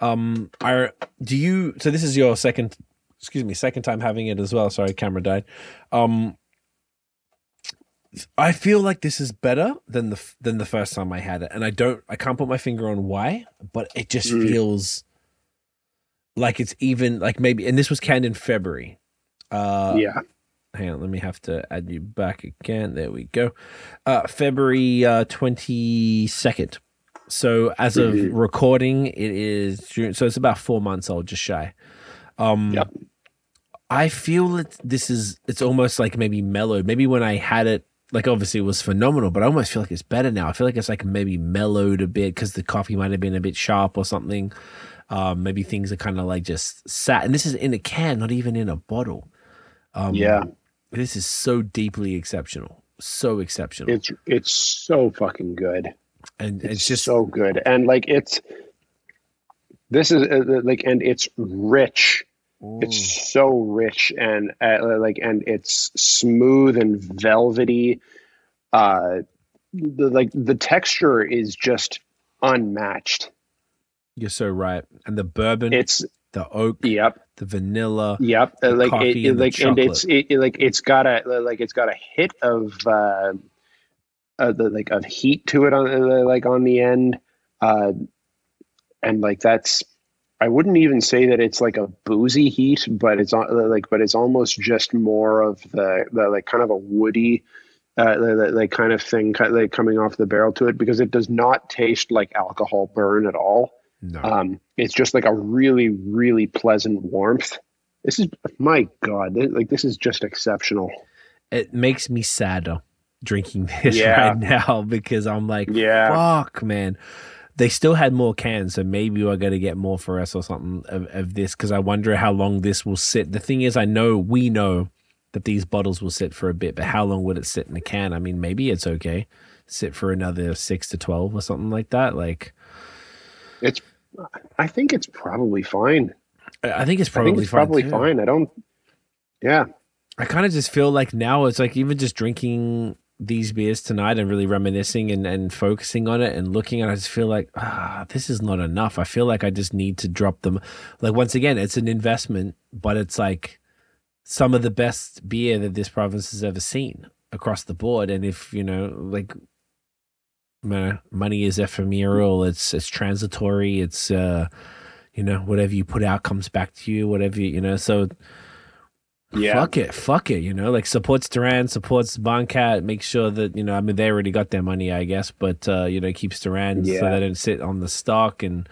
Speaker 2: Um, are do you? So this is your second, excuse me, second time having it as well. Sorry, camera died. Um, I feel like this is better than the than the first time I had it, and I don't, I can't put my finger on why, but it just mm. feels like it's even like maybe. And this was canned in February.
Speaker 3: Uh, yeah.
Speaker 2: Hang on, let me have to add you back again. There we go. Uh, February twenty uh, second. So as of mm-hmm. recording, it is June. So it's about four months old, just shy. Um, yep. I feel that this is it's almost like maybe mellowed. Maybe when I had it, like obviously it was phenomenal, but I almost feel like it's better now. I feel like it's like maybe mellowed a bit because the coffee might have been a bit sharp or something. Um, maybe things are kind of like just sat, and this is in a can, not even in a bottle.
Speaker 3: Um, yeah,
Speaker 2: this is so deeply exceptional, so exceptional.
Speaker 3: It's it's so fucking good
Speaker 2: and it's, it's just
Speaker 3: so good. And like it's this is uh, like and it's rich. Ooh. it's so rich and uh, like and it's smooth and velvety. Uh the, like the texture is just unmatched.
Speaker 2: You're so right. And the bourbon
Speaker 3: it's
Speaker 2: the oak
Speaker 3: yep.
Speaker 2: the vanilla
Speaker 3: yep.
Speaker 2: the
Speaker 3: like it, like and it's it, like it's got a like it's got a hit of uh uh, the, like of heat to it on uh, like on the end, uh, and like that's I wouldn't even say that it's like a boozy heat, but it's like but it's almost just more of the, the like kind of a woody uh, like kind of thing like coming off the barrel to it because it does not taste like alcohol burn at all. No. Um, it's just like a really really pleasant warmth. This is my god, like this is just exceptional.
Speaker 2: It makes me sadder drinking [LAUGHS] this yeah. right now because I'm like, yeah. fuck, man. They still had more cans, so maybe we're going to get more for us or something of, of this because I wonder how long this will sit. The thing is, I know we know that these bottles will sit for a bit, but how long would it sit in a can? I mean, maybe it's okay. Sit for another six to 12 or something like that. Like,
Speaker 3: it's, I think it's probably fine.
Speaker 2: I think it's probably
Speaker 3: think it's
Speaker 2: fine
Speaker 3: probably too. fine. I don't, yeah.
Speaker 2: I kind of just feel like now it's like even just drinking these beers tonight and really reminiscing and, and focusing on it and looking at it, I just feel like, ah, this is not enough. I feel like I just need to drop them. Like, once again, it's an investment, but it's like some of the best beer that this province has ever seen across the board. And if, you know, like, money is ephemeral, it's, it's transitory, it's, uh, you know, whatever you put out comes back to you, whatever, you, you know, so yeah. fuck it, fuck it, you know, like supports Durand, supports Barncat, make sure that, you know, I mean, they already got their money, I guess, but, uh, you know, keeps Durand yeah. so they don't sit on the stock and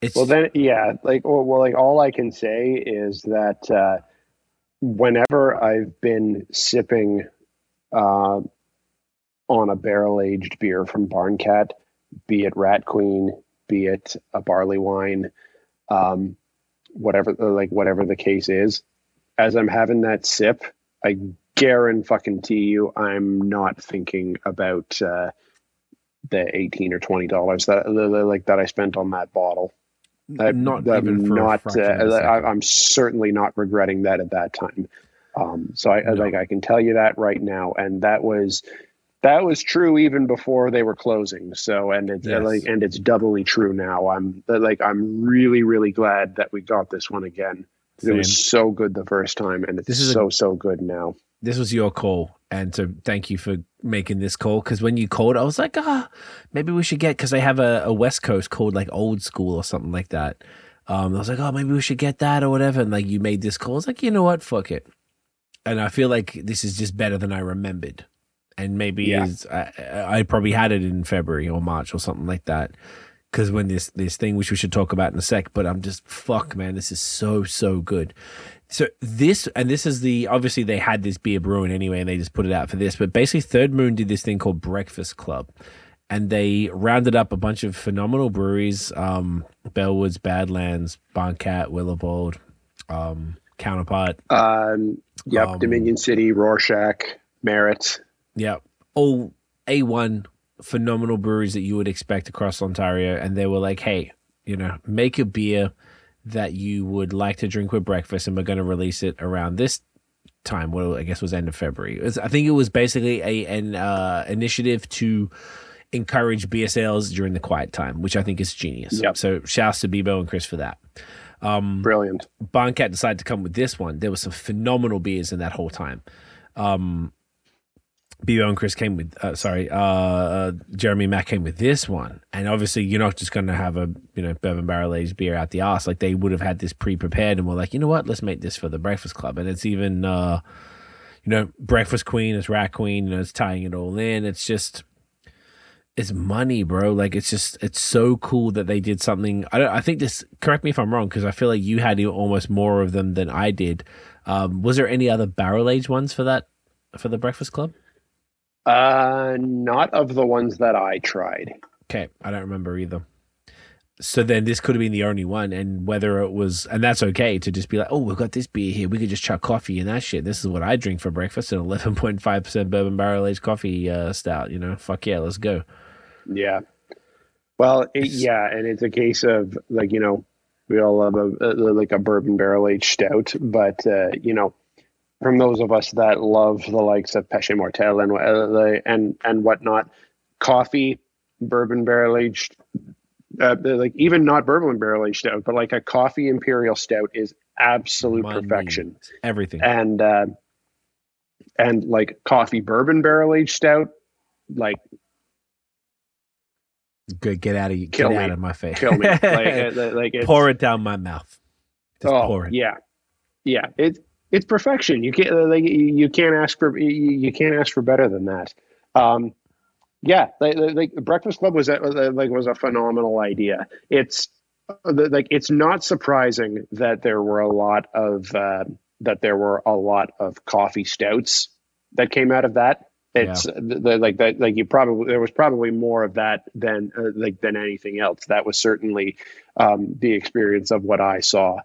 Speaker 3: it's. Well, then, yeah, like, well, well like, all I can say is that, uh, whenever I've been sipping, uh, on a barrel aged beer from Barncat, be it Rat Queen, be it a barley wine, um, whatever like whatever the case is as I'm having that sip, I guarantee you, I'm not thinking about uh, the eighteen or twenty dollars that like that I spent on that bottle.
Speaker 2: I, not even for not. Uh,
Speaker 3: I, am certainly not regretting that at that time. Um, so I no. like I can tell you that right now, and that was that was true even before they were closing. So and it's yes. like and it's doubly true now. I'm like I'm really really glad that we got this one again. Same. It was so good the first time, and it's this is so a, so good now.
Speaker 2: This was your call, and so thank you for making this call. Because when you called, I was like, ah, maybe we should get because they have a, a West Coast called like Old School or something like that. Um, I was like, oh, maybe we should get that or whatever. And like you made this call, I was like, you know what, fuck it and I feel like this is just better than I remembered. And maybe yeah. is I, I probably had it in February or March or something like that. Because when this this thing, which we should talk about in a sec, but I'm just fuck, man, this is so so good. So this and this is the obviously they had this beer brewing anyway, and they just put it out for this. But basically, Third Moon did this thing called Breakfast Club, and they rounded up a bunch of phenomenal breweries: um, Bellwoods, Badlands, Barncat, Willibald, um, Counterpart.
Speaker 3: Um, yep, um, Dominion City, Rorschach, Merit.
Speaker 2: Yep, all A1 phenomenal breweries that you would expect across Ontario. And they were like, hey, you know, make a beer that you would like to drink with breakfast, and we're going to release it around this time. Well, I guess was end of February. Was, I think it was basically a an uh, initiative to encourage beer sales during the quiet time, which I think is genius. Yep. So shouts to Bebo and Chris for that.
Speaker 3: Um, Brilliant.
Speaker 2: Barncat decided to come with this one. There were some phenomenal beers in that whole time. Um, Bo and Chris came with, uh, sorry, uh, uh, Jeremy Mack came with this one, and obviously you're not just going to have a you know bourbon barrel aged beer out the ass. Like they would have had this pre prepared, and we're like, you know what, let's make this for the Breakfast Club, and it's even, uh, you know, Breakfast Queen, it's Rat Queen, you know, it's tying it all in. It's just it's money, bro. Like it's just it's so cool that they did something. I don't, I think this. Correct me if I'm wrong, because I feel like you had almost more of them than I did. Um, was there any other barrel aged ones for that for the Breakfast Club?
Speaker 3: Uh, not of the ones that I tried.
Speaker 2: Okay, I don't remember either. So then this could have been the only one, and whether it was, and that's okay to just be like, oh, we've got this beer here. We could just chuck coffee and that shit. This is what I drink for breakfast: an eleven point five percent bourbon barrel aged coffee uh, stout. You know, fuck yeah, let's go.
Speaker 3: Yeah. Well, it, yeah, and it's a case of like you know we all love a, a like a bourbon barrel aged stout, but uh, you know from those of us that love the likes of Peche Mortel and uh, and and whatnot, coffee, bourbon barrel aged, uh, like even not bourbon barrel aged stout, but like a coffee imperial stout is absolute Money. perfection.
Speaker 2: Everything
Speaker 3: and uh, and like coffee bourbon barrel aged stout, like
Speaker 2: Good, get out of you, get me. out of my face.
Speaker 3: Kill me. Like, [LAUGHS] like
Speaker 2: pour it down my mouth.
Speaker 3: Just oh, pour it. Yeah, yeah. It's it's perfection. You can't like you can't ask for you can't ask for better than that. Um, yeah, like, like Breakfast Club was a, like was a phenomenal idea. It's like it's not surprising that there were a lot of uh, that there were a lot of coffee stouts that came out of that. It's yeah. the, like that. Like you probably there was probably more of that than uh, like than anything else. That was certainly um, the experience of what I saw.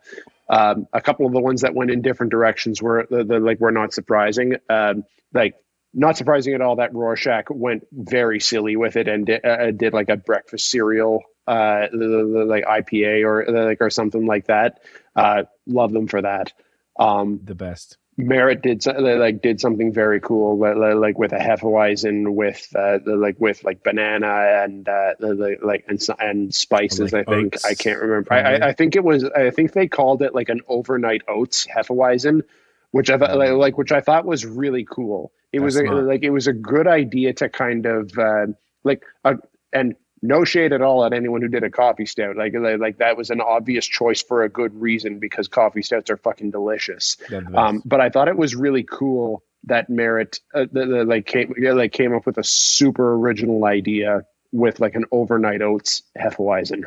Speaker 3: Um, a couple of the ones that went in different directions were the, the like were not surprising. Um, like not surprising at all that Rorschach went very silly with it and did, uh, did like a breakfast cereal, uh, the, the, like IPA or like or something like that. Uh, love them for that. Um,
Speaker 2: the best.
Speaker 3: Merit did like did something very cool, like with a Hefeweizen, with uh, like with like banana and uh, like and and spices. Like I think oats. I can't remember. I, I think it was. I think they called it like an overnight oats Hefeweizen, which I thought like, like which I thought was really cool. It That's was a, like it was a good idea to kind of uh, like uh, and no shade at all at anyone who did a coffee stout. Like, like that was an obvious choice for a good reason because coffee stouts are fucking delicious. Um, but I thought it was really cool that Merit uh, the, the, like came like came up with a super original idea with like an overnight oats Hefeweizen.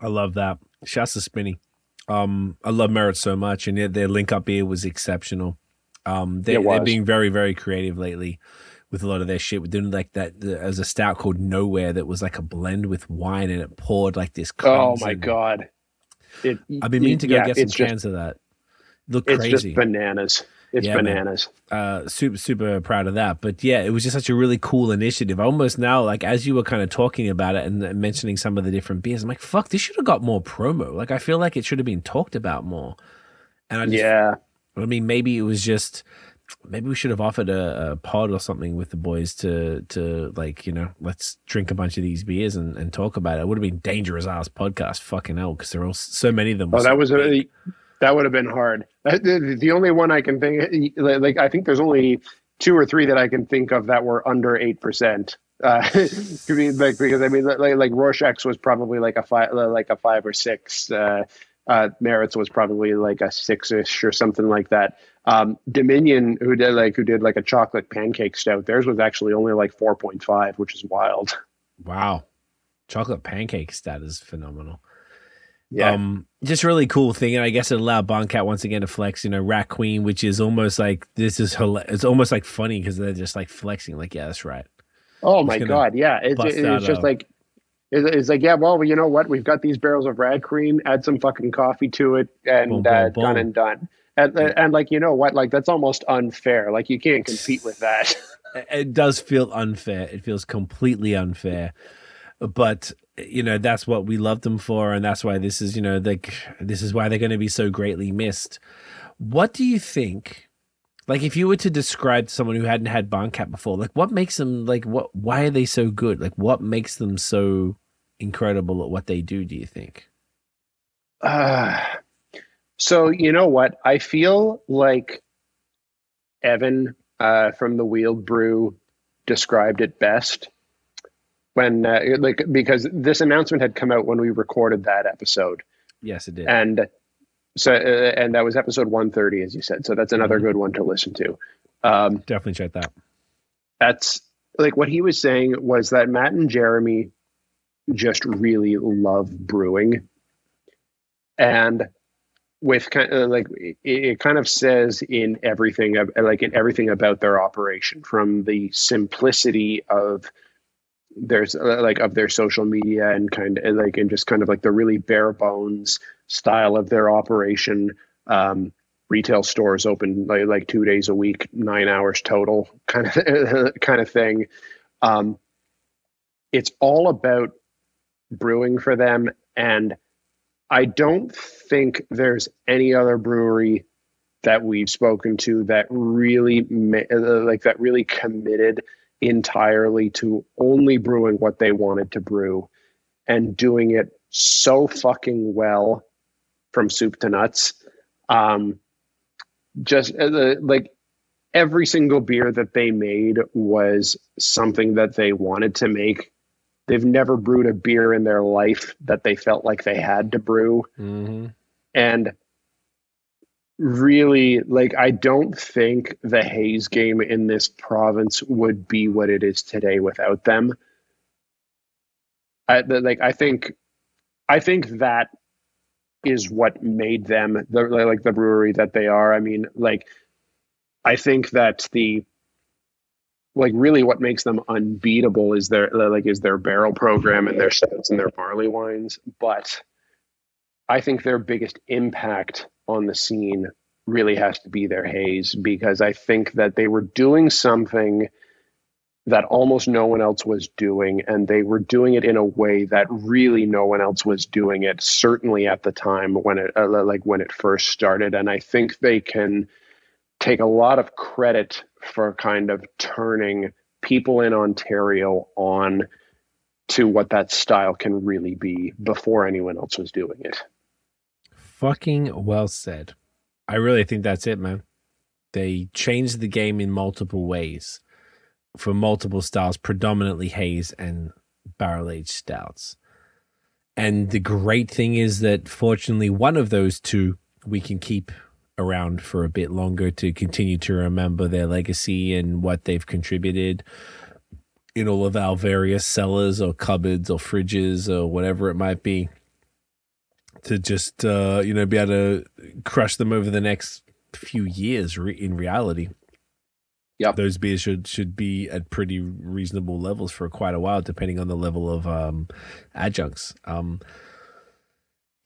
Speaker 2: I love that. Shasta Spinny. Um, I love Merit so much, and their link up beer was exceptional. Um, they, are being very, very creative lately with a lot of their shit. We're doing like that as a stout called Nowhere that was like a blend with wine and it poured like this.
Speaker 3: Oh my god!
Speaker 2: It, I've been meaning to go yeah, get some cans of that. Look
Speaker 3: it's
Speaker 2: crazy.
Speaker 3: just bananas. it's yeah, bananas.
Speaker 2: Uh, super super proud of that. But yeah, it was just such a really cool initiative. Almost now, like as you were kind of talking about it and mentioning some of the different beers, I'm like, fuck, this should have got more promo. Like I feel like it should have been talked about more.
Speaker 3: And I just, yeah,
Speaker 2: I mean, maybe it was just maybe we should have offered a, a, pod or something with the boys to to like you know let's drink a bunch of these beers and, and talk about it. It would have been dangerous ass podcast, fucking hell, because there are all so many of them.
Speaker 3: Oh, that was a, that would have been hard. The, the only one I can think like I think there's only two or three that I can think of that were under eight percent. Uh, [LAUGHS] like because I mean like like Rorschach's was probably like a five like a five or six. Uh, uh, Merit's was probably like a six-ish or something like that. Um, Dominion, who did like who did like a chocolate pancake stout, theirs was actually only like four point five, which is wild.
Speaker 2: Wow, chocolate pancake stout is phenomenal. Yeah, um, just really cool thing, and I guess it allowed Barncat once again to flex. You know, Rat Queen, which is almost like this is it's almost like funny because they're just like flexing, like yeah, that's right.
Speaker 3: Oh my god, yeah, it's, it's just like it's, like, yeah, well, you know what? We've got these barrels of Rat Queen. Add some fucking coffee to it, and boom, boom, uh, boom. done and done. And, and like you know what? Like that's almost unfair. Like you can't compete with that. [LAUGHS]
Speaker 2: it does feel unfair. It feels completely unfair. But you know that's what we love them for, and that's why this is you know like this is why they're going to be so greatly missed. What do you think? Like if you were to describe to someone who hadn't had Barncat before, like what makes them like what? Why are they so good? Like what makes them so incredible at what they do, do you think?
Speaker 3: Uh, [SIGHS] so, you know what? I feel like Evan uh, from the Wheeled Brew described it best when, uh, like, because this announcement had come out when we recorded that episode.
Speaker 2: Yes, it did.
Speaker 3: And so, uh, and that was episode 130, as you said. So that's another mm-hmm. good one to listen to.
Speaker 2: Um, Definitely check that.
Speaker 3: That's like what he was saying was that Matt and Jeremy just really love brewing. And with kind of like it, it, kind of says in everything like in everything about their operation from the simplicity of there's like of their social media and kind of like and just kind of like the really bare bones style of their operation um, retail stores open like, like two days a week nine hours total kind of [LAUGHS] kind of thing um, it's all about brewing for them. And I don't think there's any other brewery that we've spoken to that really uh, like that really committed entirely to only brewing what they wanted to brew and doing it so fucking well from soup to nuts. Um, just uh, like every single beer that they made was something that they wanted to make They've never brewed a beer in their life that they felt like they had to brew. Mm-hmm. And really, like, I don't think the haze game in this province would be what it is today without them. I, like, I think, I think that is what made them the like the brewery that they are. I mean, like, I think that the like really what makes them unbeatable is their like is their barrel program and their stouts and their barley wines but i think their biggest impact on the scene really has to be their haze because i think that they were doing something that almost no one else was doing and they were doing it in a way that really no one else was doing it certainly at the time when it uh, like when it first started and i think they can take a lot of credit for kind of turning people in Ontario on to what that style can really be before anyone else was doing it.
Speaker 2: Fucking well said. I really think that's it, man. They changed the game in multiple ways for multiple styles, predominantly haze and barrel aged stouts. And the great thing is that fortunately, one of those two we can keep around for a bit longer to continue to remember their legacy and what they've contributed in all of our various cellars or cupboards or fridges or whatever it might be to just uh, you know be able to crush them over the next few years re- in reality yeah those beers should should be at pretty reasonable levels for quite a while depending on the level of um, adjuncts. Um,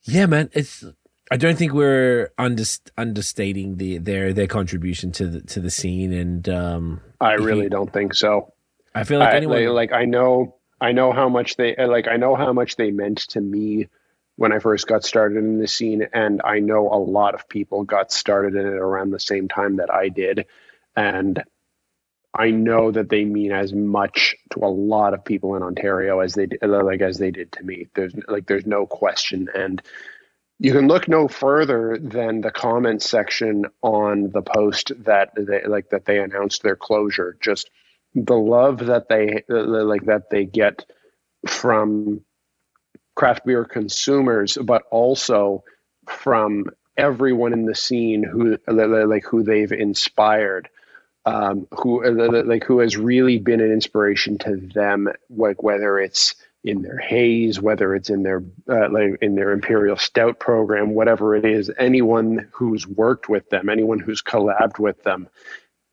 Speaker 2: yeah man it's I don't think we're under, understating the their their contribution to the to the scene, and um,
Speaker 3: I really you, don't think so.
Speaker 2: I feel like I, anyone
Speaker 3: like, like I know I know how much they like I know how much they meant to me when I first got started in the scene, and I know a lot of people got started in it around the same time that I did, and I know that they mean as much to a lot of people in Ontario as they like as they did to me. There's like there's no question, and you can look no further than the comment section on the post that they like that they announced their closure. Just the love that they like that they get from craft beer consumers, but also from everyone in the scene who like who they've inspired, um, who like who has really been an inspiration to them, like whether it's in their haze, whether it's in their uh, like in their imperial stout program, whatever it is, anyone who's worked with them, anyone who's collabed with them,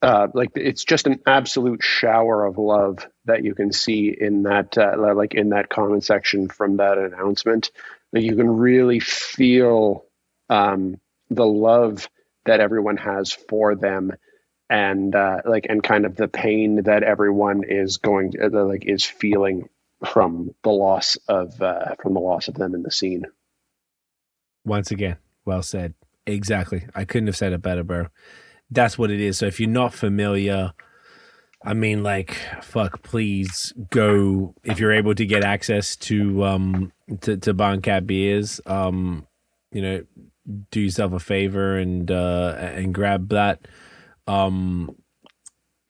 Speaker 3: uh, like it's just an absolute shower of love that you can see in that uh, like in that comment section from that announcement. That you can really feel um, the love that everyone has for them and uh, like and kind of the pain that everyone is going to, uh, like is feeling from the loss of uh, from the loss of them in the scene.
Speaker 2: Once again, well said. Exactly. I couldn't have said it better, bro. That's what it is. So if you're not familiar, I mean, like, fuck, please go if you're able to get access to um to, to Barncat beers. Um, you know, do yourself a favor and uh and grab that. Um,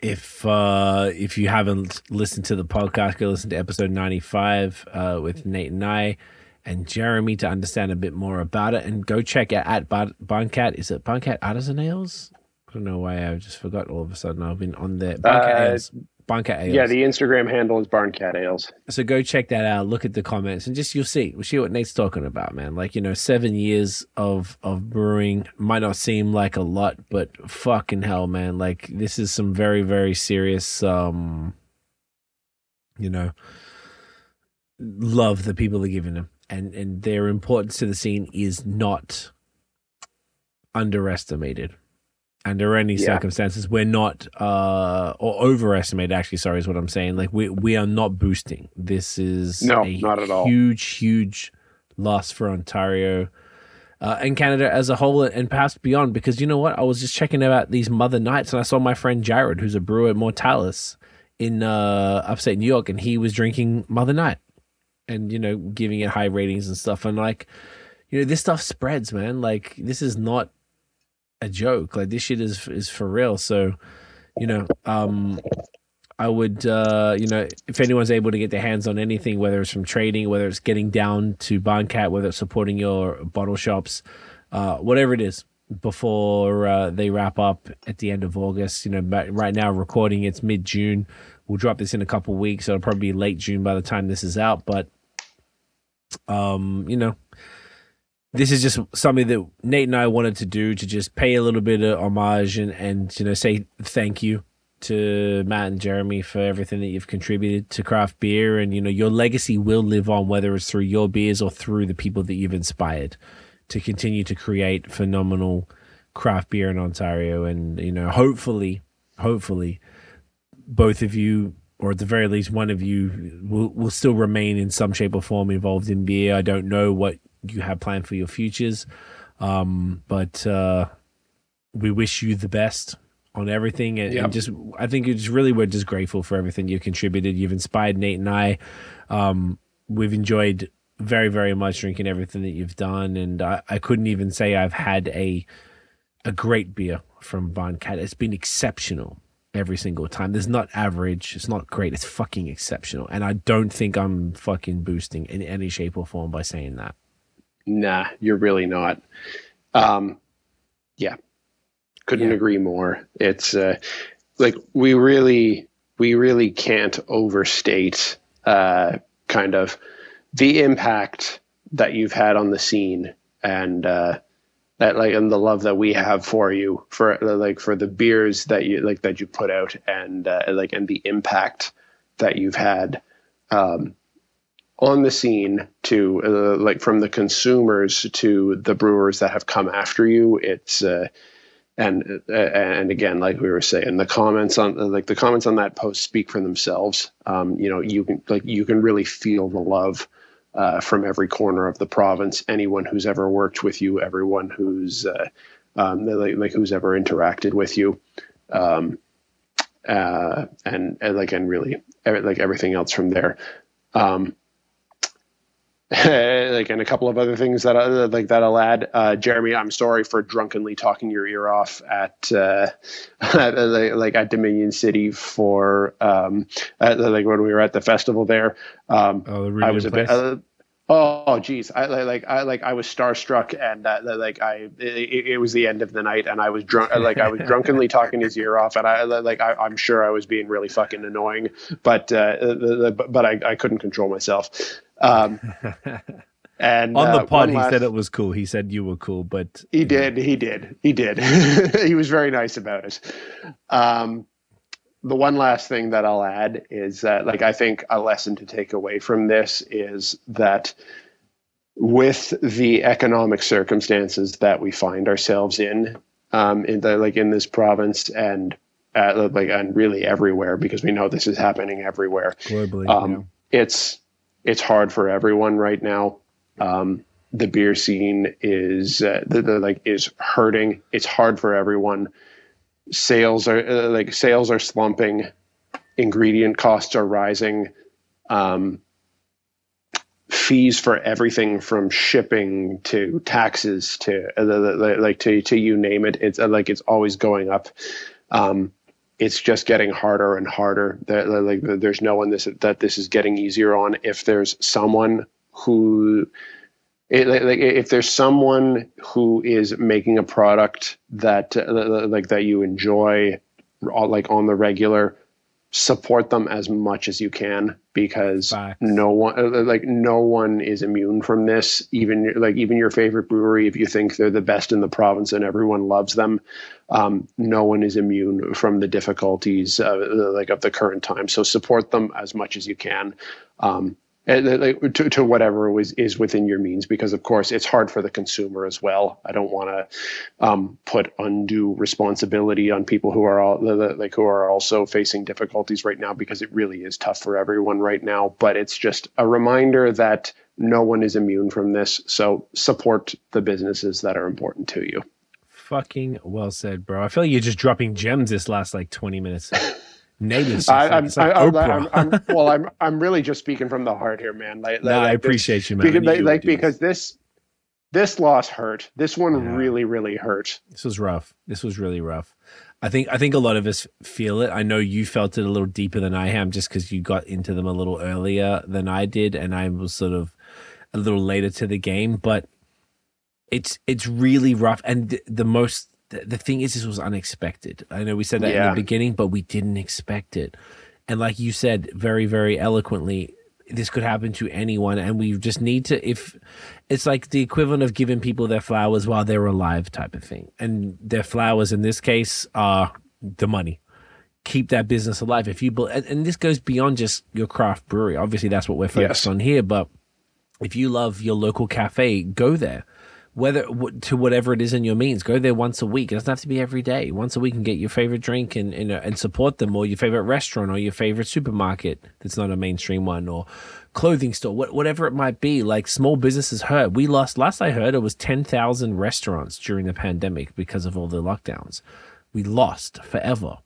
Speaker 2: if uh, if you haven't listened to the podcast, go listen to episode ninety five uh, with Nate and I and Jeremy to understand a bit more about it. And go check out at Bar- Barncat. Is it Barncat Artisan Ales? I don't know why I just forgot all of a sudden. I've been on there. Barncat uh, Ales. Barncat Ales.
Speaker 3: Yeah, the Instagram handle is Barncat Ales.
Speaker 2: So go check that out. Look at the comments and just you'll see. We'll see what Nate's talking about, man. Like you know, seven years of of brewing might not seem like a lot, but fucking hell, man. Like this is some very very serious. um You know, love that people are giving them, and and their importance to the scene is not underestimated under any yeah. circumstances we're not uh or overestimate actually sorry is what i'm saying. Like we we are not boosting. This is
Speaker 3: no not at all.
Speaker 2: huge huge loss for ontario uh, and canada as a whole and perhaps beyond because you know what? I was just checking out these mother nights and i saw my friend jared who's a brewer at mortalis in uh upstate new york and he was drinking mother night and you know giving it high ratings and stuff. And like you know this stuff spreads man. Like this is not a joke. Like this shit is is for real. So, you know, um, I would, uh, you know, if anyone's able to get their hands on anything, whether it's from trading, whether it's getting down to Barncat, whether it's supporting your bottle shops, uh, whatever it is, before uh, they wrap up at the end of August. You know, but right now recording it's mid June. We'll drop this in a couple weeks. So it'll probably be late June by the time this is out. But, um, you know, this is just something that Nate and I wanted to do to just pay a little bit of homage and, and you know say thank you to Matt and Jeremy for everything that you've contributed to craft beer and you know your legacy will live on whether it's through your beers or through the people that you've inspired to continue to create phenomenal craft beer in Ontario and you know hopefully hopefully both of you or at the very least one of you will will still remain in some shape or form involved in beer. I don't know what you have planned for your futures. Um, but uh, we wish you the best on everything, and, yep. and, just I think it's really we're just grateful for everything you've contributed. You've inspired Nate and I. Um, we've enjoyed very very much drinking everything that you've done, and I, I couldn't even say I've had a a great beer from Barncat. It's been exceptional every single time. There's not average. It's not great. It's fucking exceptional. And I don't think I'm fucking boosting in any shape or form by saying that.
Speaker 3: Nah, you're really not. Um, yeah, couldn't yeah. agree more. It's uh, like we really, we really can't overstate uh, kind of the impact that you've had on the scene and uh, that like and the love that we have for you for like for the beers that you like that you put out and uh, like and the impact that you've had um, on the scene to uh, like from the consumers to the brewers that have come after you it's uh, and uh, and again like we were saying the comments on like the comments on that post speak for themselves. Um, you know you can like you can really feel the love uh, from every corner of the province. Anyone who's ever worked with you everyone who's uh, um, like, like who's ever interacted with you um, uh, and, and like and really like everything else from there. Um, [LAUGHS] like and a couple of other things that I, like that I'll add. Uh, Jeremy, I'm sorry for drunkenly talking your ear off at uh, [LAUGHS] like at Dominion City for um, at, like when we were at the festival there. Um, oh, the I was a bit. Uh, oh, geez, I like I like I was starstruck and uh, like I it, it, was the end of the night and I was drunk like I was [LAUGHS] drunkenly talking his ear off and I like I, am sure I was being really fucking annoying, but uh, but I, I couldn't control myself. Um, [LAUGHS]
Speaker 2: and on the uh, pod, he last, said it was cool. He said you were cool, but
Speaker 3: he did. Know. He did. He did. [LAUGHS] he was very nice about it. Um, the one last thing that I'll add is that, like, I think a lesson to take away from this is that with the economic circumstances that we find ourselves in, um, in the like in this province and uh, like and really everywhere because we know this is happening everywhere globally. Um, yeah. It's it's hard for everyone right now. Um, the beer scene is uh, the, the, like is hurting. It's hard for everyone. Sales are uh, like sales are slumping. Ingredient costs are rising. Um, fees for everything from shipping to taxes to uh, like to to you name it. It's uh, like it's always going up. Um, it's just getting harder and harder. That like there's no one this that this is getting easier on. If there's someone who it, like if there's someone who is making a product that uh, like that you enjoy like on the regular support them as much as you can because Facts. no one uh, like no one is immune from this. Even like even your favorite brewery if you think they're the best in the province and everyone loves them um, no one is immune from the difficulties uh, like of the current time. So support them as much as you can. Um, like, to, to whatever was is within your means because of course it's hard for the consumer as well. I don't want to um, put undue responsibility on people who are all like who are also facing difficulties right now because it really is tough for everyone right now. But it's just a reminder that no one is immune from this so support the businesses that are important to you.
Speaker 2: Fucking well said bro. I feel like you're just dropping gems this last like 20 minutes [LAUGHS] native.
Speaker 3: I, am like well, I'm [LAUGHS] I'm really just speaking from the heart here, man. Like,
Speaker 2: no,
Speaker 3: like
Speaker 2: I appreciate
Speaker 3: this,
Speaker 2: you, man.
Speaker 3: Because, like, like because this this loss hurt. This one yeah. really, really hurt.
Speaker 2: This was rough. This was really rough. I think I think a lot of us feel it. I know you felt it a little deeper than I am, just because you got into them a little earlier than I did, and I was sort of a little later to the game. But it's it's really rough, and the most the, the thing is, this was unexpected. I know we said that yeah. in the beginning, but we didn't expect it. And like you said very, very eloquently, this could happen to anyone. And we just need to, if it's like the equivalent of giving people their flowers while they're alive type of thing. And their flowers in this case are the money. Keep that business alive. If you, and, and this goes beyond just your craft brewery. Obviously, that's what we're focused yes. on here. But if you love your local cafe, go there whether to whatever it is in your means. Go there once a week. It doesn't have to be every day. Once a week and get your favorite drink and, and, uh, and support them, or your favorite restaurant, or your favorite supermarket that's not a mainstream one, or clothing store, what, whatever it might be. Like small businesses hurt. We lost. Last I heard, it was ten thousand restaurants during the pandemic because of all the lockdowns. We lost forever.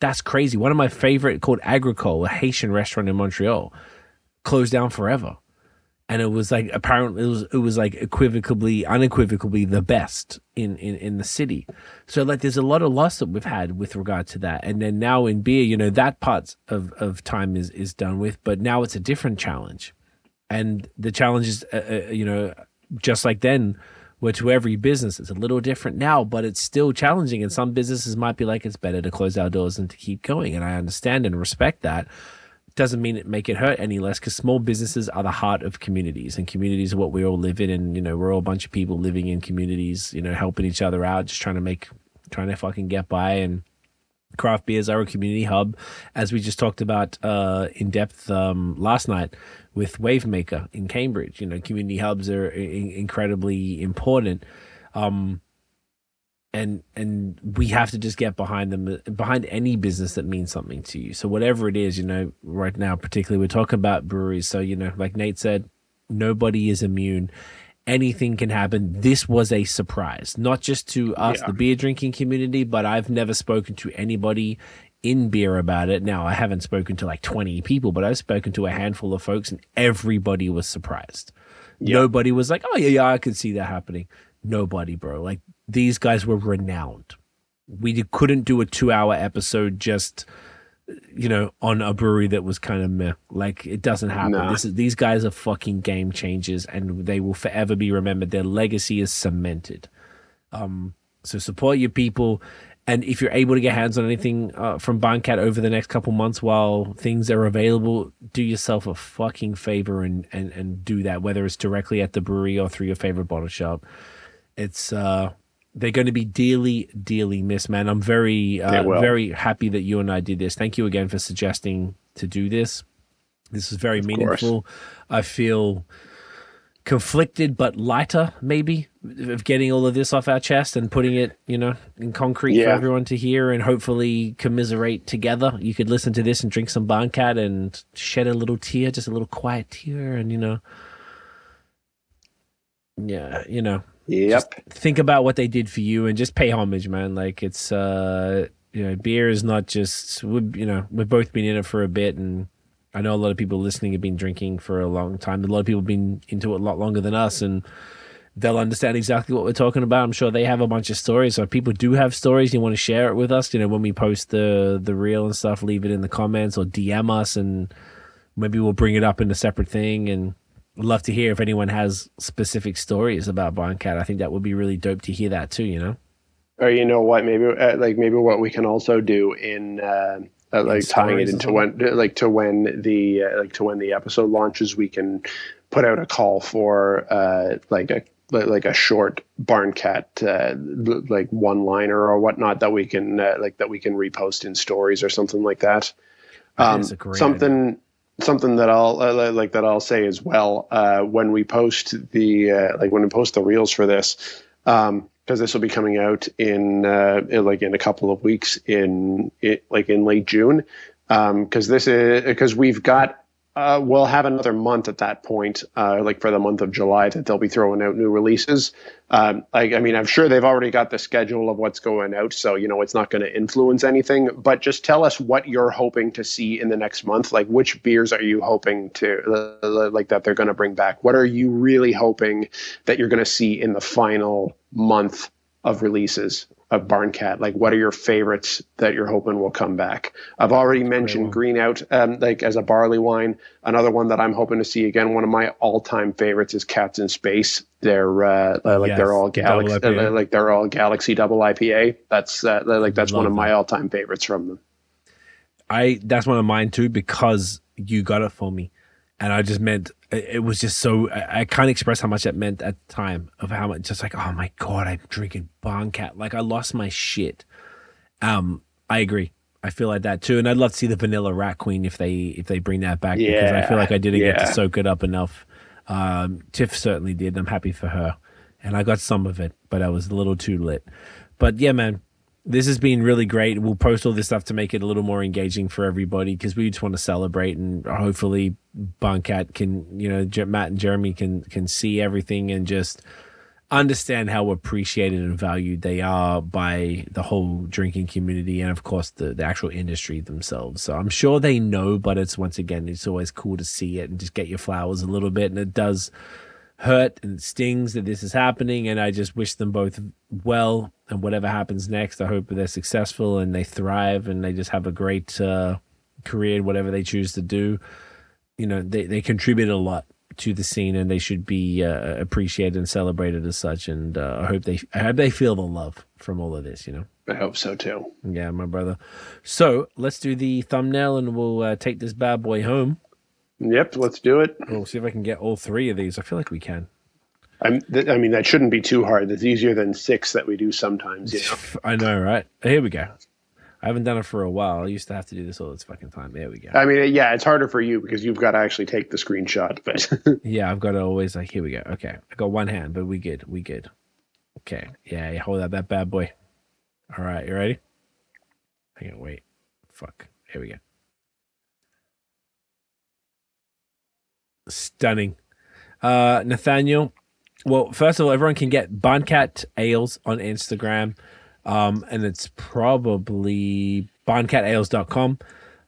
Speaker 2: That's crazy. One of my favorite called Agrikol, a Haitian restaurant in Montreal, closed down forever and it was like apparently it was it was like equivocally unequivocally the best in in in the city. So like there's a lot of loss that we've had with regard to that. And then now in beer you know that part of of time is is done with but now it's a different challenge. And the challenge is uh, uh, you know just like then where to every business it's a little different now but it's still challenging. And some businesses might be like it's better to close our doors and to keep going. And i understand and respect that doesn't mean it make it hurt any less because small businesses are the heart of communities and communities are what we all live in and you know we're all a bunch of people living in communities you know helping each other out just trying to make trying to fucking get by and craft beers are a community hub, as we just talked about uh, in depth um, last night with Wavemaker in Cambridge. You know, community hubs are in- incredibly important. Um, and and we have to just get behind them behind any business that means something to you. So whatever it is you know right now particularly we're talking about breweries. So you know like nate said nobody is immune. Anything can happen. This was a surprise not just to us
Speaker 3: Yeah.
Speaker 2: the beer drinking community but i've never spoken to anybody in beer about it. Now i haven't spoken to like 20 people but i've spoken to a handful of folks and everybody was surprised. Nobody was like oh yeah yeah i could see that happening. Nobody bro. Like these guys were renowned. We couldn't do a two hour episode just you know on a brewery that was kind of meh. Like it doesn't happen.
Speaker 3: Nah.
Speaker 2: this is these guys are fucking game changers and they will forever be remembered. Their legacy is cemented. Um so support your people and if you're able to get hands on anything uh, from Barncat over the next couple months while things are available, do yourself a fucking favor and, and, and do that, whether it's directly at the brewery or through your favorite bottle shop. It's uh, they're going to be dearly, dearly missed, man. I'm very, uh, very happy that you and I did this. Thank you again for suggesting to do this. This is very
Speaker 3: course.
Speaker 2: meaningful. I feel conflicted but lighter maybe of getting all of this off our chest and putting it you know in concrete for everyone to hear and hopefully commiserate together you could listen to this and drink some barncat and shed a little tear just a little quiet tear and you know yeah you know
Speaker 3: Yep.
Speaker 2: think about what they did for you and just pay homage, man. Like it's uh you know, beer is not just we you know, we've both been in it for a bit and I know a lot of people listening have been drinking for a long time. A lot of people have been into it a lot longer than us and they'll understand exactly what we're talking about. I'm sure they have a bunch of stories. So if people do have stories, you want to share it with us, you know, when we post the the reel and stuff, leave it in the comments or DM us and maybe we'll bring it up in a separate thing and love to hear if anyone has specific stories about Barncat. I think that would be really dope to hear that too, you know?
Speaker 3: Or you know what? Maybe uh, like maybe what we can also do in uh, uh, like tying it into when like to when the uh, like to when the episode launches, we can put out a call for uh, like a like a short barn cat uh, like one liner or whatnot that we can uh, like that we can repost in stories or something like that. Um,
Speaker 2: it's a great
Speaker 3: something that I'll uh, like that I'll say as well uh, when we post the uh, like when we post the reels for this because this will be coming out in, uh, in like in a couple of weeks in it like in late June because this is because we've got uh, we'll have another month at that point, uh, like for the month of July, that they'll be throwing out new releases. Um, like, I mean, I'm sure they've already got the schedule of what's going out, so you know it's not going to influence anything. But just tell us what you're hoping to see in the next month. Like, which beers are you hoping to uh, like that they're going to bring back? What are you really hoping that you're going to see in the final month of releases of Barncat? Like, what are your favorites that you're hoping will come back? I've already mentioned Green Out, um, like as a barley wine. Another one that I'm hoping to see again. One of my all-time favorites is Cats in Space. They're uh, uh, like
Speaker 2: Yes,
Speaker 3: they're all galaxy, uh, like they're all Galaxy Double IPA. That's uh, like that's one
Speaker 2: Love
Speaker 3: of my all-time favorites from them.
Speaker 2: I that's one of mine too because you got it for me, and I just meant it was just so I, I can't express how much that meant at the time of how much just like oh my god I'm drinking Barncat like I lost my shit. Um, I agree. I feel like that too, and I'd love to see the Vanilla Rat Queen if they if they bring that back because I feel like I didn't get to soak it up enough. Um, Tiff certainly did. I'm happy for her, and I got some of it, but I was a little too lit. But yeah, man, this has been really great. We'll post all this stuff to make it a little more engaging for everybody because we just want to celebrate and hopefully Barncat can, you know, Matt and Jeremy can can see everything and just understand how appreciated and valued they are by the whole drinking community and of course the, the actual industry themselves. So I'm sure they know, but it's once again it's always cool to see it and just get your flowers a little bit and it does hurt and stings that this is happening and i just wish them both well and whatever happens next i hope they're successful and they thrive and they just have a great uh, career in whatever they choose to do. You know they, they contribute a lot to the scene and they should be uh, appreciated and celebrated as such and uh, i hope they i hope they feel the love from all of this you know?
Speaker 3: I hope so too.
Speaker 2: yeah my brother. So let's do the thumbnail and we'll uh, take this bad boy home
Speaker 3: Yep, let's do it.
Speaker 2: we'll see if i can get all three of these i feel like we can
Speaker 3: I'm, th- I mean, that shouldn't be too hard. That's easier than six that we do sometimes. You know.
Speaker 2: I know, right? Here we go. I haven't done it for a while. I used to have to do this all this fucking time. There we go.
Speaker 3: I mean, yeah, it's harder for you because you've got to actually take the screenshot. But [LAUGHS]
Speaker 2: yeah, I've got to always like, here we go. Okay, I got one hand, but we good. We good. Okay, yeah, yeah hold out that bad boy. All right, you ready? I can't wait. Fuck. Here we go. Stunning. Uh, Nathaniel. Well, first of all, everyone can get Barncat Ales on Instagram. Um, and it's probably barncatales.com.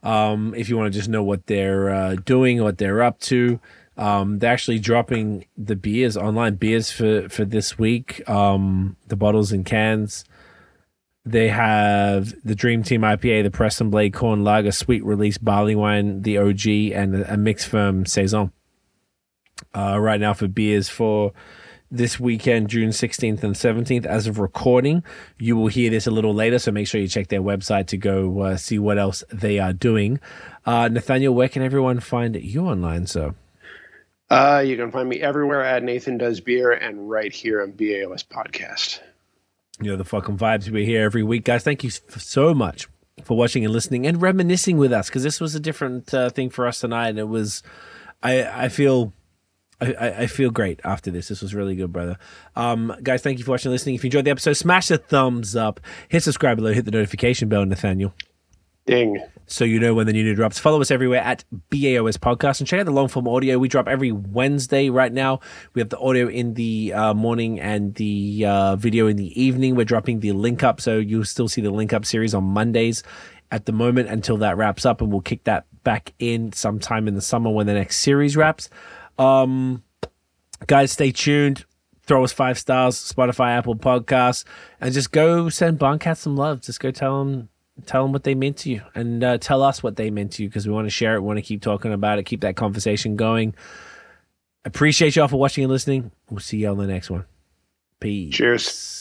Speaker 2: Um, if you want to just know what they're uh, doing, what they're up to. Um, they're actually dropping the beers online beers for for this week. Um, the bottles and cans. They have the Dream Team IPA, the Preston Blade Corn Lager, Sweet Release Barley Wine, the OG, and a mixed ferm saison. Uh, right now for beers for this weekend, June 16th and 17th. As of recording, you will hear this a little later, so make sure you check their website to go uh, see what else they are doing. Uh, Nathaniel, where can everyone find you online, sir?
Speaker 3: Uh, you can find me everywhere at Nathan Does Beer and right here on BAOS Podcast.
Speaker 2: You know, the fucking vibes. We're here every week, guys. Thank you so much for watching and listening and reminiscing with us because this was a different uh, thing for us tonight. And it was, I, I feel I, I, feel great after this. This was really good, brother. Um, guys, thank you for watching and listening. If you enjoyed the episode, smash the thumbs up, hit subscribe below, hit the notification bell, Nathaniel.
Speaker 3: Ding.
Speaker 2: So you know when the new new drops. Follow us everywhere at BAOS Podcast and check out the long form audio. We drop every Wednesday right now. We have the audio in the uh, morning and the uh, video in the evening. We're dropping the link up. So you'll still see the link up series on Mondays at the moment until that wraps up. And we'll kick that back in sometime in the summer when the next series wraps. Um, guys, stay tuned. Throw us five stars, Spotify, Apple Podcasts, and just go send Barncat some love. Just go tell them tell them what they meant to you and uh, tell us what they meant to you because we want to share it. We want to keep talking about it, keep that conversation going. Appreciate y'all for watching and listening. We'll see y'all on the next one. Peace.
Speaker 3: Cheers.